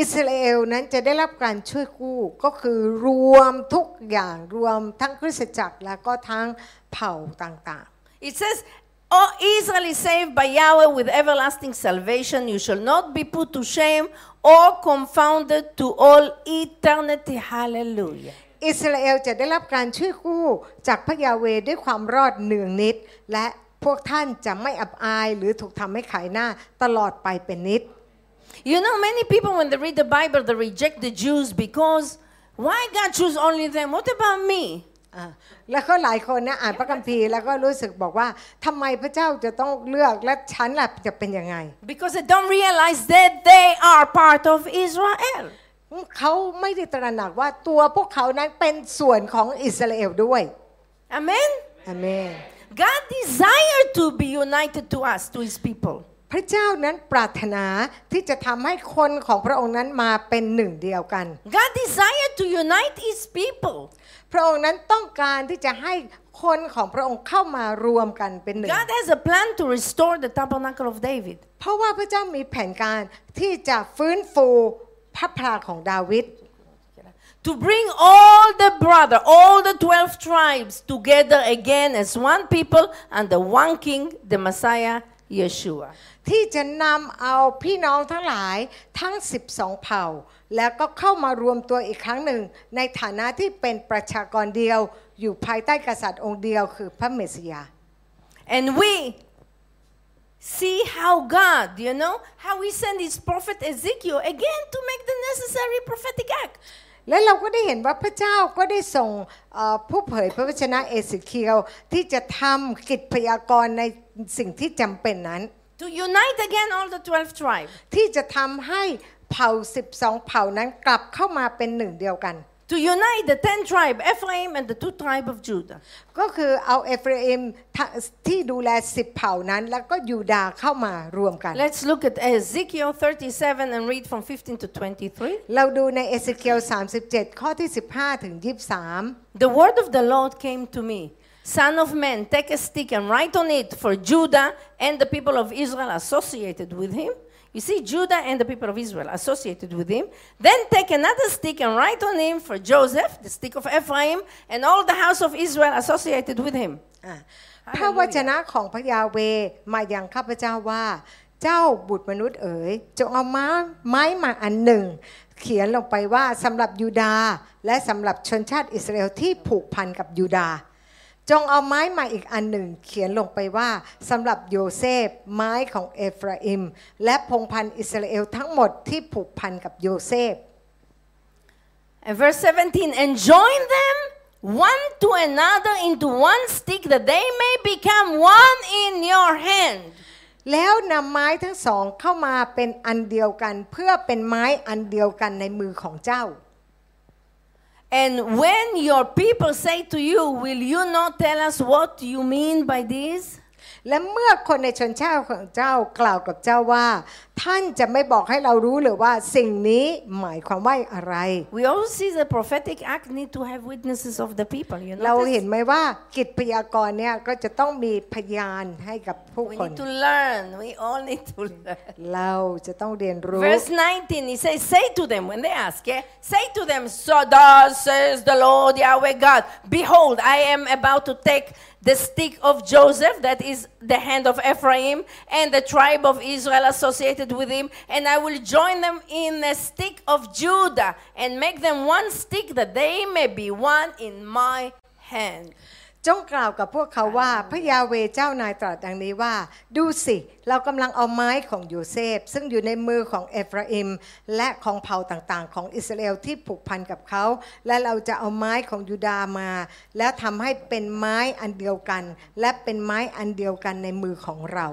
อิสราเอลนั้นจะได้รับการช่วยกู้ก็คือรวมทุกอย่างรวมทั้งคริสตจักรและก็ทั้งเผ่าต่าง It says, Oh, Israel is saved by Yahweh with everlasting salvation. You shall not be put to shame or confounded to all eternity. Hallelujah. ๆ อิสราเอลจะได้รับการช่วยกู้จากพระยาเวห์ด้วยความรอดเนืองนิด และพวกท่านจะไม่อับอายหรือถูกทำให้ขายหน้าตลอดไปเป็นนิด You know, many people, when they read the Bible, they reject the Jews because why God choose only them? What about me? อ่าแล้วก็หลายคนนะอ่านพระคัมภีร์แล้วก็รู้สึกบอกว่าทำไมพระเจ้าจะต้องเลือกและฉันล่ะจะเป็นยังไง Because they don't realize that they are part of Israel. เขาไม่ได้ตระหนักว่าตัวพวกเขานั้นเป็นส่วนของอิสราเอลด้วย Amen? อาเมน God desired to be united to us, to his people. พระเจ้านั้นปรารถนาที่จะทำให้คนของพระองค์นั้นมาเป็นหนึ่งเดียวกัน God desired to unite his people. พระองค์นั้นต้องการที่จะให้คนของพระองค์เข้ามารวมกันเป็นหนึ่ง God has a plan to restore the tabernacle of David. เพราะว่าพระเจ้ามีแผนการที่จะฟื้นฟูพระพลาของดาวิด To bring all the brother, all the 12 tribes together again as one people under one king, the Messiah, Yeshua. ที่จะนำเอาพี่น้องทั้งหลายทั้ง 12 เผ่า แล้วก็เข้ามารวมตัวอีกครั้งหนึ่ง ในฐานะที่เป็นประชากรเดียว อยู่ภายใต้กษัตริย์องค์เดียวคือพระเมสสิยา And we see how God, you know, how he sent his prophet Ezekiel again to make the necessary prophetic act. และเราก็ได้เห็นว่าพระเจ้าก็ได้ส่งเอ่อผู้เผยพระวจนะเอสเคียวที่จะทำกิจพยากรณ์ในสิ่งที่จำเป็นนั้น To unite again all the 12 tribes. ที่จะทำให้เผ่า 12 เผ่านั้นกลับเข้ามาเป็นหนึ่งเดียวกัน To unite the 10 tribe, Ephraim and the two tribe of Judah. ก็คือเอาเอฟราอิมที่ดูแล 10 เผ่านั้น แล้วก็ยูดาห์เข้ามารวมกัน Let's look at Ezekiel 37 and read from 15 to 23. เราดูในเอสเคียว 37 ข้อที่ 15 ถึง 23 The word of the Lord came to me. Son of man, take a stick and write on it for Judah and the people of Israel associated with him. You see, Judah and the people of Israel associated with him. Then take another stick and write on him for Joseph, the stick of Ephraim, and all the house of Israel associated with him. อะพระวจนะของพระยาเวห์มายังข้าพเจ้าว่า เจ้าบุตรมนุษย์เอ๋ยจงเอาไม้ไม้มาอันหนึ่ง เขียนลงไปว่าสำหรับยูดาห์และสำหรับชนชาติอิสราเอลที่ผูกพันกับยูดาห์ จงเอาไม้มาอีกอันหนึ่ง เขียนลงไปว่าสำหรับโยเซฟไม้ของเอฟราอิม และพงพันธุ์อิสราเอลทั้งหมดที่ผูกพันกับโยเซฟ And verse 17, and join them one to another into one stick that they may become one in your hand. แล้วนำไม้ทั้งสองเข้ามาเป็นอันเดียวกัน เพื่อเป็นไม้อันเดียวกันในมือของเจ้า And when your people say to you, Will you not tell us what you mean by this? และเมื่อคนในชนชาติของเจ้ากล่าวกับเจ้าว่า ท่านจะไม่บอกให้เรารู้เลยว่าสิ่งนี้หมายความว่าอะไร We also see the prophetic act need to have witnesses of the people. You เรา know, เห็นไหมว่ากิจพยากรณ์เนี่ยก็จะต้องมีพยานให้กับผู้ we คน need to learn. We all need to learn. เราจะต้องเรียนรู้ Verse 19, he says, Say to them, when they ask, yeah, say to them, So thus says the Lord Yahweh God, Behold, I am about to take the stick of Joseph, that is the hand of Ephraim, and the tribe of Israel associated with him, and I will join them in a stick of Judah, and make them one stick that they may be one in my hand. จงกล่าวกับพวกเขาว่าพระยาเวเจ้านายตรัสดังนี้ว่า ดูสิ เรากำลังเอาไม้ของโยเซฟ ซึ่งอยู่ในมือของเอฟราอิม และของเผ่าต่างๆ ของอิสราเอลที่ผูกพันกับเขา และเราจะเอาไม้ของยูดาห์มา แล้วทำให้เป็นไม้อันเดียวกัน และเป็นไม้อันเดียวกันในมือของเรา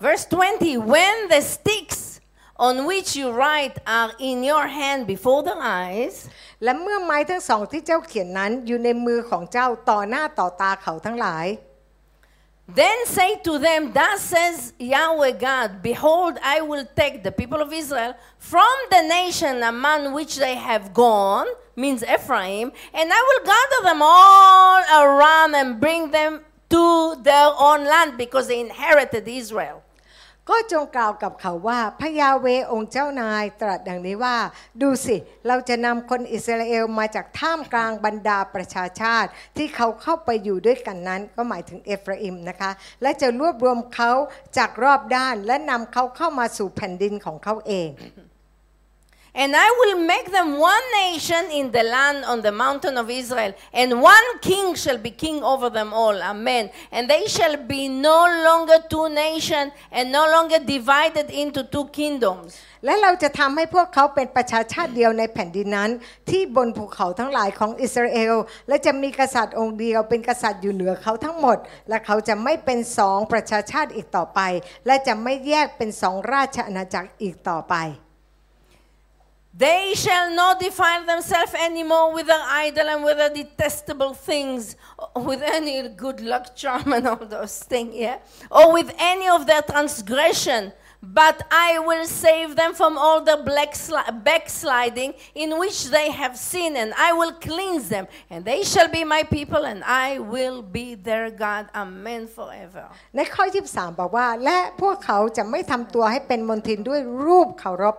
Verse 20 When the sticks on which you write are in your hand before their eyes, และเมื่อไม้ทั้งสองที่เจ้าเขียนนั้นอยู่ในมือของเจ้าต่อหน้าต่อตาเขาทั้งหลาย Then say to them, Thus says Yahweh God, Behold, I will take the people of Israel from the nation among which they have gone, means Ephraim, and I will gather them all around and bring them to their own land because they inherited Israel. ก็จงกล่าวกับเขาว่าพระยาเวองค์เจ้านายตรัสดังนี้ว่า ดูสิเราจะนำคนอิสราเอลมาจากท่ามกลางบรรดาประชาชาติ ที่เขาเข้าไปอยู่ด้วยกันนั้น ก็หมายถึงเอฟราอิมนะคะ และจะรวบรวมเขาจากรอบด้านและนำเขาเข้ามาสู่แผ่นดินของเขาเอง And I will make them one nation in the land on the mountain of Israel, and one king shall be king over them all. Amen. And they shall be no longer two nations and no longer divided into two kingdoms. และเราจะทำให้พวกเขาเป็นประชาชาติเดียวในแผ่นดินนั้น ที่บนภูเขาทั้งหลายของอิสราเอล และจะมีกษัตริย์องค์เดียวเป็นกษัตริย์อยู่เหนือเขาทั้งหมด และเขาจะไม่เป็นสองประชาชาติอีกต่อไป และจะไม่แยกเป็นสองราชอาณาจักรอีกต่อไป They shall not defile themselves anymore with their idol and with their detestable things, or with any good luck charm and all those things, yeah, or with any of their transgression. But I will save them from all the black sli- backsliding in which they have sinned, and I will cleanse them, and they shall be my people, and I will be their God. Amen forever. ในข้อ 23 บอกว่า และพวกเขาจะไม่ทำตัวให้เป็นมนทินด้วยรูปเคารพ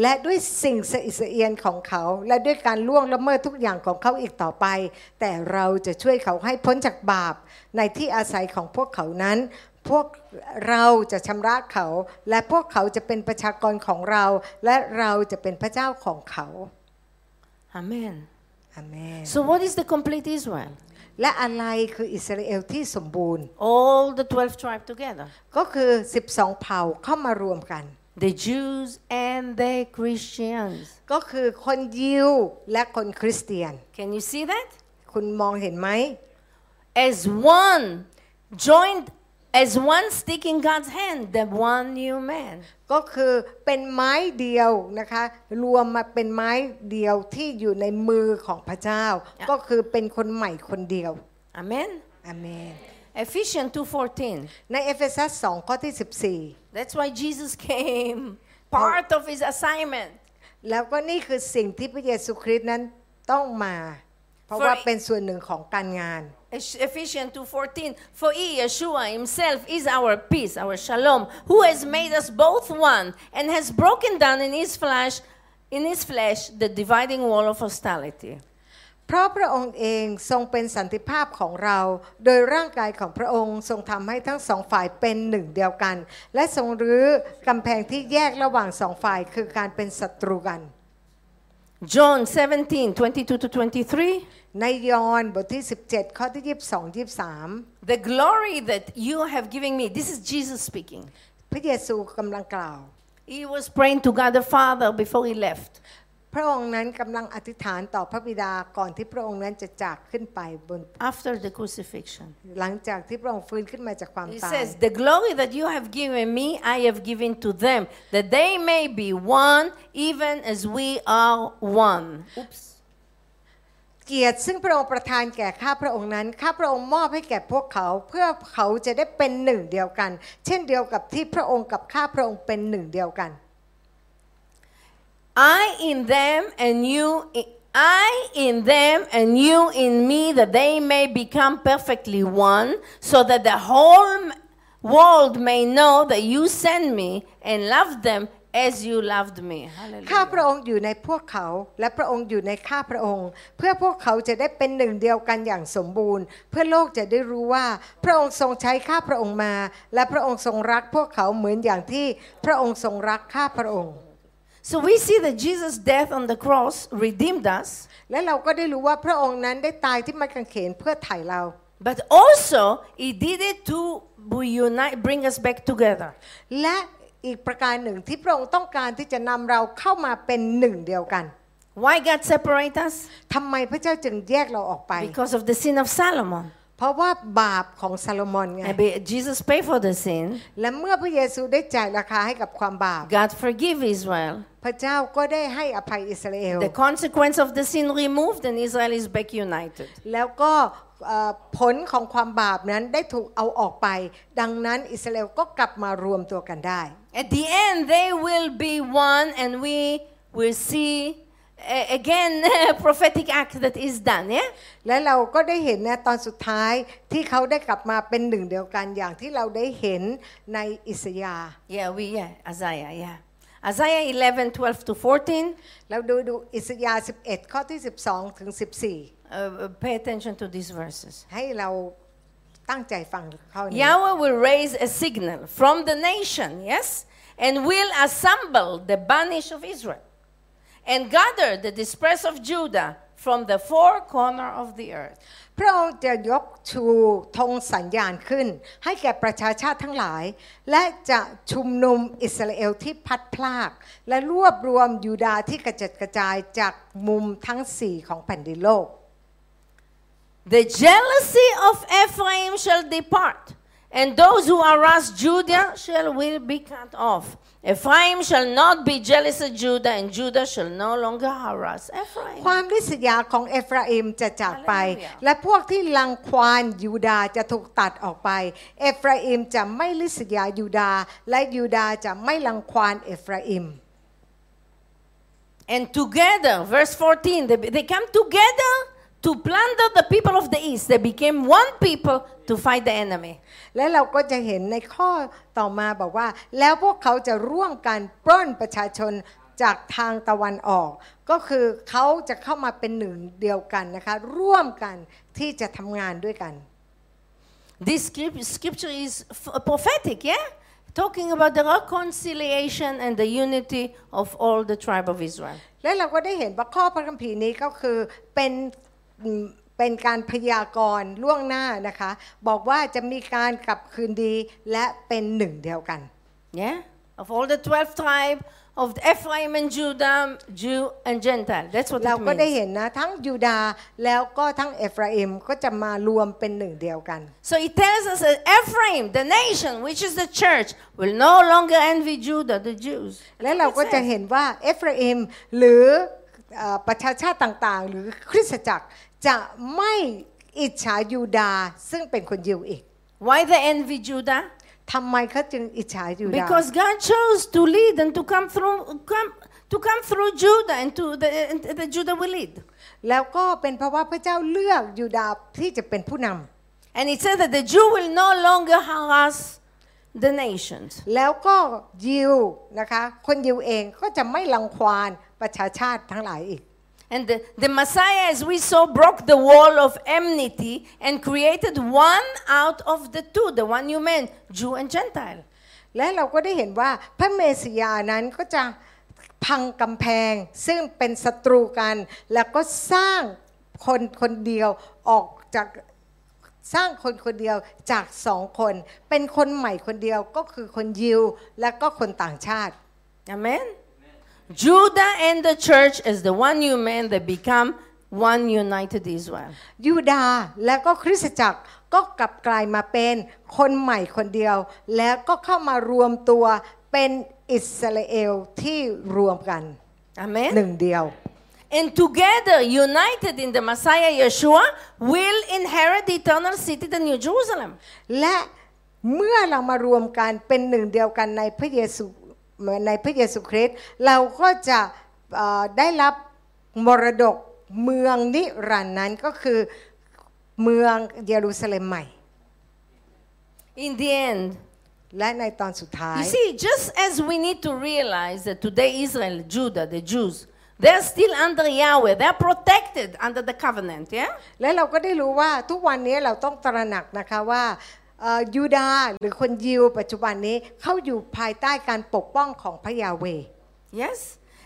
และด้วยสิ่งสะอิดสะเอียนของเขา และด้วยการล่วงละเมิดทุกอย่างของเขาอีกต่อไป แต่เราจะช่วยเขาให้พ้นจากบาป ในที่อาศัยของพวกเขานั้น พวกเราจะชำระเขา และพวกเขาจะเป็นประชากรของเรา และเราจะเป็นพระเจ้าของเขา Amen. อาเมน So, what is the complete Israel? และอะไรคืออิสราเอลที่สมบูรณ์ All the 12 tribes together. ก็คือ 12 เผ่าเข้ามารวมกัน the Jews and the Christians. ก็คือคนยิวและคนคริสเตียน Can you see that? คุณมองเห็นไหม As one, joined as one stick in God's hand, the one new man. ก็คือเป็นไม้เดียวนะคะรวมมาเป็นไม้เดียวที่อยู่ในมือของพระเจ้า ก็คือเป็นคนใหม่คนเดียว Amen. อาเมน Ephesians 2:14. ในเอเฟซัส2ข้อที่ That's why Jesus came. Part of his assignment. 14 แล้วก็นี่คือสิ่งที่พระเยซูคริสต์นั้นต้องมา เพราะว่า For- เป็นส่วนหนึ่งของการงาน Ephesians 2:14 For he Yeshua himself is our peace our shalom who has made us both one and has broken down in his flesh in his flesh the dividing wall of hostility เพราะพระองค์เองทรงเป็นสันติภาพของเรา โดยร่างกายของพระองค์ทรงทำให้ทั้งสองฝ่ายเป็นหนึ่งเดียวกัน และทรงรื้อกำแพงที่แยกระหว่างสองฝ่ายคือการเป็นศัตรูกัน John 17 22 to 23ในยอห์นบทที่ 17 ข้อที่ 22 23 The glory that you have given me, this is Jesus speaking. พระเยซูกำลังกล่าว He was praying to God the Father before he left. พระองค์นั้นกำลังอธิษฐานต่อพระบิดาก่อนที่พระองค์นั้นจะจากขึ้นไปบน After the crucifixion, หลังจากที่พระองค์ฟื้นขึ้นมาจากความ he ตาย says, The glory that you have given me, I have given to them, that they may be one, even as we are one. Oops. เกียรติซึ่งพระองค์ประทานแก่ข้าพระองค์นั้น ข้าพระองค์มอบให้แก่พวกเขา เพื่อเขาจะได้เป็นหนึ่งเดียวกัน เช่นเดียวกับที่พระองค์กับข้าพระองค์เป็นหนึ่งเดียวกัน I in them and you, i- I in them and you in me, that they may become perfectly one, so that the whole world may know that you sent me and loved them as you loved me. ข้าพระองค์อยู่ในพวกเขา และพระองค์อยู่ในข้าพระองค์ เพื่อพวกเขาจะได้เป็นหนึ่งเดียวกันอย่างสมบูรณ์ เพื่อโลกจะได้รู้ว่า พระองค์ทรงใช้ข้าพระองค์มา และพระองค์ทรงรักพวกเขาเหมือนอย่างที่พระองค์ทรงรักข้าพระองค์ So we see that Jesus' death on the cross redeemed us, และเราก็ได้รู้ว่าพระองค์นั้นได้ตายที่ไม้กางเขนเพื่อไถ่เรา but also He did it to reunite, bring us back together. และอีกประการหนึ่งที่พระองค์ต้องการที่จะนำเราเข้ามาเป็นหนึ่งเดียวกัน Why God separate us? ทำไมพระเจ้าจึงแยกเราออกไป Because of the sin of Solomon. เพราะว่าบาปของซาโลมอนไง And be- Jesus paid for the sin. และเมื่อพระเยซูได้จ่ายราคาให้กับความบาป God forgive Israel. พระเจ้าก็ได้ให้อภัยอิสราเอล The consequence of the sin removed, and Israel is back united. แล้วก็เอ่อผลของความบาปนั้นได้ถูกเอาออกไป ดังนั้นอิสราเอลก็กลับมารวมตัวกันได้ At the end, they will be one, and we will see uh, again a prophetic act that is done. Yeah. และเราก็ได้เห็นนะตอนสุดท้ายที่เขาได้กลับมาเป็นหนึ่งเดียวกันอย่างที่เราได้เห็นในอิสยาห์ Yeah, we yeah Isaiah yeah Isaiah 11, 12 to 14. เราดูดูอิสยาห์11 ข้อที่ 12 ถึง 14 Uh, pay attention to these verses. ให้เราตั้งใจฟังข้อนี้ Yahweh will raise a signal from the nation, yes, and will assemble the banished of Israel, and gather the dispersed of Judah from the four corner of the earth. พระองค์จะยกชูธงสัญญาณขึ้น ให้แก่ประชาชาติทั้งหลาย และจะชุมนุมอิสราเอลที่พัดพลาก และรวบรวมยูดาห์ที่กระจัดกระจายจากมุมทั้งสี่ของแผ่นดินโลก The jealousy of Ephraim shall depart, and those who harass Judah shall will be cut off. Ephraim shall not be jealous of Judah, and Judah shall no longer harass Ephraim. ความริษยาของเอฟราอิมจะจากไป Hallelujah. และพวกที่ลังควานยูดาห์จะถูกตัดออกไป เอฟราอิมจะไม่ริษยายูดาห์และยูดาห์จะไม่ลังควานเอฟราอิม And together, verse 14, they, they come together to plunder the people of the east. They became one people to fight the enemy. และเราก็จะเห็นในข้อต่อมาบอกว่า แล้วพวกเขาจะร่วมกันปล้นประชาชนจากทางตะวันออก ก็คือเขาจะเข้ามาเป็นหนึ่งเดียวกันนะคะร่วมกันที่จะทำงานด้วยกัน This scrip- scripture is f- prophetic, yeah? Talking about the reconciliation and the unity of all the tribe of Israel. และเราก็ได้เห็นว่าข้อพระคัมภีร์นี้ก็คือเป็นอืม เป็นการพยากรณ์ล่วงหน้านะคะ บอกว่าจะมีการกลับคืนดีและเป็นหนึ่งเดียวกัน Yeah? Of all the 12 tribe of Ephraim and Judah, Jew and Gentile. That's what เรา it ก็ได้ means. เห็นนะ ทั้งยูดาห์แล้วก็ทั้งเอฟราอิมก็จะมารวมเป็นหนึ่งเดียวกัน So it tells us that Ephraim, the nation, which is the church, will no longer envy Judah, the Jews. และเราก็ It จะ says. เห็นว่าเอฟราอิมหรือเอ่อประชาชาติต่างๆ หรือคริสตจักร จะไม่อิจฉายูดาห์ซึ่งเป็นคนยิวอีก Why they envy Judah? ทำไมเขาจึงอิจฉายูดาห์ Because God chose to lead and to come through come to come through Judah and to the, and the Judah will lead. แล้วก็เป็นเพราะว่าพระเจ้าเลือกยูดาห์ที่จะเป็นผู้นำ And it says that the Jew will no longer harass the nations. แล้วก็ยิวนะคะคนยิวเองก็จะไม่รังควานประชาชาติทั้งหลายอีก And the, the Messiah, as we saw, broke the wall of enmity and created one out of the two, the one you meant, Jew and Gentile. และเราก็ได้เห็นว่าพระเมสสิยานั้นก็จะพังกำแพงซึ่งเป็นศัตรูกัน แล้วก็สร้างคนคนเดียวออกจากสร้างคนคนเดียวจากสองคน เป็นคนใหม่คนเดียวก็คือคนยิว และก็คนต่างชาติ Amen? Judah and the church as the one new man, they become one united Israel. ยูดาห์และก็คริสตจักรก็กลับกลายมาเป็นคนใหม่คนเดียว แล้วก็เข้ามารวมตัวเป็นอิสราเอลที่รวมกัน Amen? หนึ่งเดียว And together, united in the Messiah Yeshua, will inherit the eternal city, the New Jerusalem. และเมื่อเรามารวมกันเป็นหนึ่งเดียวกันในพระเยซู ในพระเยซูคริสต์เราก็จะเอ่อได้รับมรดกเมืองนิรันดร์นั้นก็คือเมืองเยรูซาเล็มใหม่ In the end, และในตอนสุดท้าย you see, just as we need to realize that today Israel, Judah, the Jews, they're still under Yahweh, they're protected under the covenant, yeah? และเราก็ได้รู้ว่าทุกวันนี้เราต้องตระหนักนะคะว่าเอ่อ ยูดาหรือคนยิวปัจจุบันนี้เขาอยู่ภายใต้การปกป้องของพระยาเว Yes?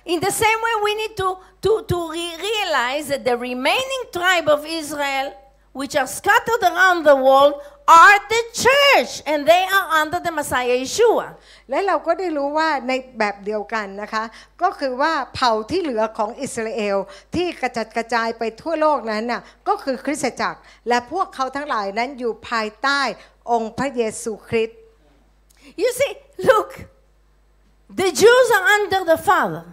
In the same way, we need to, to, to realize that the remaining tribe of Israel, which are scattered around the world, are the church, and they are under the Messiah Yeshua. และเราก็ได้รู้ว่าในแบบเดียวกันนะคะ ก็คือว่าเผ่าที่เหลือของอิสราเอลที่กระจัดกระจายไปทั่วโลกนั้นน่ะก็คือคริสตจักร และพวกเขาทั้งหลายนั้นอยู่ภายใต้องค์พระเยซูคริสต์ You see, look, the Jews are under the Father.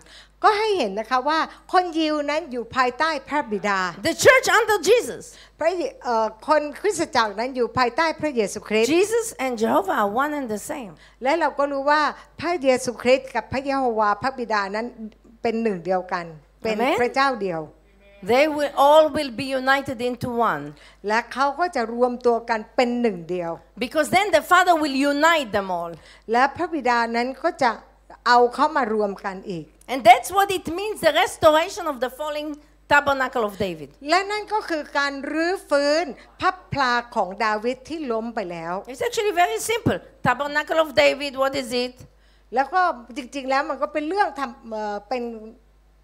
ก็ให้เห็นนะคะว่าคนยิวนั้นอยู่ภายใต้พระบิดา The church under Jesus. พระเยเอ่อคนคริสตจักรนั้นอยู่ภายใต้พระเยซูคริสต์ Jesus and Jehovah are one and the same. และเราก็รู้ว่าพระเยซูคริสต์กับพระเยโฮวาห์พระบิดานั้นเป็นหนึ่งเดียวกัน เป็น Amen พระเจ้าเดียว They will all will be united into one. และเขาก็จะรวมตัวกันเป็นหนึ่งเดียว Because then the Father will unite them all. และพระบิดานั้นก็จะเอาเข้ามารวมกันอีก And that's what it means the restoration of the falling tabernacle of David. และนั่นก็คือการรื้อฟื้นพระพลาของดาวิดที่ล้มไปแล้ว It's actually very simple. Tabernacle of David, what is it? แล้วก็จริงๆแล้วมันก็เป็นเรื่องทำเอ่อเป็น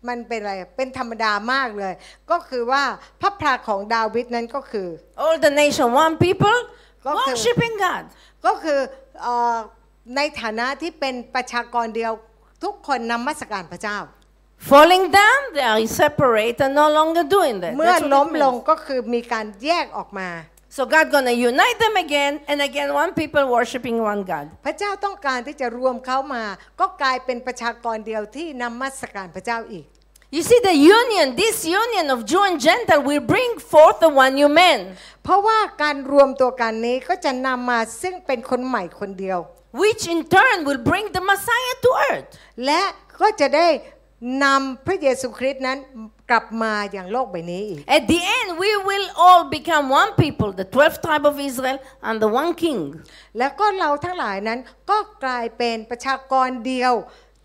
มันเป็นอะไร เป็นธรรมดามากเลย ก็คือว่าพระพลาของดาวิดนั้นก็คือ All the nation, one people, Okay. worshiping God. ก็คือเอ่อในฐานะที่เป็นประชากรเดียว ทุกคนนมัสการพระเจ้า Falling down, they are separate and no longer doing that. เมื่อ That's what it ล้มลง means. ก็คือมีการแยกออกมา So God gonna unite them again, and again one people worshiping one God. พระเจ้าต้องการที่จะรวมเขามา ก็กลายเป็นประชากรเดียวที่นมัสการพระเจ้าอีก You see, the union, this union of Jew and Gentile will bring forth the one new man, เพราะว่าการรวมตัวกันนี้ก็จะนำมาซึ่งเป็นคนใหม่คนเดียว which in turn will bring the Messiah to earth. และก็จะได้นำพระเยซูคริสต์นั้นกลับมาอย่างโลกใบนี้อีก At the end, we will all become one people, the 12th tribe of Israel, and the one king. แล้วก็เราทั้งหลายนั้นก็กลายเป็นประชากรเดียว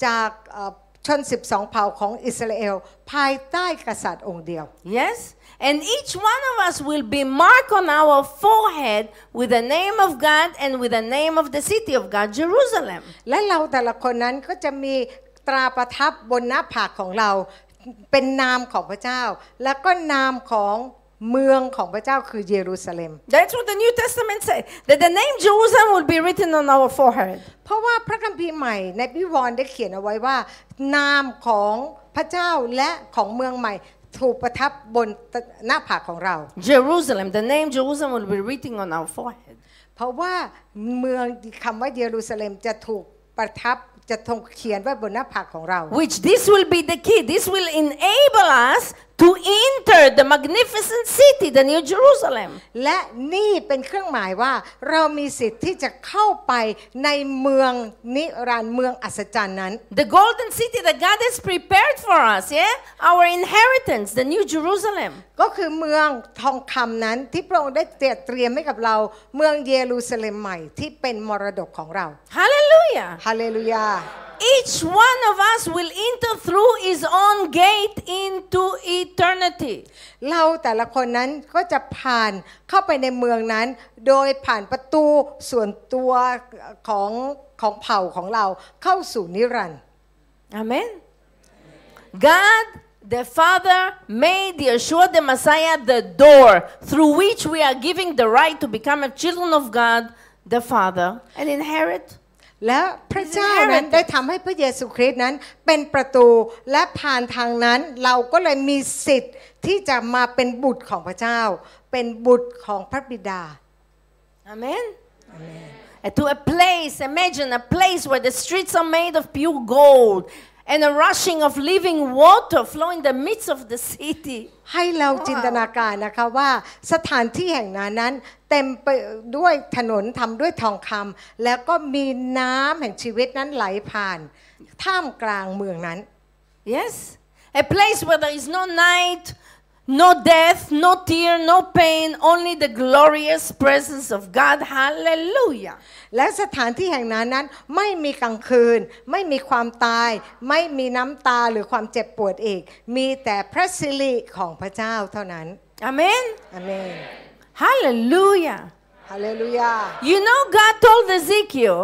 จากเอ่อชน 12 เผ่าของอิสราเอลภายใต้กษัตริย์องค์เดียว Yes? And each one of us will be marked on our forehead with the name of God and with the name of the city of God, Jerusalem. และเราแต่ละคนนั้นก็จะมีตราประทับบนหน้าผากของเรา เป็นนามของพระเจ้า แล้วก็นามของเมืองของพระเจ้าคือเยรูซาเล็ม That's what the New Testament says, that the name Jerusalem will be written on our forehead. เพราะว่าพระคัมภีร์ใหม่ในพิวรณ์ได้เขียนเอาไว้ว่า นามของพระเจ้าและของเมืองใหม่ ถูกประทับบนหน้าผากของเรา Jerusalem, the name Jerusalem will be written on our forehead. เพราะว่าเมืองคำว่าเยรูซาเล็มจะถูกประทับจะถูกเขียนไว้บนหน้าผากของเรา Which this will be the key. This will enable us to enter the magnificent city, the New Jerusalem. และนี่เป็นเครื่องหมายว่าเรามีสิทธิ์ที่จะเข้าไปในเมืองนิรันดร์เมืองอัศจรรย์นั้น The golden city that God has prepared for us, yeah? Our inheritance, the New Jerusalem. ก็คือเมืองทองคำนั้นที่พระองค์ได้เตรียมให้กับเราเมืองเยรูซาเล็มใหม่ที่เป็นมรดกของเรา Hallelujah. ฮาเลลูยา Each one of us will enter through his own gate into eternity. เราแต่ละคนนั้นก็จะผ่านเข้าไปในเมืองนั้น โดยผ่านประตูส่วนตัวของของเผ่าของเราเข้าสู่นิรันดร์ Amen. God the Father made Yeshua the Messiah the door through which we are giving the right to become a children of God the Father and inherit. และพระเจ้านั้นได้ทำให้พระเยซูคริสต์นั้นเป็นประตูและผ่านทางนั้นเราก็เลยมีสิทธิ์ที่จะมาเป็นบุตรของพระเจ้า เป็นบุตรของพระบิดา Amen. And to a place, imagine a place where the streets are made of pure gold and a rushing of living water flow in the midst of the city. ให้เราจินตนาการนะคะว่าสถานที่แห่งนั้นนั้น เต็มไปด้วยถนนทำด้วยทองคำแล้วก็มีน้ำแห่งชีวิตนั้นไหลผ่าน ท่ามกลางเมืองนั้น Yes? A place where there is no night, no death, no tear, no pain, only the glorious presence of God. Hallelujah. และสถานที่แห่งนั้นนั้นไม่มีกลางคืน ไม่มีความตาย ไม่มีน้ำตาหรือความเจ็บปวดอีก มีแต่พระสิริของพระเจ้าเท่านั้น Amen. อาเมน Hallelujah. ฮาเลลูยา You know, God told Ezekiel,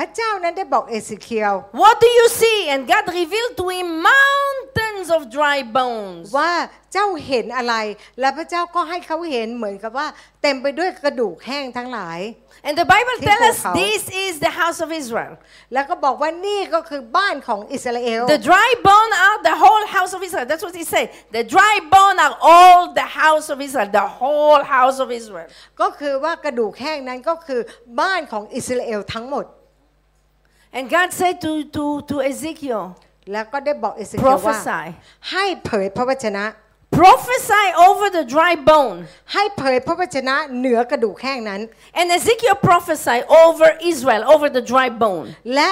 พระเจ้านั้นได้บอกเอสิเคียว What do you see? And God revealed to him mountains of dry bones. ว่าเจ้าเห็นอะไร และพระเจ้าก็ให้เขาเห็นเหมือนกับว่าเต็มไปด้วยกระดูกแห้งทั้งหลาย And the Bible People tells us house. this is the house of Israel. แล้วก็บอกว่านี่ก็คือบ้านของอิสราเอล The dry bone are the whole house of Israel. That's what he said. The dry bone are all the house of Israel, the whole house of Israel. ก็คือว่ากระดูกแห้งนั้นก็คือบ้านของอิสราเอลทั้งหมด And God said to, to, to Ezekiel, แล้วก็ได้บอกเอเซเคียลว่า prophesy. ให้เผยพระวจนะ Prophesy over the dry bone. ให้เผยพระวจนะเหนือกระดูกแห้งนั้น And Ezekiel prophesied over Israel, over the dry bone. และ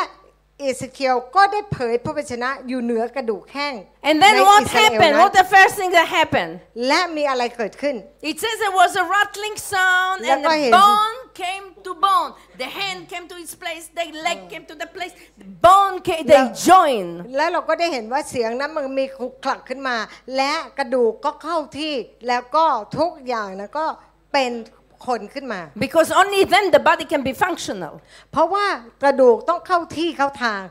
เอเซเคียลก็ได้เผยพระวจนะอยู่เหนือกระดูกแห้ง And ใน then what อิสราเอล happened? นั้น What the first thing that happened? และมีอะไรเกิดขึ้น It says there was a rattling sound, and แล้วก็เห็ the น bone came to bone. The hand came to its place. The leg came to the place. The bone came. They แล้ว joined. แล้วเราก็ได้เห็นว่าเสียงนั้นมันมีคลุกคลักขึ้นมา และกระดูกก็เข้าที่แล้วก็ทุกอย่างนะก็เป็น คนขึ้นมา Because only then the body can be functional. เพราะว่ากระดูกต้องเข้าที่เข้าทาง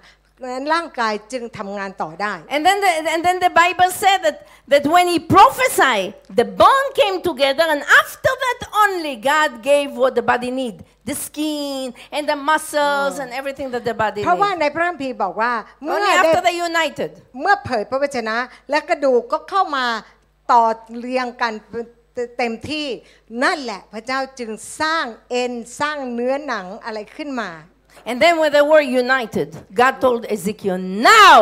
นั้นร่างกายจึงทำงานต่อได้ And then, the, and then the Bible said that, that when he prophesied, the bone came together, and after that only God gave what the body need, the skin and the muscles and everything that the body เพราะว่า needs. ในพระคัมภีร์บอกว่าเมื่อ Only ได้ after they united. เมื่อเผยพระวจนะและกระดูกก็เข้ามาต่อเรียงกัน เต็มที่นั่นแหละพระเจ้าจึงสร้างเอ็นสร้างเนื้อหนังอะไรขึ้นมา And then when they were united, God told Ezekiel, now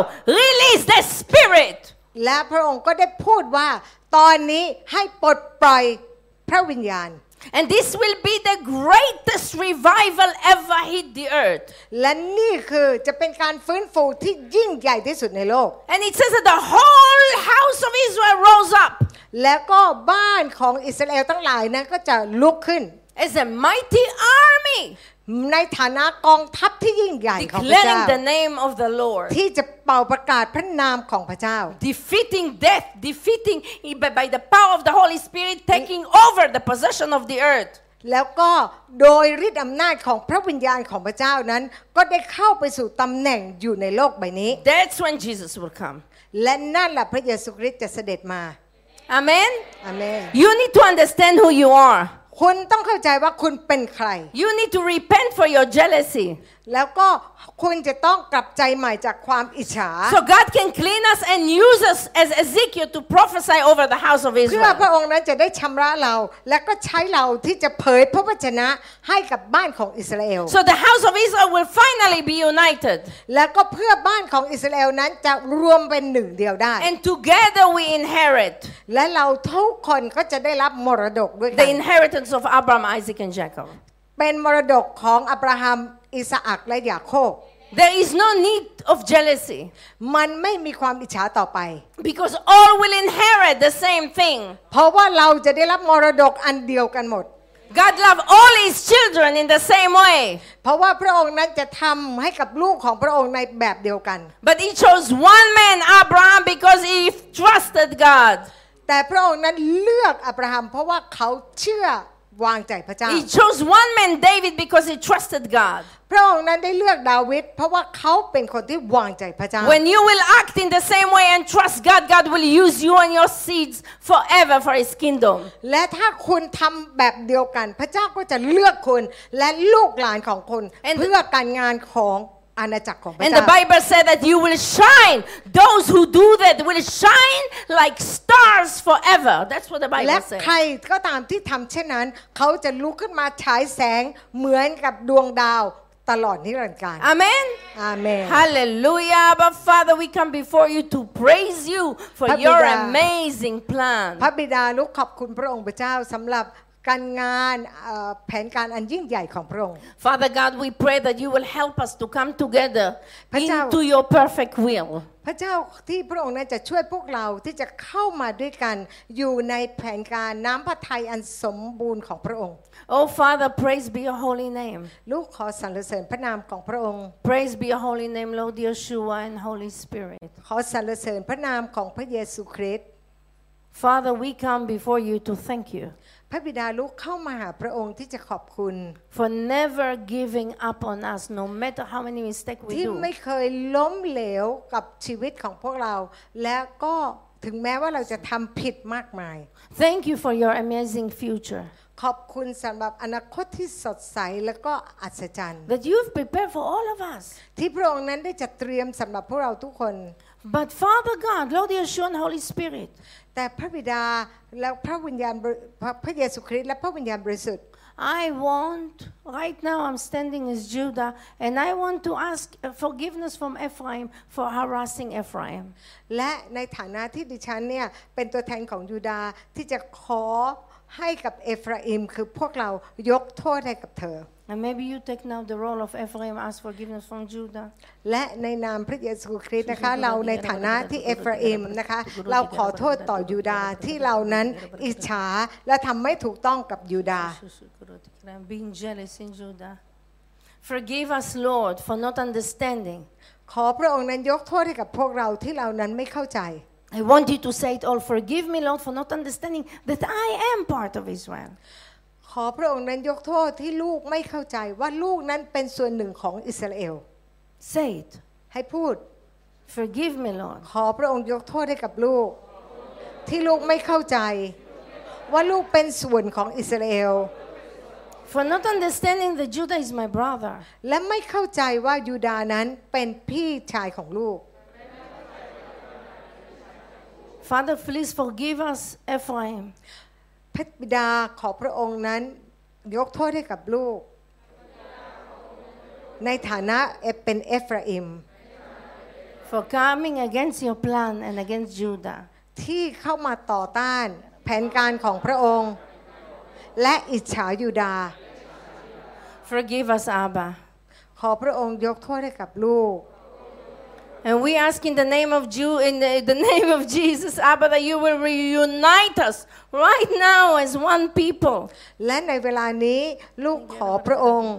release the spirit. และพระองค์ก็ได้พูดว่าตอนนี้ให้ปลดปล่อยพระวิญญาณ And this will be the greatest revival ever hit the earth. และนี่คือจะเป็นการฟื้นฟูที่ยิ่งใหญ่ที่สุดในโลก And it says that the whole house of Israel rose up แล้วก็บ้านของอิสราเอลทั้งหลายนั้นก็จะลุกขึ้น as a mighty army, ในฐานะกองทัพที่ยิ่งใหญ่ของพระเจ้า declaring the name of the Lord. ที่จะเป่าประกาศพระนามของพระเจ้า defeating death, defeating by, by the power of the Holy Spirit, taking over the possession of the earth. แล้วก็โดยฤทธิ์อำนาจของพระวิญญาณของพระเจ้านั้น ก็ได้เข้าไปสู่ตำแหน่งอยู่ในโลกใบนี้ That's when Jesus will come. และนั่นแหละพระเยซูคริสต์จะเสด็จมา Amen. อาเมน You need to understand who you are. คุณต้องเข้าใจว่าคุณเป็นใคร You need to repent for your jealousy. แล้วก็คุณจะต้องกลับใจใหม่จากความอิจฉา So God can clean us and use us as Ezekiel to prophesy over the house of เพื่อ Israel. พระองค์นั้นจะได้ชำระเรา และก็ใช้เราที่จะเผยพระวจนะให้กับบ้านของอิสราเอล So the house of Israel will finally be united. แล้วก็เพื่อบ้านของอิสราเอลนั้นจะรวมเป็นหนึ่งเดียวได้ And together we inherit และเราทุกคนก็จะได้รับมรดกด้วยกั the น inheritance of Abraham, Isaac, and Jacob. เป็นมรดกของอับราฮัม อิสอักและยาโคบ There is no need of jealousy มันไม่มีความอิจฉาต่อไป because all will inherit the same thing. เพราะว่าเราจะได้รับมรดกอันเดียวกันหมด God loved all his children in the same way. เพราะว่าพระองค์นั้นจะทำให้กับลูกของพระองค์ในแบบเดียวกัน But he chose one man, Abraham, because he trusted God. แต่พระองค์นั้นเลือกอับราฮัมเพราะว่าเขาเชื่อ วางใจพระเจ้า He chose one man, David, because he trusted God. พระองค์นั้นได้เลือกดาวิดเพราะว่าเขาเป็นคนที่วางใจพระเจ้า When you will act in the same way and trust God, God will use you and your seeds forever for his kingdom. และถ้าคุณทำแบบเดียวกัน พระเจ้าก็จะเลือกคุณและลูกหลานของคุณ And- เพื่อการงานของ อาณาจักรของพระ And เจ้า the Bible said that you will shine. Those who do that will shine like stars forever. That's what the และ Bible says. ใครก็ตามที่ทำเช่นนั้น เขาจะลุกขึ้นมาฉายแสงเหมือนกับดวงดาวตลอดนิรันดร์กาล Amen. อาเมน Hallelujah. But Father, we come before you to praise you for Happy your day. amazing plan. พระบิดาลูกขอบคุณพระองค์พระเจ้าสำหรับ การงานเอ่อแผนการอันยิ่งใหญ่ของพระองค์ Father God, we pray that you will help us to come together พระเจ้า into your perfect will. พระเจ้าที่พระองค์นั้นจะช่วยพวกเราที่จะเข้ามาด้วยกัน อยู่ในแผนการน้ำพระทัยอันสมบูรณ์ของพระองค์ Oh, Father, praise be your holy name. ลูกขอสรรเสริญพระนามของพระองค์ Praise be your holy name, Lord Yeshua and Holy Spirit. ขอสรรเสริญพระนามของพระเยซูคริสต์ Father, we come before you to thank you พ ระบิดาลูกเข้ามาหาพระองค์ที่จะขอบคุณ for never giving up on us, no matter how many mistakes we ที่ do. ไม่เคยล้มเหลวกับชีวิตของพวกเรา และก็ถึงแม้ว่าเราจะทำผิดมากมาย Thank you for your amazing future ขอบคุณสำหรับอนาคตที่สดใสและก็อัศจรรย์ that you've prepared for all of us. ที่พระองค์นั้นได้จัดเตรียมสำหรับพวกเราทุกคน But Father God, Lord Yeshua and Holy Spirit, แต่พระบิดาและพระวิญญาณบริพระพระเยซูคริสต์และพระวิญญาณบริสุทธิ์ I want, right now I'm standing as Judah, and I want to ask uh, forgiveness from Ephraim for harassing Ephraim. และในฐานะที่ดิฉันเนี่ยเป็นตัวแทนของยูดาห์ที่จะขอให้กับเอฟราอิมคือพวกเรายกโทษให้กับเธอ And maybe you take now the role of Ephraim, ask forgiveness from Judah. และในนามพระเยซูคริสต์นะคะ เราในฐานะที่เอฟราอิมนะคะ เราขอโทษต่อยูดาห์ที่เรานั้นอิจฉาและทำไม่ถูกต้องกับยูดาห์ I'm being jealous in Judah. Forgive us, Lord, for not understanding. ขอพระองค์นั้นยกโทษให้กับพวกเราที่เรานั้นไม่เข้าใจ I want you to say it all. Forgive me, Lord, for not understanding that I am part of Israel. ขอพระองค์นั้นยกโทษที่ลูกไม่เข้าใจว่าลูกนั้นเป็นส่วนหนึ่งของอิสราเอล Say it. ให้พูด Forgive me, Lord. ขอพระองค์ยกโทษให้กับลูก ที่ลูกไม่เข้าใจ ว่าลูกเป็นส่วนของอิสราเอล For not understanding that Judah is my brother. และไม่เข้าใจว่ายูดาห์นั้นเป็นพี่ชายของลูก Father, please forgive us, Ephraim. พระบิดาขอพระองค์นั้น ยกโทษให้กับลูก ในฐานะเป็นเอฟราอิม for coming against your plan and against Judah. ที่เข้ามาต่อต้านแผนการของพระองค์ และอิจฉายูดาห์ Forgive us, Abba. ขอพระองค์ยกโทษให้กับลูก And we ask in the name of Jew, in the, the name of Jesus, Abba, that you will reunite us right now as one people. และในเวลานี้ลูกขอพระองค์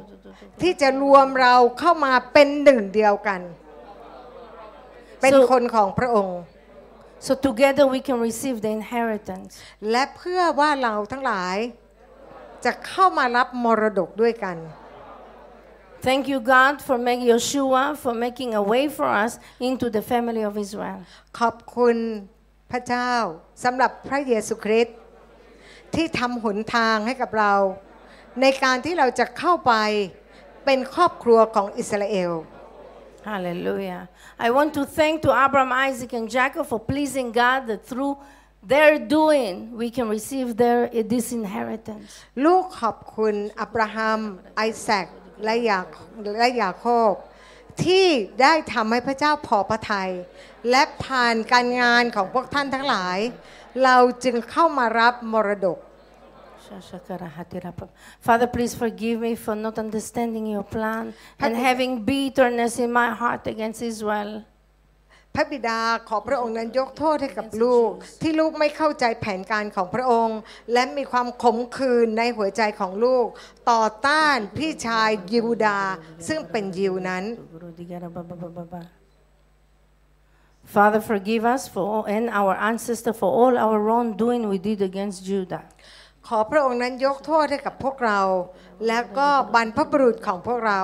ที่จะรวมเราเข้ามาเป็นหนึ่งเดียวกัน เป็นคนของพระองค์ So together we can receive the inheritance. และเพื่อว่าเราทั้งหลาย จะเข้ามารับมรดกด้วยกัน Thank you, God, for making Yeshua, for making a way for us into the family of Israel. ขอบคุณพระเจ้าสำหรับพระเยซูคริสต์ที่ทำหนทางให้กับเรา ในการที่เราจะเข้าไปเป็นครอบครัวของอิสราเอล Hallelujah. I want to thank to Abraham, Isaac, and Jacob for pleasing God that through their doing we can receive their this inheritance. ลูกขอบคุณอับราฮัม ไอแซค และยาและยาโคบ ที่ได้ทำให้พระเจ้าพอพระทยัยและผ่านการงานของพวกท่านทั้งหลาย เราจึงเข้ามารับมรดก Father, please forgive me for not understanding your plan and having bitterness in my heart against Israel. พระบิดาขอพระองค์นั้นยกโทษให้กับลูก ที่ลูกไม่เข้าใจแผนการของพระองค์ และมีความขมขื่นในหัวใจของลูก ต่อต้านพี่ชายยิวดาห์ซึ่งเป็นยิวนั้น Father, forgive us for and our ancestor for all our wrongdoing we did against Judah. ขอพระองค์นั้นยกโทษให้กับพวกเรา และก็บรรพบุรุษของพวกเรา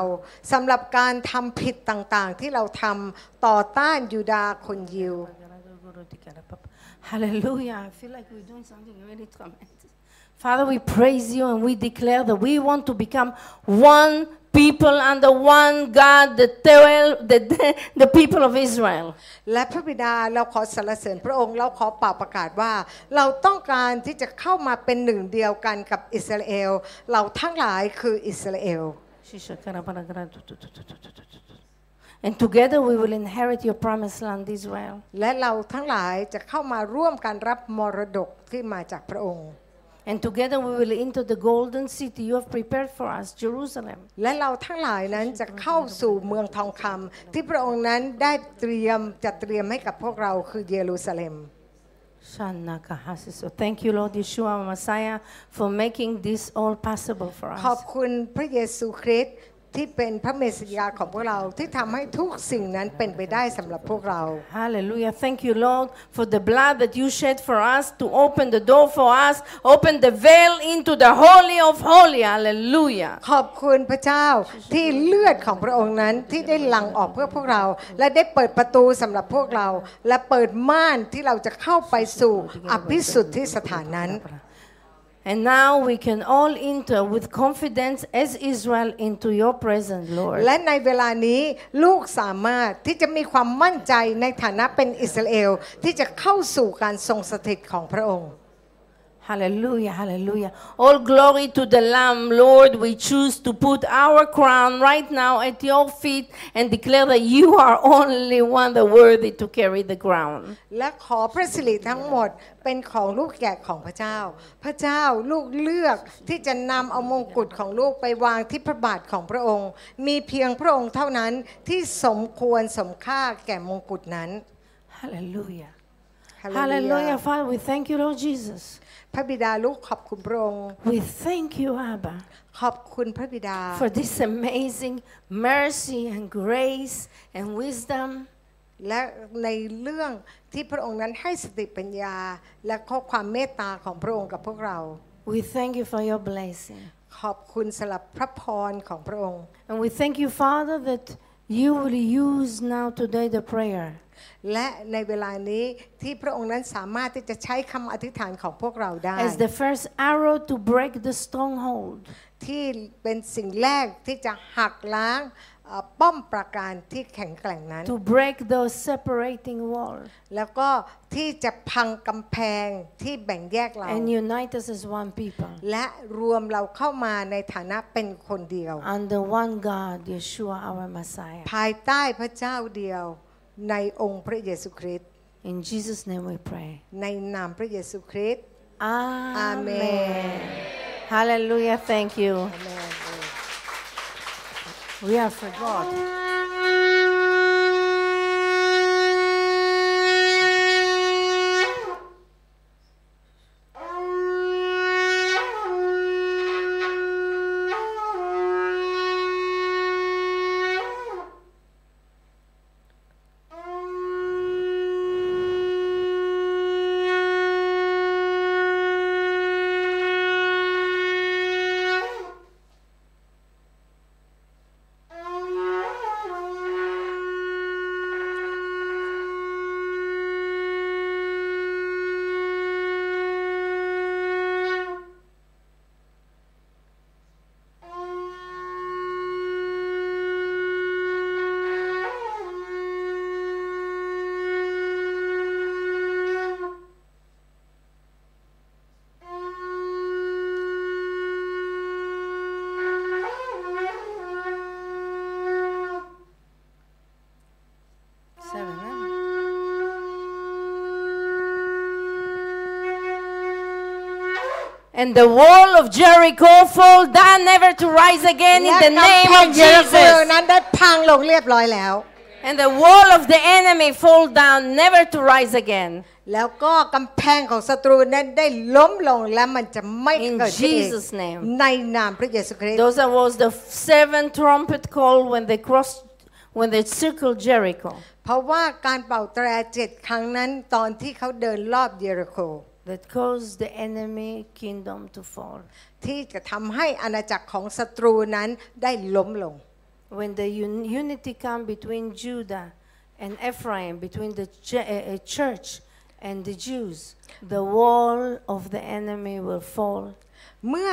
สำหรับการทำผิดต่างๆ ที่เราทำต่อต้านยูดาคนยิว Hallelujah. I feel like we're doing something really tremendous. Father, we praise you and we declare that we want to become one people under one God, the, twelve, the, the people of Israel. และพระบิดาเราขอสรรเสริญพระองค์เราขอเป่าประกาศว่า เราต้องการที่จะเข้ามาเป็นหนึ่งเดียวกันกับอิสราเอล เราทั้งหลายคืออิสราเอล And together we will inherit your promised land, Israel. และเราทั้งหลายจะเข้ามาร่วมกันรับมรดกที่มาจากพระองค์ And together we will enter the golden city you have prepared for us, Jerusalem. และเราทั้งหลายนั้นจะเข้าสู่เมืองทองคำที่พระองค์นั้นได้เตรียมจะเตรียมให้กับพวกเราคือเยรูซาเล็ม So thank you, Lord Yeshua Messiah, for making this all possible for ขอบ us. คุณพระเยซูคริสต์ ที่เป็นพระเมสสิยาของพวกเราที่ทำให้ทุกสิ่งนั้นเป็นไปได้สำหรับพวกเรา Hallelujah. Thank you, Lord, for the blood that you shed for us to open the door for us, open the veil into the Holy of Holy. Hallelujah. ขอบคุณพระเจ้าที่เลือดของพระองค์นั้นที่ได้หลั่งออกเพื่อพวกเรา และได้เปิดประตูสำหรับพวกเรา และเปิดม่านที่เราจะเข้าไปสู่อภิสุทธิสถานนั้น And now we can all enter with confidence as Israel into your presence, Lord. และในเวลานี้ลูกสามารถที่จะมีความมั่นใจในฐานะเป็นอิสราเอลที่จะเข้าสู่การทรงสถิตของพระองค์ Hallelujah, hallelujah. All glory to the Lamb, Lord. We choose to put our crown right now at your feet and declare that you are only one that worthy to carry the crown. และขอพระสิริทั้งหมดเป็นของลูกแกะของพระเจ้า พระเจ้าลูกเลือกที่จะนำเอามงกุฎของลูกไปวางที่พระบาทของพระองค์ มีเพียงพระองค์เท่านั้นที่สมควรสมค่าแก่มงกุฎนั้น Hallelujah. ฮาเลลูยา Hallelujah, Father. We thank you, Lord Jesus. พระบิดาลูกขอบคุณพระองค์ We thank you, Abba, ขอบคุณพระบิดา for this amazing mercy and grace and wisdom. และในเรื่องที่พระองค์นั้นให้สติปัญญา และข้อความเมตตาของพระองค์กับพวกเรา We thank you for your blessing. ขอบคุณสำหรับพระพรของพระองค์ And we thank you, Father, that you will use now today the prayer และในเวลานี้ที่พระองค์นั้นสามารถที่จะใช้คำอธิษฐานของพวกเราได้ as the first arrow to break the stronghold. ที่เป็นสิ่งแรกที่จะหักล้างเอ่อป้อมปราการที่แข็งแกร่งนั้น to break those separating wall แล้วก็ที่จะพังกำแพงที่แบ่งแยกเรา and unite us as one people และรวมเราเข้ามาในฐานะเป็นคนเดียว under one God, Yeshua, our Messiah. ภายใต้พระเจ้าเดียว ในองค์พระเยซูคริสต์ In Jesus' name we pray. ในนามพระเยซูคริสต์ Amen. Hallelujah. Thank you. อาเมน We are for God. And the wall of Jericho fall down, never to rise again in และ the กำ name แพง of เยริโค Jesus. นั้นได้พังลงเรียบร้อยแล้ว And the wall of the enemy fall down, never to rise again. แล้วก็กำแพงของศัตรูนั้นได้ล้มลงและมันจะไม่ In เกิดขึ้นอีก Jesus' name. ในนามพระเยซูคริสต์ Those are- was the seven trumpet call when they crossed, when they circled Jericho. เพราะว่าการเป่าแตรเจ็ดครั้งนั้นตอนที่เขาเดินรอบเยริโค that caused the enemy kingdom to fall. ที่จะทำให้อาณาจักรของศัตรูนั้นได้ล้มลง When the un- unity come between Judah and Ephraim, between the ch- uh, uh, church and the Jews, the wall of the enemy will fall. เมื่อ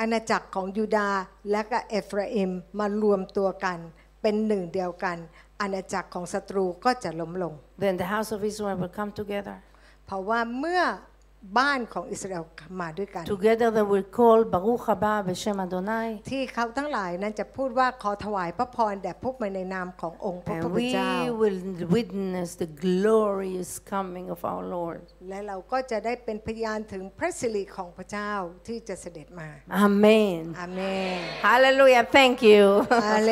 อาณาจักรของยูดาห์และก็เอฟราอิมมารวมตัวกันเป็นหนึ่งเดียวกัน อาณาจักรของศัตรูก็จะล้มลง Then the house of Israel will come together. เพราะว่าเมื่อบ้านของอิสราเอลมาด้วยกัน Together they will call Baruch haba b'shem Adonai. ที่เขาทั้งหลายนั้นจะพูดว่าขอถวายพระพรแด่พวกมันในนามขององค์พระ And ผู้ we เป็นเจ้า will witness the glorious coming of our Lord. และเราก็จะได้เป็นพยานถึงพระสิริของพระเจ้าที่จะเสด็จมา Amen. อาเมน Hallelujah. Thank you. อาเ